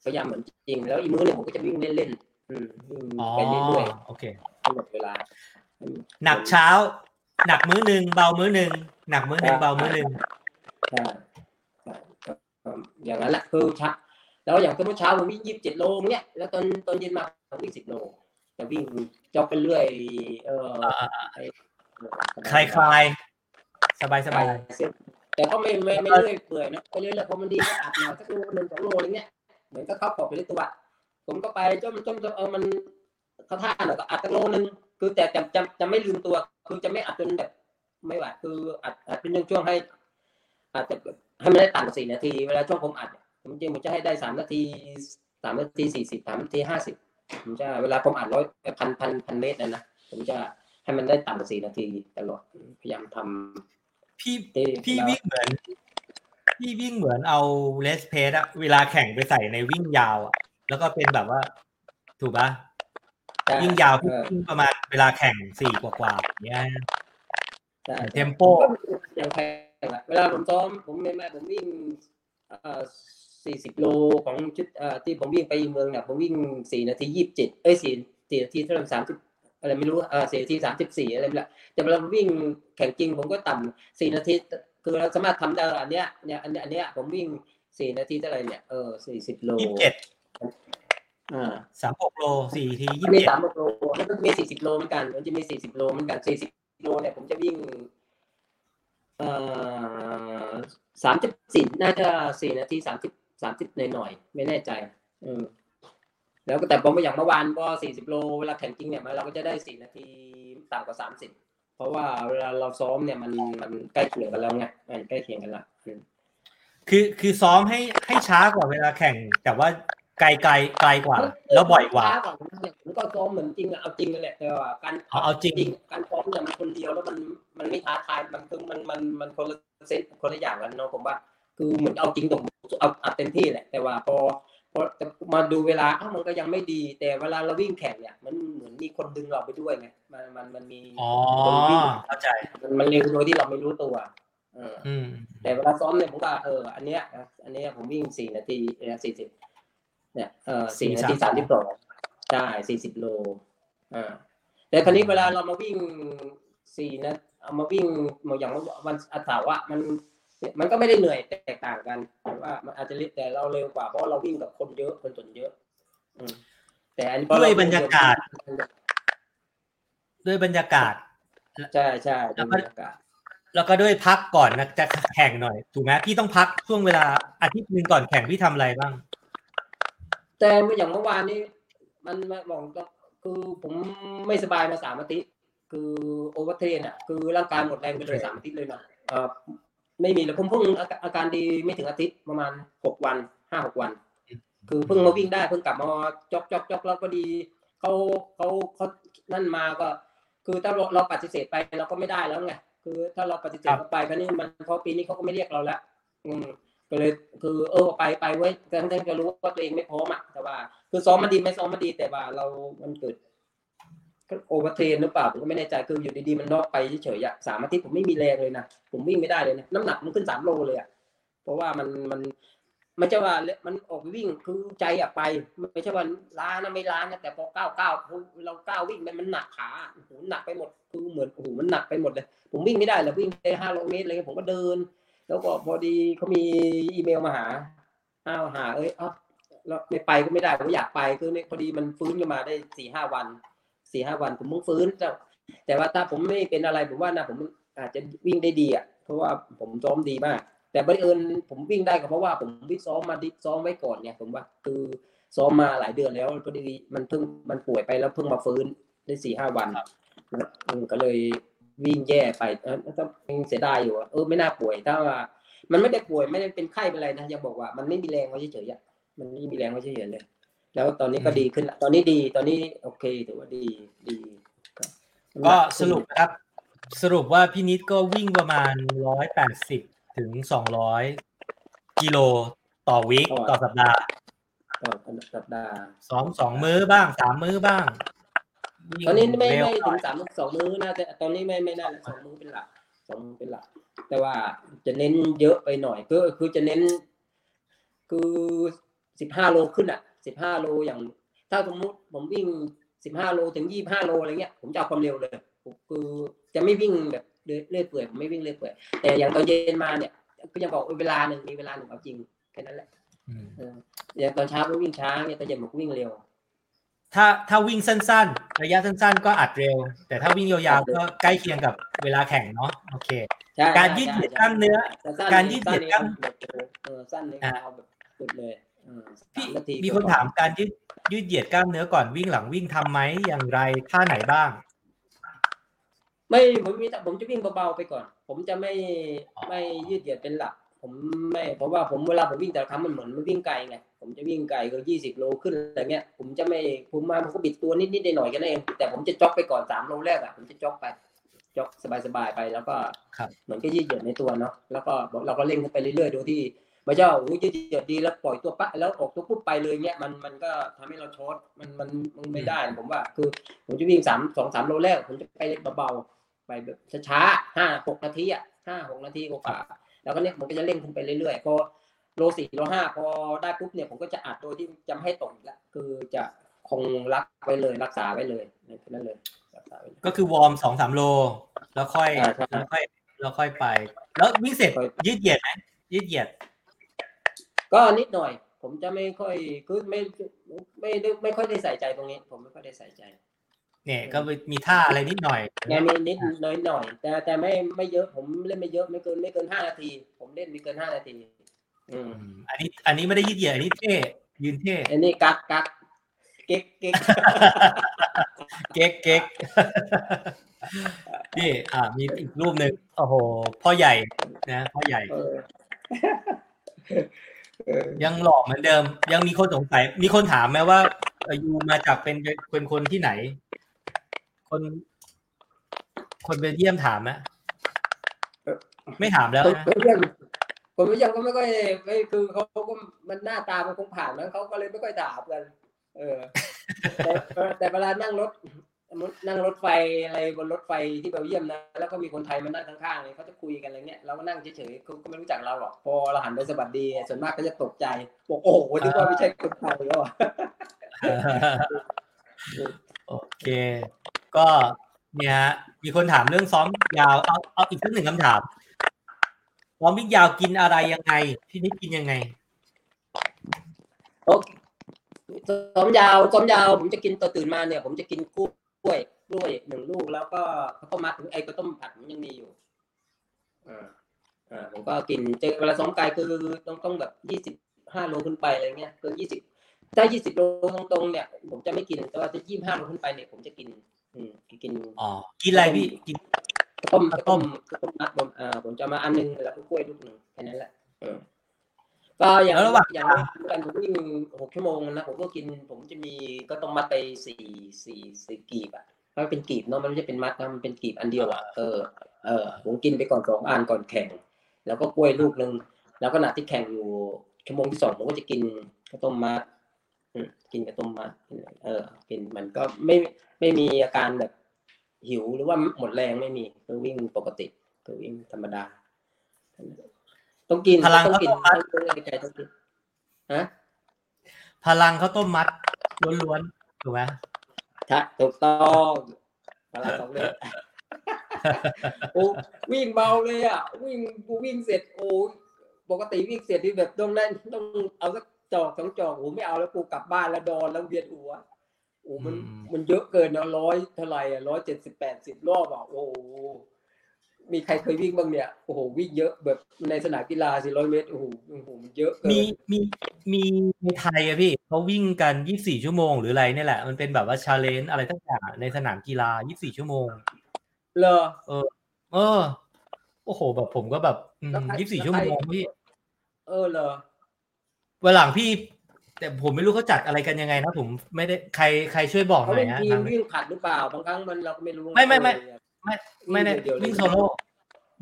[SPEAKER 2] พยายามเหมือนจริง แล้วอีกมือหนึ่งผมก็จะวิ่งเล่นๆอืมวิ่ง
[SPEAKER 1] อ๋อ
[SPEAKER 2] ไปเรื่อย
[SPEAKER 1] โอเค
[SPEAKER 2] ๆให้หมดเวลา
[SPEAKER 1] หนักเช้า หนักมื้อหนึ่งเบามื้อหนึ่งหนักมื้อหนึ่งเบามื้อหนึ่ง
[SPEAKER 2] ใช่ใช่ก็ก็อย่างนั้นแหละคือเช้าแล้วอย่างสมมติเช้าผมวิ่งยี่สิบเจ็ดโลเนี่ยแล้วตอนตอนเย็นมาผมวิ่งสิบโลจะวิ่งจ็อกไปเรื่อย เออ
[SPEAKER 1] คลายคลายสบายสบาย
[SPEAKER 2] แต่ก็ไม่ไม่ไม่เรื่อยเปื่อยนะไปเรื่อยๆพอมันดีก็อัดหน่อยสักโลหนึ่งสองโลอะไรเงี้ยเหมือนก็เข้าปอกไปในตัวผมก็ไปจนจนจนเออมันเขาท่าหน่อยก็อัดสักโลหนึ่งคือแต่จะจะจะไม่ลืมตัว คือจะไม่อัดจนแบบไม่ไหวคืออัดอัดเป็นช่วงๆให้อาจจะให้มันได้ต่ำกว่าสี่นาทีเวลาช่วงผมอัดผมจริงผมจะให้ได้สามนาทีสามนาทีสี่สิบสามนาทีห้าสิบผมจะเวลาผมอัดร้อยพันพันพันเมตรนะนะผมจะให้มันได้ต่ำกว่าสี่นาทีตลอดพยายามทำ
[SPEAKER 1] พี่
[SPEAKER 2] ที่
[SPEAKER 1] พี่
[SPEAKER 2] แล้ว
[SPEAKER 1] วิ่งเหมือน พี่วิ่งเหมือนเอาเลสเพสอะเวลาแข่งไปใส่ในวิ่งยาวอะแล้วก็เป็นแบบว่า ถูกปะ
[SPEAKER 2] ใช่
[SPEAKER 1] วิ่งยาว
[SPEAKER 2] เออ
[SPEAKER 1] วิ่งประมาณเวลาแข่งสี่กว่าๆอย่างเงี้ย
[SPEAKER 2] ใช่
[SPEAKER 1] เทมโป
[SPEAKER 2] อย่างแพงอะเวลาผมซ้อมผมแม่แม่ผมวิ่งเอ่อสี่สิบโลของชุดเอ่อที่ผมวิ่งไปเมืองเนี่ยผมวิ่งสี่นาทียี่สิบเจ็ดเอ้ยสี่สี่นาทีเท่าไหร่สามสิบ อะไรไม่รู้เออสี่นาทีสามสิบสี่อะไรไม่รู้แต่เวลาผมวิ่งแข่งจริงผมก็ต่ำสี่นาทีคือเราสามารถทำได้อันเนี้ยเนี่ยอันเนี้ยอันเนี้ยผมวิ่งสี่นาทีเท่าไหร่เนี่ยเออสี่สิบโล
[SPEAKER 1] ยี่สิบเจ็ด
[SPEAKER 2] อ่า
[SPEAKER 1] สามหกโลสี่ทียี่
[SPEAKER 2] มัน
[SPEAKER 1] สิบ
[SPEAKER 2] มี
[SPEAKER 1] เจ็ด
[SPEAKER 2] สามโลแล้วก็มีสี่สิบโลเหมือนกันมันจะมีสี่สิบโลเหมือนกันสี่สิบโลเนี่ยผมจะวิ่งเอ่อสามสิบสี่น่าจะสี่นาทีสามสิบสามสิบหน่อยๆไม่แน่ใจ อืม แล้วก็แต่ผมอย่างเมื่อวานก็สี่สิบโลเวลาแข่งจริงเนี่ยมันเราก็จะได้สี่นาทีต่ำกว่าสามสิบเพราะว่าเวลาเราซ้อมเนี่ยมันมันใกล้เคียงกันแล้วไงมันใกล้เคียงกันละอืม
[SPEAKER 1] คือคือซ้อมให้ให้ช้ากว่าเวลาแข่ง แต่ว่าไกลไกลไกลกว่า แล้วบ่อยกว่า
[SPEAKER 2] ช้ก่อนเนี่ยผมก็ซ้อมเหมือนจริงอะเอาจริงกันแหละแต่ว่าการ
[SPEAKER 1] เอาเอาจริง
[SPEAKER 2] การซ้อมเนี่ยมันคนเดียวแล้วมันมันไม่ท้าทายมันคือมันมันมันคนละเซตคนละอย่างกันเนาะผมว่า คือเหมือนเอาจริงตรงเอาอัดเต็มที่แหละแต่ว่าพอพอแต่ มาดูเวลาอ้าวมันก็ยังไม่ดี แต่เวลาเราวิ่งแข่งเนี่ย มันเหมือนมีคนดึงเราไปด้วยไงมันมันมันมี
[SPEAKER 1] อ๋อ
[SPEAKER 2] คนวิ่ง
[SPEAKER 1] เข้าใจ
[SPEAKER 2] มันมันเร็วโดยที่เราไม่รู้ตัวเออ
[SPEAKER 1] อืม
[SPEAKER 2] แต่เวลาซ้อมเนี่ยผมก็เอออันเนี้ยนะอันเนี้ยผมวิ่งสี่นาทีสี่สิบเนี่ยเออสี่นาทีสามสิบสองใช่สี่สิบโลอ่าแต่คราวนี้เวลาเรามาวิ่งสี่นะเอามาวิ่งอย่างวันอาสาร์วะมัน มันก็ไม่ได้เหนื่อยแตกต่างกันแต่ว่ามันอาจจะเร็วแต่เราเร็วกว่าเพราะเราวิ่งกับคนเยอะคนส่วนเยอะอืมแต่อันนี้เพราะ
[SPEAKER 1] ด้วยบรรยากาศ ด้วยบรรยากาศ
[SPEAKER 2] ใช่ใช่ด้วยบรรยากาศ
[SPEAKER 1] แล้วก็ด้วยพักก่อนนะจะแข่งหน่อยถูกไหมพี่ต้องพักช่วงเวลาอาทิตย์หนึ่งก่อนแข่งพี่ทำอะไรบ้าง
[SPEAKER 2] แต่เมื่ออย่างเมื่อวานนี้ มันมันบอกก็คือผมไม่สบายมาสามอาทิตย์คือ overtrain อะ คือร่างกายหมดแรงไปเลยสามอาทิตย์เลยนะเออ ไม่มีเลยผมเพิ่งอาการอาการดีไม่ถึงอาทิตย์ประมาณหกวันห้าหกวัน คือเพิ่งมาวิ่งได้เพิ่งกลับมาจอกจอกจอกแล้วก็ดีเขาเขาเขานั่นมาก็ คือถ้าเราเราปฏิเสธไปเราก็ไม่ได้แล้วไงคือถ้าเราปฏิเสธเขาไปก็นี่มันเพราะปีนี้เขาก็ไม่เรียกเราแล้วอืมก็เลยคือเออไปไปเว้ยทั้งทั้งจะรู้ว่าตัวเองไม่พร้อมอะแต่ว่า คือซ้อมมาดีไม่ซ้อมมาดีแต่ว่าเรามันเกิดก็ overtrain หรือเปล่าผมก็ไม่แน่ใจคืออยู่ดีๆมันน็อกไปเฉยๆสามอาทิตย์ผมไม่มีแรงเลยนะผมวิ่งไม่ได้เลยนะน้ำหนักมันขึ้นสามโลเลยอะเพราะว่ามันมันม่ใช่ว่ามันออกไปวิ่งคือใจอะไปไม่ใช่ว่าล้านะไม่ล้านะแต่พอก้าวก้าวเราก้าววิ่งมันมันหนักขาโอ้โหหนักไปหมดคือเหมือนโอ้โหมันหนักไปหมดเลย ผมวิ่งไม่ได้เลยวิ่งได้ห้าโลเมตรอะไรเงี้ยผมก็เดิน แล้วก็พอดีเขามีอีเมลมาหาอ้าวหาเอ้ยเอ้าแล้วไม่ไปก็ไม่ได้ผมอยากไปคือเนี่ยพอดีมันฟื้นขึ้นมาได้สี่ห้าวัน สี่ห้าวันผมเพิ่งฟื้นแต่แต่ว่าถ้าผมไม่เป็นอะไรผมว่านะผมอาจจะวิ่งได้ดีอะเพราะว่าผมซ้อมดีมาก แต่บังเอิญผมวิ่งได้ก็เพราะว่าผมวิ่งซ้อมมาดิซ้อมไว้ก่อนเนี่ยผมว่าคือซ้อมมาหลายเดือนแล้วพอดีมันเพิ่งมันป่วยไปแล้วเพิ่งมาฟื้นได้สี่ห้าวันอืมก็เลยวิ่งแย่ไปเออก็เสียดายอยู่อะเออไม่น่าป่วยถ้าว่ามันไม่ได้ป่วยไม่ได้เป็นไข้เป็นอะไรนะยังบอกว่ามันไม่มีแรงไว้เฉยๆอะมันไม่มีแรงไว้เฉยๆเลย แล้วตอนนี้ก็ดีขึ้นละตอนนี้ดีตอนนี้โอเคถือว่าดีดีครับ
[SPEAKER 1] ก็สรุปนะครับ สรุปว่าพี่นิดก็วิ่งประมาณร้อยแปดสิบถึงสองร้อยกิโลต่อวีคต่อสัปดาห์
[SPEAKER 2] ต่อสัปดาห์
[SPEAKER 1] สองสองมื้อบ้างสามมื้อบ้างวิ่ง
[SPEAKER 2] ตอนนี้ไม่
[SPEAKER 1] เร็ว
[SPEAKER 2] ไม่
[SPEAKER 1] หน่
[SPEAKER 2] ถึ
[SPEAKER 1] อย
[SPEAKER 2] งสามสองมื้อนะแต่ตอนนี้ไม่ไม่น่าสองมื้อเป็นหลักสองมื้อเป็นหลัก แต่ว่าจะเน้นเยอะไปหน่อยก็คือจะเน้น คือสิบห้าโลขึ้นอะ สิบห้าโลอย่าง ถ้าสมมติผมวิ่งสิบห้าโลถึงยี่ห้าโลอะไรเงี้ยผมจะเอาความเร็วเลยผมคือจะไม่วิ่งแบบเรื่อยเปื่อยผมไม่วิ่งเรื่อยเปื่อยแต่อย่างตอนเย็นมาเนี่ยก็ยังบอกเวลาหนึ่งมีเวลาหนึ่งเอาจริงแค่นั้นแหละ
[SPEAKER 1] อืม
[SPEAKER 2] เอออย่างตอนเช้าก็วิ่งช้าเนี่ยตอนเย็นผมก็วิ่งเร็ว
[SPEAKER 1] ถ้าถ้าวิ่งสั้น ๆ ระยะสั้น ๆ ก็อัดเร็ว แต่ถ้าวิ่งยาวๆก็ใกล้เคียงกับเวลาแข่งเนาะโอเค
[SPEAKER 2] ใช่
[SPEAKER 1] การยืดเหยียดกล้ามเนื้อ
[SPEAKER 2] แต่สั้น
[SPEAKER 1] การยืดเหยียดกล้าม
[SPEAKER 2] สั้นนี่เออสั้นนี่
[SPEAKER 1] อะ
[SPEAKER 2] เอาแบบสุดเลยเออสา
[SPEAKER 1] พี่
[SPEAKER 2] นาที
[SPEAKER 1] มีคนถามการยืดยืดเหยียดกล้ามเนื้อก่อนวิ่งหลังวิ่งทำไหมอย่างไรท่าไหนบ้าง
[SPEAKER 2] ไม่ผมมีแต่ผมจะวิ่งเบาๆไปก่อน ผมจะไม่
[SPEAKER 1] อ๋อ
[SPEAKER 2] ไม่ยืดเหยียดเป็นหลัก ผมไม่เพราะว่าผมเวลาผมวิ่งแต่ละครั้งมันเหมือนมันวิ่งไกลไงผมจะวิ่งไกลก็ยี่สิบโลขึ้นอะไรเงี้ย ผมจะไม่ผมมาผมก็บิดตัวนิดๆหน่อยๆกันเอง แต่ผมจะจ็อกไปก่อนสามโลแรกอะผมจะจ็อกไปจ็อกสบายๆไปแล้วก็
[SPEAKER 1] ครับ
[SPEAKER 2] เหมือนก็ยืดเหยียดในตัวเนาะแล้วก็เราก็เร่งขึ้นไปเรื่อยๆโดยที่ ไม่ใช่ว่าโอ้ยยืดเหยียดดีแล้วปล่อยตัวปะแล้วออกตัวปุ๊บไปเลยเงี้ยมันมันก็ทำให้เราช็อตมันมันมันไม่ได้ผมว่า คือผมจะวิ่งสามสองสามโลแรกผมจะไปเบาๆไปแบบช้าๆห้าหกนาทีอะห้าหกนาทีกว่าๆแล้วก็เนี่ยผมก็จะเร่งขึ้นไปเรื่อยๆพอโลสี่โลห้าพอได้ปุ๊บเนี่ยผมก็จะอัดโดยที่จะไม่ให้ตกอีกละคือจะคงรักไว้เลยรักษาไว้เลยนั่นเลยรักษาไว้เลย
[SPEAKER 1] ก็คือวอร์มสองสามโล แล้วค่อย
[SPEAKER 2] อ่าใช่
[SPEAKER 1] แล้วค่อยแล้วค่อยไป แล้ววิ่งเสร็จ
[SPEAKER 2] ค่อย
[SPEAKER 1] ยืดเหยียดไหมยืดเหยียด
[SPEAKER 2] ก็นิดหน่อย ผมจะไม่ค่อยคือไม่ไม่ไม่ไม่ค่อยได้ใส่ใจตรงนี้ ผมไม่ค่อยได้ใส่ใจ
[SPEAKER 1] เนี่ยก็มีท่าอะไรนิดหน่อย
[SPEAKER 2] งานมีนิดน้อยหน่อย แต่แต่ไม่ไม่เยอะผมเล่นไม่เยอะไม่เกินไม่เกินห้านาที ผมเล่นไม่เกินห้านาทีอืม
[SPEAKER 1] อืมอันนี้ อันนี้ไม่ได้ยืดเหยียดอันนี้เท่ยืนเท่
[SPEAKER 2] อันนี้กักกักเก๊กเก๊ก
[SPEAKER 1] เก๊กเก๊กนี่อ่ามีอีกรูปหนึ่งโอ้โหพ่อใหญ่นะพ่อใหญ่
[SPEAKER 2] เออเออ
[SPEAKER 1] ยังหล่อเหมือนเดิม ยังมีคนสงสัย มีคนถามไหมว่าเอ่อยูมาจากเป็นเป็นคนที่ไหน คน คนเบลเยียมถามไหมไม่ถามแล้วนะ
[SPEAKER 2] เพื่อนคนไม่ยังก็ไม่ค่อยไม่คือเขาก็มันหน้าตามันคงผ่านนะเขาก็เลยไม่ค่อยถามกัน เออ แต่แต่เวลานั่งรถ นั่งรถไฟอะไรบนรถไฟที่เบลเยียมนะ แล้วก็มีคนไทยมานั่งข้างๆเลยเขาจะคุยกันอะไรเงี้ยเราก็นั่งเฉยๆเขาก็ไม่รู้จักเราหรอกพอเราหันไปสวัสดี ส่วนมากก็จะตกใจบอกโอ้โหนึกว่าไม่ใช่คนไทยแล้วอะ
[SPEAKER 1] โอเค ก็เนี่ยฮะมีคนถามเรื่องซ้อมยาวเอาเอาอีกสักหนึ่งคำถามซ้อมวิ่งยาวกินอะไรยังไงพี่นิดกินยังไง
[SPEAKER 2] โอเคซ้อมยาวซ้อมยาว ผมจะกินตัวตื่นมาเนี่ย ผมจะกินก ล้วยกล้วยหนึ่งลูกแล้วก็ข้าวต้มมัดไอ้ข้าวต้มผัดมันยังมีอยู่อ่าอ่าผมก็กินเจอเวลาซ้อมกายคือต้องต้องแบบยี่สิบห้าโลขึ้นไปอะไรเงี้ยเกินยี่สิบถ้ายี่สิบโลตรงๆเนี่ย ผมจะไม่กินแต่ว่าถ้ายี่ห้าโลขึ้นไปเนี่ยผมจะกิน อืมกิน
[SPEAKER 1] อ๋อกินอะไรพี่กิน
[SPEAKER 2] ข้าวต้ม
[SPEAKER 1] ข้า
[SPEAKER 2] ข้าวว
[SPEAKER 1] ต้
[SPEAKER 2] ต้
[SPEAKER 1] ม
[SPEAKER 2] มข้าวต้มมัดผมอ่าผมจะมาอันหนึงแล้วก็กล้วยลูกหนึ่งแค่นั้นแหละเออ ก็อย่าง
[SPEAKER 1] แล้วระหว่าง
[SPEAKER 2] อย่างการผมวิ่งหกชั่วโมงนะผมก็กิน ผมจะมีก็ต้องมัดไปสี่สี่สี่กีบอะเพราะมันเป็นกีบเนาะมันไม่ใช่เป็นมัดนะมันเป็นกีบอันเดียวอะเออเออผมกินไปก่อนสองอันก่อนแข่ง แล้วก็กล้วยลูกหนึ่งแล้วก็ขณะที่แข่งอยู่ชั่วโมงที่สองผมก็จะกินข้าวต้มมัดอืมกินข้าวต้มมัดเออ กินมันก็ไม่ไม่มีอาการแบบหิวหรือว่าหมดแรงไม่มีคือวิ่งปกติคือวิ่งธรรมดา ต้องกิน
[SPEAKER 1] พลัง
[SPEAKER 2] ต้องกิน
[SPEAKER 1] ข้าวต้มมัด
[SPEAKER 2] ต้องใจต้องกินฮะ
[SPEAKER 1] พลังข้าวต้มมัดล้วนๆถูกไหม
[SPEAKER 2] ใช่ถูกต้องพลังสองเลยโอ้วิ่งเบาเลยอะ วิ่งกูวิ่งเสร็จโอ้ปกติวิ่งเสร็จที่แบบต้องนั่นต้องเอาสักจอกสองจอกโอ้ไม่เอาแล้วกูกลับบ้านแล้วดอนแล้วเวียนหัวโอ้มันมันเยอะเกินนะร้อยเท่าไหร่อะร้อยเจ็ดสิบแปดสิบรอบอะโอ้โห มีใครเคยวิ่งบ้างเนี่ยโอ้โหวิ่งเยอะแบบในสนามกีฬาสี่ร้อยเมตรโอ้โหโอ้โหมันเยอะเกิน
[SPEAKER 1] มีมีมีในไทยอะพี่เขาวิ่งกัน24ชั่วโมงหรืออะไรเนี่ยแหละมันเป็นแบบว่าชาเลนจ์อะไรทั้งอย่างในสนามกีฬา24ชั่วโมง
[SPEAKER 2] เลอ
[SPEAKER 1] เออ โอ้โห แบบผมก็แบบอืม
[SPEAKER 2] แล้วใคร
[SPEAKER 1] 24
[SPEAKER 2] แล้ว
[SPEAKER 1] ชั่ว
[SPEAKER 2] ใคร
[SPEAKER 1] โมงพี่
[SPEAKER 2] เออเลอ
[SPEAKER 1] วันหลังพี่ แต่ผมไม่รู้เขาจัดอะไรกันยังไงนะผมไม่ได้ใครใครช่วยบอกห
[SPEAKER 2] เขา
[SPEAKER 1] น่อ
[SPEAKER 2] เป็
[SPEAKER 1] ย
[SPEAKER 2] น
[SPEAKER 1] ฮะ
[SPEAKER 2] ที
[SPEAKER 1] ทามง
[SPEAKER 2] วิ่งผัดหรือเปล่าบางครั้งมันเราก็ไม่รู้
[SPEAKER 1] ไม่ไม่ไม่
[SPEAKER 2] เออ
[SPEAKER 1] ไม่ไม่ได้
[SPEAKER 2] เดี๋ยวๆ
[SPEAKER 1] วิ่งโซโล่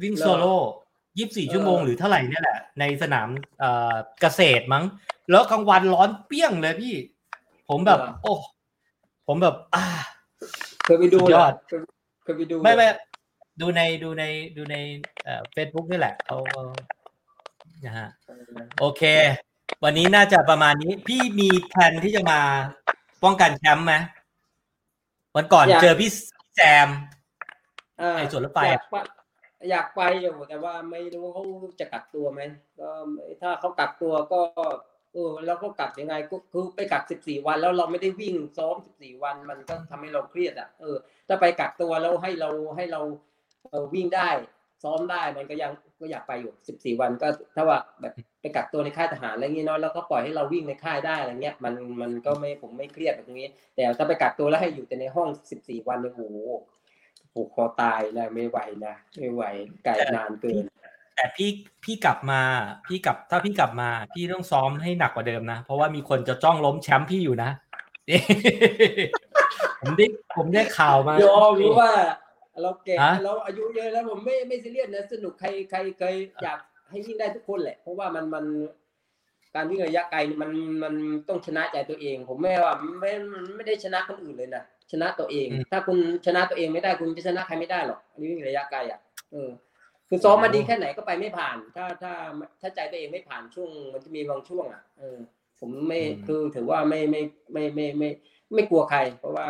[SPEAKER 1] วิ่ง
[SPEAKER 2] เหรอ
[SPEAKER 1] โซโล่ยี่สิบสี่
[SPEAKER 2] เออ
[SPEAKER 1] ชั่วโมงหรือเท่าไหร่เนี่ยแหละ ในสนามเอ่อเกษตรมั้ง แล้วกลางวันร้อนเปี้ยงเลยพี่ ผมแบบ โอ้ ผมแบบ อ่า
[SPEAKER 2] เคยไปดู
[SPEAKER 1] สุดยอด
[SPEAKER 2] เหรเคยเคยไปดู
[SPEAKER 1] ไม่
[SPEAKER 2] เหรอ
[SPEAKER 1] ไม่ดูในดูในดูในเอ่อเฟซบุ๊กนี่แหละเขาเขานะฮะโอเค วันนี้น่าจะประมาณนี้ พี่มีแผนที่จะมาป้องกันแชมป์ไหมวันก่อน
[SPEAKER 2] อยาก
[SPEAKER 1] เจอพี่แซม
[SPEAKER 2] อ่า
[SPEAKER 1] ไอ้สวนรถไฟ
[SPEAKER 2] อยา
[SPEAKER 1] อะ
[SPEAKER 2] กไปอยากไปอยู่แต่ว่าไม่รู้เขาจะกักตัวไหมก็ถ้าเขากักตัวก็เออแล้วก็กักยังไงก็คือไปกักสิบสี่วันแล้วเราไม่ได้วิ่งซ้อมสิบสี่วันมันก็ทำให้เราเครียดอะเออถ้าไปกักตัวแล้วให้เราให้เราเออวิ่งได้ ซ้อมได้มันก็ยังก็อยากไปอยู่สิบสี่วันก็ถ้าว่าแบบไปกักตัวในค่ายทหารอะไรเงี้ยเนาะแล้วก็ปล่อยให้เราวิ่งในค่ายได้อะไรเงี้ยมันมันก็ไม่ผมไม่เครียดแบบนี้ แต่ถ้าไปกักตัวแล้วให้อยู่แต่ในห้องสิบสี่วันเนี่ยโอ้โห ผูกคอตายนะไม่ไหวนะไม่ไหวไกลนานเกิน
[SPEAKER 1] แต่พี่พี่กลับมา พี่กลับถ้าพี่กลับมา พี่ต้องซ้อมให้หนักกว่าเดิมนะเพราะว่ามีคนจะจ้องล้มแชมป์พี่อยู่นะผมได้ผมได้ข่าวมาย
[SPEAKER 2] อมรู้ว่า เราเก่ง
[SPEAKER 1] ฮะ
[SPEAKER 2] เราอายุเยอะแล้วผมไม่ไม่ซีเรียสนะ สนุกใครใครเคยอยากให้วิ่งได้ทุกคนแหละ เพราะว่ามันมันการวิ่งระยะไกลนี่มันมันต้องชนะใจตัวเอง ผมไม่ว่าไม่ไม่ได้ชนะคนอื่นเลยนะ ชนะตัวเอง ถ้าคุณชนะตัวเองไม่ได้คุณจะชนะใครไม่ได้หรอกอันนี้วิ่งระยะไกลอะเออคือซ้อมมาดีแค่ไหนก็ไปไม่ผ่าน ถ้าถ้าถ้าใจตัวเองไม่ผ่านช่วง มันจะมีบางช่วงอะเออผมไม่คือถือว่าไม่ไม่ไม่ไม่ไม่ ไม่กลัวใคร เพราะว่า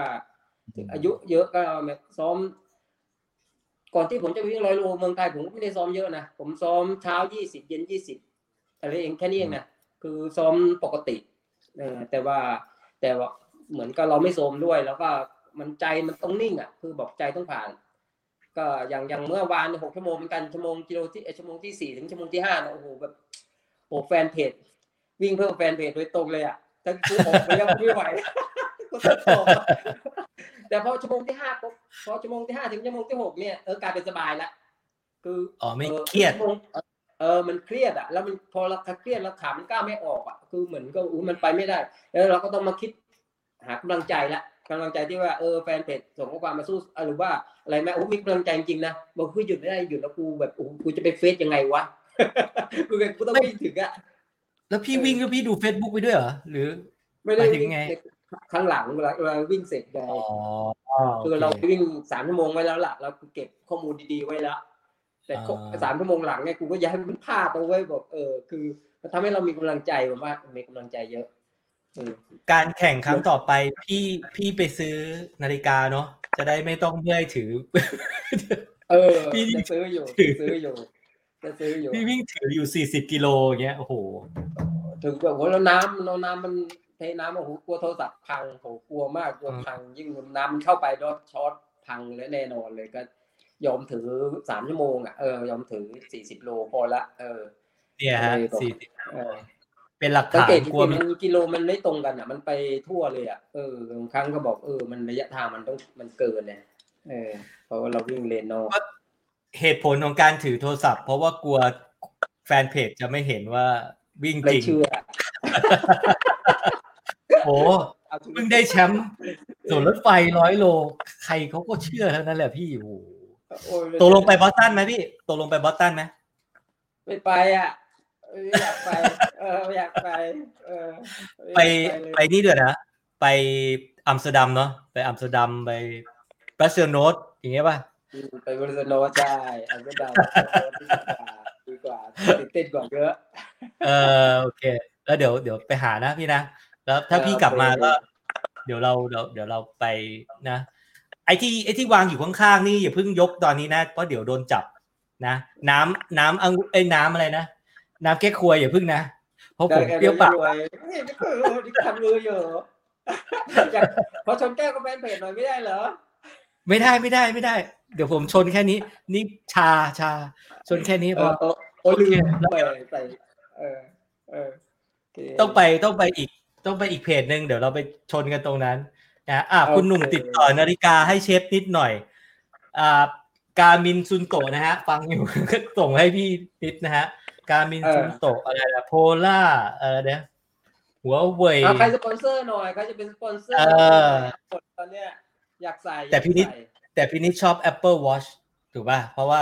[SPEAKER 2] อายุเยอะก็แบบซ้อม ก่อนที่ผมจะวิ่งร้อยโลเมืองไทยผมก็ไม่ได้ซ้อมเยอะนะผมซ้อมเช้ายี่สิบเย็นยี่สิบอะไรเองแค่นี้เองนะคือซ้อมปกติเออแต่ว่าแต่ว่า เหมือนกับเราไม่โทรมด้วย แล้วก็มันใจมันต้องนิ่งอะ คือบอกใจต้องผ่าน ก็อย่างอย่างเมื่อวานหกชั่วโมงเหมือนกันชั่วโมงกิโลที่เอ่อชั่วโมงที่สี่ถึงชั่วโมงที่ห้านะโอ้โหแบบโอ้แฟนเพจวิ่งเพื่อแฟนเพจโดยตรงเลยอะแต่กูออกไปยังไม่ไหวกูต้องออกแต่พอชั่วโมงที่ห้าปุ๊บพอชั่วโมงที่ห้าถึงชั่วโมงที่หกเนี่ยเออกลายเป็นสบายละคือ
[SPEAKER 1] อ๋อไม่
[SPEAKER 2] ออ
[SPEAKER 1] เครียด
[SPEAKER 2] ชั่วโมงเออ มันเครียดอะ แล้วมันพอเราเครียดแล้วขามันก้าวไม่ออกอะ คือเหมือนก็อู้มันไปไม่ได้ แล้วเราก็ต้องมาคิด หากำลังใจละกำลังใจที่ว่าเออแฟนเพจส่งข้อความมาสู้เออหรือว่าอะไรไหมโอ้มีกำลังใจจริงๆนะบอกคือหยุดไม่ได้หยุดแล้วกูแบบโอ้โหกูจะไปเฟซยังไงวะกูไงกูต้องวิ่งถึงอะ
[SPEAKER 1] แล้วพี่วิ่งก็พี่ดู Facebook ไปด้วยเหรอหรือ
[SPEAKER 2] ไม่ได้
[SPEAKER 1] หมายถึง
[SPEAKER 2] วิ่ง
[SPEAKER 1] ไง
[SPEAKER 2] ข้างหลังเวลาเวลาวิ่งเสร็จไง
[SPEAKER 1] อ๋อ
[SPEAKER 2] คือเรา
[SPEAKER 1] โอเค
[SPEAKER 2] วิ่งสามชั่วโมงไว้แล้วล่ะเราเก็บข้อมูลดีๆไว้แล้วแต่ข้อ
[SPEAKER 1] อ่า
[SPEAKER 2] สามชั่วโมงหลังไงกูก็อย้ายมันพลาดเอาไว้บอกเออคือมันทำให้เรามีกำลังใจแบบว่ามีกำลังใจเยอะเออ
[SPEAKER 1] การแข่งครั้งต่อไปพี่พี่ไปซื้อนาฬิกาเนาะจะได้ไม่ต้องเมื่อยถือ
[SPEAKER 2] เออ
[SPEAKER 1] พี่
[SPEAKER 2] จะซื้ออยู่
[SPEAKER 1] ถือ
[SPEAKER 2] จะซื้ออยู่จะซื้ออยู่
[SPEAKER 1] พี่วิ่งถืออยู่สี่สิบกิโลอย่างเงี้ยโอ้โห
[SPEAKER 2] ถึงแบบโหแล้วน้ำเราน้ำมันเทน้ำโอ้โหกลัวโทรศัพท์พังโหกลัวมากกลัว
[SPEAKER 1] อืม
[SPEAKER 2] พัง ยิ่งน้ำมันเข้าไปดอช็อตพังและแน่นอนเลยก็ยอมถือสามชั่วโมงอะเออยอมถือสี่สิบโลพอละเออ
[SPEAKER 1] เนี่ยฮะ
[SPEAKER 2] ไม่ต้อง
[SPEAKER 1] สี่สิบ
[SPEAKER 2] เออ
[SPEAKER 1] เป็นหลัก
[SPEAKER 2] สัง
[SPEAKER 1] ฐาน
[SPEAKER 2] เกตจ
[SPEAKER 1] กลัว
[SPEAKER 2] ริง
[SPEAKER 1] มัน
[SPEAKER 2] ๆมันกิโลมันไม่ตรงกันอะ มันไปทั่วเลยอะเออบางครั้งก็บอกเออมันระยะทางมันต้องมันเกินเนี่ยเออเพราะว่าเราวิ่งเลนนอก
[SPEAKER 1] เหตุผลของการถือโทรศัพท์ เพราะว่ากลัวแฟนเพจจะไม่เห็นว่าวิ่ง
[SPEAKER 2] ไม่
[SPEAKER 1] จริง
[SPEAKER 2] เชื่อ
[SPEAKER 1] โอ้
[SPEAKER 2] เอาทุก
[SPEAKER 1] เพิ่งได้แชมป์ส่วนรถไฟร้อยโล ใครเขาก็เชื่อเท่านั้นแหละพี่โอ้โห
[SPEAKER 2] โอ้ย
[SPEAKER 1] ตกลงไปบอสตันไหมพี่ตกลงไปบอสตันไหม
[SPEAKER 2] ไม่ไปอะไม่ อยากไป เออไม่อยากไป เออ
[SPEAKER 1] ไป
[SPEAKER 2] ม่อยาก
[SPEAKER 1] ไปนี่ด้วยนะ ไปอัมสเตอร์ดัมเนาะไปอัมสเตอร์ดัมไปบรัสเซลโนสอย่างเงี้ยป่ะ
[SPEAKER 2] อืมไปบริษัทโนใช่อันก็ได้ดีกว่าดีกว่าตื่นเต้นกว่าเยอะ
[SPEAKER 1] เออโอเค แล้วเดี๋ยวเดี๋ยวไปหานะพี่นะ แล้วถ้าพี่กลับมาก็ เดี๋ยวเราเดี๋ยวเดี๋ยวเราไปนะ ไอ้ที่ไอ้ที่วางอยู่ข้างๆนี่อย่าเพิ่งยกตอนนี้นะเพราะเดี๋ยวโดนจับนะ น้ำน้ำอังไอ้ยน้ำอะไรนะ น้ำแก้ควยอย่าเพิ่งนะ เพราะผมเปรี้ยวปาก
[SPEAKER 2] รวยนี่ไม่เคยนี่ทำมืออยู่อยากพอชนแก้วก็แฟนเพจหน่อยไม่ได้เหรอ
[SPEAKER 1] ไม่ได้ไม่ได้ไม่ได้ เดี๋ยวผมชนแค่นี้ นี่ชาชา ชนแค่นี้
[SPEAKER 2] เอ
[SPEAKER 1] พอ
[SPEAKER 2] อโอ้โอ้ลืม
[SPEAKER 1] แล้ว
[SPEAKER 2] ไปใส่เออเออโเค
[SPEAKER 1] ต้องไปต้องไปอีกต้องไปอีกเพจหนึ่งเดี๋ยวเราไปชนกันตรงนั้นนะอะคุณหนุ่ม
[SPEAKER 2] โอเค
[SPEAKER 1] ติดต่อนาฬิกาให้เชฟนิดหน่อยอ่าการมินซุนโตะนะฮะ ฟังอยู่ก็ส่งให้พี่นิดนะฮะ การมินซุนโตะอะไรนะโพล่าเออเดี๋ยวหัวเว่ย
[SPEAKER 2] เอาใครสปอนเซอร์หน่อยใครจะเป็นสปอนเซอร์
[SPEAKER 1] เออ
[SPEAKER 2] ตอนเนี้ยอยากใส่
[SPEAKER 1] แต่พี่นิด
[SPEAKER 2] อยากใส่
[SPEAKER 1] แต่พี่นิดชอบ Apple Watch ถูกป่ะ เพราะว่า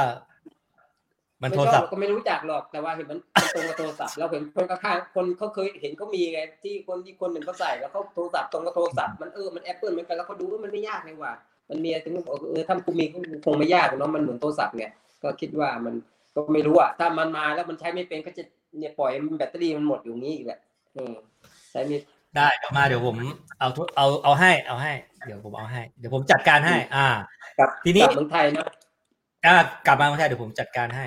[SPEAKER 1] มันโทรศัพท์
[SPEAKER 2] ไชอบก็ไม่รู้จักหรอกแต่ว่าเห็นมันมันตรงกับโทรศัพท์เราเห็นคนข้างๆคนเขาเคยเห็นเขามีไงที่คนที่คนหนึ่งเขาใส่แล้วเขาโทรศัพท์ตรงกับโทรศัพท์มันเออมันแอปเปิลเหมือนกันแล้วเขาดูว่ามันไม่ยากเลยว่ะมันมีอะไรถึงบอกเออถ้ากูมีก็คงไม่ยากหรอกเนาะมันเหมือนโทรศัพท์ไงก็คิดว่ามัน ก็ไม่รู้อะถ้ามันมาแล้วมันใช้ไม่เป็นก็จะเนี่ยปล่อยแบตเตอรี่มันหมดอยู่งี้อีกแหละอืมใช้ไม่
[SPEAKER 1] ได้เดี๋ยวมาเดี๋ยวผมเอาทุเอาเอาให้เอาให้ เดี๋ยวผมเอาให้ เดี๋ยวผมจัดการให้ อ่า
[SPEAKER 2] กับ
[SPEAKER 1] ทีนี้
[SPEAKER 2] กับเมืองไทยนะ
[SPEAKER 1] อ่ากลับมาเมืองไทยเดี๋ยวผมจัดการให้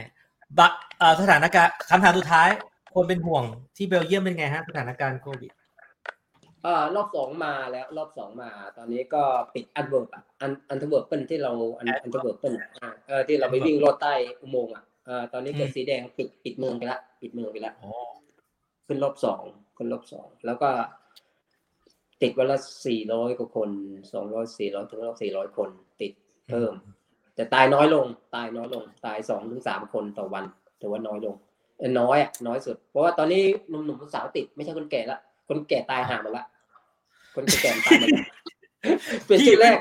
[SPEAKER 1] บะเอ่อสถานการณ์คำถามสุดท้าย คนเป็นห่วงที่เบลเยียมเป็นไงฮะสถานการณ์โควิด
[SPEAKER 2] อ่ารอบสองมาแล้วรอบสองมา ตอนนี้ก็ปิดอันเวิร์บอันอันเวิร์บเปิลที่เราอันอันเวิร์บเปิลอ่าเออที่เราไปวิ่งรอดใต้อุโมงค์อะเออตอนนี้เกิดสีแดงปิดปิดเมืองไปละปิดเมืองไปละ
[SPEAKER 1] โอ้
[SPEAKER 2] ขึ้นรอบสองขึ้นรอบสองแล้วก็ติดวันละสี่ร้อยกว่าคนสองร้อยสี่ร้อยถึงรอบสี่ร้อยคน ติดเพิ่ม แต่ตายน้อยลง ตายน้อยลง ตายสองถึงสามคนต่อวัน แต่ว่าน้อยลงเออน้อยอะน้อยสุด เพราะว่าตอนนี้หนุ่มๆสาวติดไม่ใช่คนแก่ละคนแก่ตายห่าหมดละคนแก่ตายหมดละเป็นชื่อแรก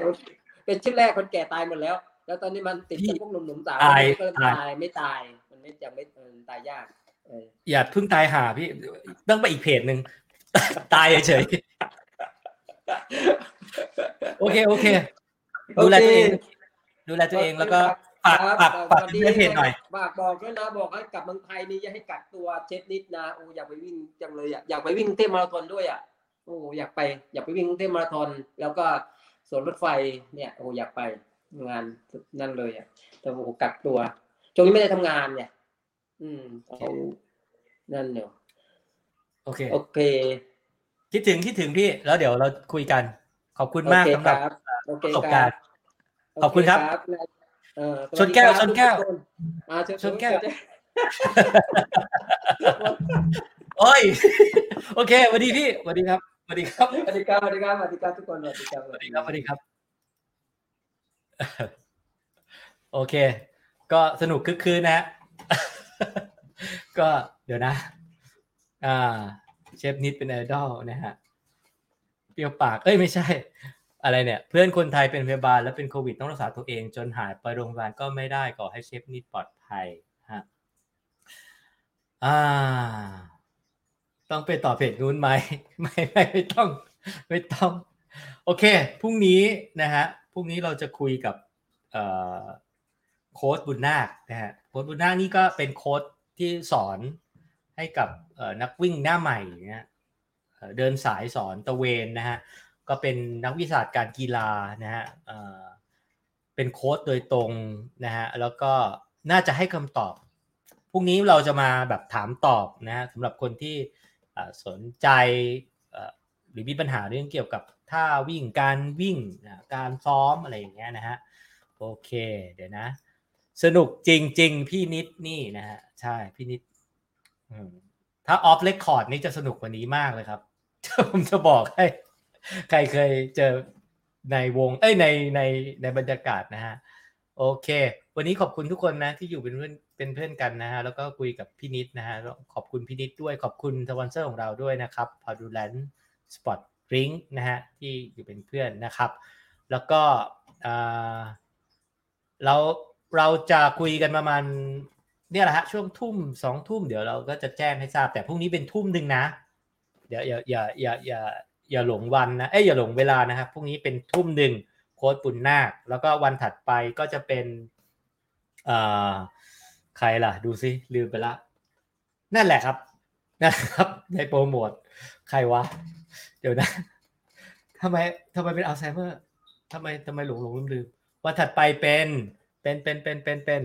[SPEAKER 2] เป็นชื่อแรกคนแก่ตายหมดแล้ว แล้วตอนนี้มันติดกับพวกหนุ่มๆสาวก็เลยตายไม่ตาย มันไม่ยังไม่เออตายยากเออ
[SPEAKER 1] อย่าเพิ่งตายหาพี่ต้องไปอีกเพจหนึ่งตายเฉยๆโอเคโอเค ดูแลตัวเอง ดูแลตัวเองแล้วก็ฝากฝากฝากเพื่อนเพจหน่อย
[SPEAKER 2] ฝากบอกด้วยนะบอกให้กลับเมืองไทยนี่อย่าให้กักตัวเช็ดนิดนะโอ้อยากไปวิ่งจังเลยอะอยากไปวิ่งกรุงเทพมาราธอนด้วยอะโอ้อยากไป อยากไปวิ่งกรุงเทพมาราธอนแล้วก็สวนรถไฟเนี่ยโอ้อยากไป งานนั่นเลยอะ แต่โอ้กักตัวช่วงนี้ไม่ได้ทำงานเนี่ย อืมเอานั่นเนี่ย
[SPEAKER 1] โอเค
[SPEAKER 2] โอเค
[SPEAKER 1] คิดถึงคิดถึงพี่ แล้วเดี๋ยวเราคุยกัน ขอบคุณมาก
[SPEAKER 2] โอเค
[SPEAKER 1] สำหรับ
[SPEAKER 2] ครับโอเค
[SPEAKER 1] ประสบ
[SPEAKER 2] ค
[SPEAKER 1] กา
[SPEAKER 2] รั
[SPEAKER 1] ร
[SPEAKER 2] บ
[SPEAKER 1] ณ์ขอบคุณครับ
[SPEAKER 2] โเเออส
[SPEAKER 1] ช
[SPEAKER 2] วันสดี
[SPEAKER 1] แก้ว
[SPEAKER 2] ครับ
[SPEAKER 1] ชนแก้ว
[SPEAKER 2] ทุคนอ่าชน
[SPEAKER 1] ชนแก้ว
[SPEAKER 2] ชน
[SPEAKER 1] โอ้ย โอเคสวัสดีพี่สวัสดีครับสวัสดีครับ
[SPEAKER 2] สวัสดีครับสวัสดีครับสวัสดีครับทุกคนสวัสดีครับ
[SPEAKER 1] สวัสดีครับสวัสดีครับ โอเค ก็สนุกคึกคืนนะฮะก็เดี๋ยวนะ อ่า เชฟนิดเป็นไอดอลนะฮะเปรี้ยวปาก เอ้ยไม่ใช่ อะไรเนี่ย เพื่อนคนไทยเป็นพยาบาลแล้วเป็นโควิดต้องรักษาตัวเอง จนหายไปโรงพยาบาลก็ไม่ได้ก่อให้เชฟนิดปลอดภัยฮะอ่า ต้องไปต่อเพจนู้นไหมไม่ไม่ไม่ต้อง ไม่ต้อง โอเคพรุ่งนี้นะฮะ พรุ่งนี้เราจะคุยกับโค้ดบุญนาคนะฮะโค้ดบุญนาคนี่ก็เป็นโค้ดที่สอนให้กับนักวิ่งหน้าใหม่เนี่ยเดินสายสอนตะเวนนะฮะก็เป็นนักวิชาการกีฬานะฮะเป็นโค้ดโดยตรงนะฮะแล้วก็น่าจะให้คำตอบพรุ่งนี้เราจะมาแบบถามตอบนะฮะสำหรับคนที่สนใจหรือมีปัญหาเรื่องเกี่ยวกับ ท่าวิ่งการวิ่งการซ้อมอะไรอย่างเงี้ยนะฮะโอเคเดี๋ยวนะ สนุกจริง ๆ พี่นิดนี่นะฮะใช่พี่นิดถ้าออฟเลคคอร์ดนี่จะสนุกกว่านี้มากเลยครับผมจะบอกให้ใครเคยเจอในวงเอ้ยในในในบรรยากาศนะฮะโอเค วันนี้ขอบคุณทุกคนนะที่อยู่เป็นเพื่อนเป็นเพื่อนกันนะฮะแล้วก็คุยกับพี่นิดนะฮะขอบคุณพี่นิดด้วยขอบคุณสปอนเซอร์ของเราด้วยนะครับพาดูแลนสปอร์ต ริงนะฮะที่อยู่เป็นเพื่อนนะครับ แล้วก็เราเราจะคุยกันประมาณเนี่ยแหละฮะช่วงทุ่มสองทุ่มเดี๋ยวเราก็จะแจ้งให้ทราบ แต่พรุ่งนี้เป็นทุ่มหนึ่งนะ เดี๋ยวอย่าอย่าอย่าอย่าอย่าหลงวันนะเอ้ยอย่าหลงเวลานะครับพรุ่งนี้เป็นทุ่มหนึ่งโค้ดปุณนาคแล้วก็วันถัดไปก็จะเป็นเอ่อใครล่ะ ดูซิลืมไปละ นั่นแหละครับนะครับในโปรโมทใครวะ ดี๋ยวนะทำไมทำไมเป็นอัลไซเมอร์ทำไมทำไมหลงหลงลืมลืมวันถัดไปเป็นเป็นเป็นเป็นเป็นเป็น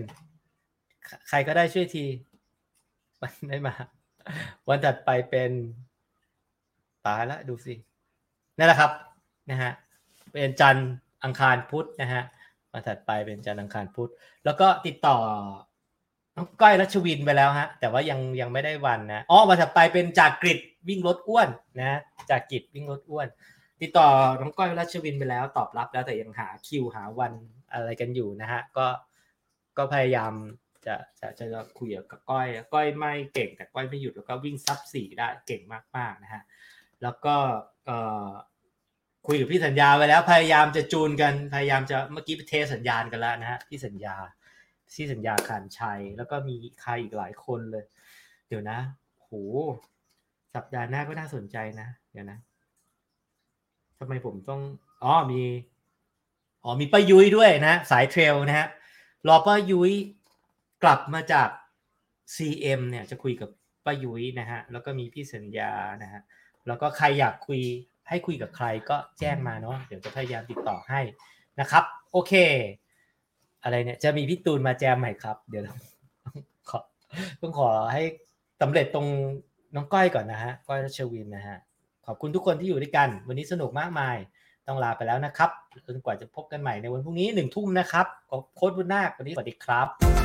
[SPEAKER 1] ใครก็ได้ช่วยทีมันไม่มา วันถัดไปเป็นตายละดูสินั่นแหละครับนะฮะเป็นจันทร์อังคารพุธนะฮะวันถัดไปเป็นจันทร์อังคารพุธแล้วก็ติดต่อ น้องก้อยรัชวินไปแล้วฮะ แต่ว่ายังยังไม่ได้วันนะอ๋อวันถัดไปเป็นจากกริดวิ่งรถอ้วนนะจากกริดวิ่งรถอ้วน ติดต่อน้องก้อยรัชวินไปแล้ว ตอบรับแล้วแต่ยังหาคิวหาวันอะไรกันอยู่นะฮะ ก็ก็พยายามจะจะจะจะคุยกับก้อย ก้อยไม่เก่งแต่ก้อยไม่หยุดแล้วก็วิ่งซับสี่ได้เก่งมากๆนะฮะแล้วก็เอ่อคุยกับพี่สัญญาไปแล้ว พยายามจะจูนกันพยายามจะเมื่อกี้ไปเทสัญญาณกันแล้วนะฮะพี่สัญญา ที่สัญญาขานชัย แล้วก็มีใครอีกหลายคนเลย เดี๋ยวนะโหสัปดาห์หน้าก็น่าสนใจนะ เดี๋ยวนะทำไมผมต้องอ๋อมีอ๋อมีป้ายุ้ยด้วยนะสายเทรลนะฮะรอป้ายุ้ยกลับมาจาก CM เนี่ยจะคุยกับป้ายุ้ยนะฮะแล้วก็มีพี่สัญญานะฮะแล้วก็ใครอยากคุยให้คุยกับใครก็แจ้งมาเนาะเดี๋ยวจะพยายามติดต่อให้นะครับ โอเค อะไรเนี่ย จะมีพี่ตูนมาแจมใหม่ครับ เดี๋ยวต้องขอต้องขอให้สำเร็จตรงน้องก้อยก่อนนะฮะ ก้อยรัชวินนะฮะ ขอบคุณทุกคนที่อยู่ด้วยกัน วันนี้สนุกมากมาย ต้องลาไปแล้วนะครับจนกว่าจะพบกันใหม่ในวันพรุ่งนี้หนึ่งทุ่มนะครับโค้ดบุญนาควันนี้สวัสดีครับ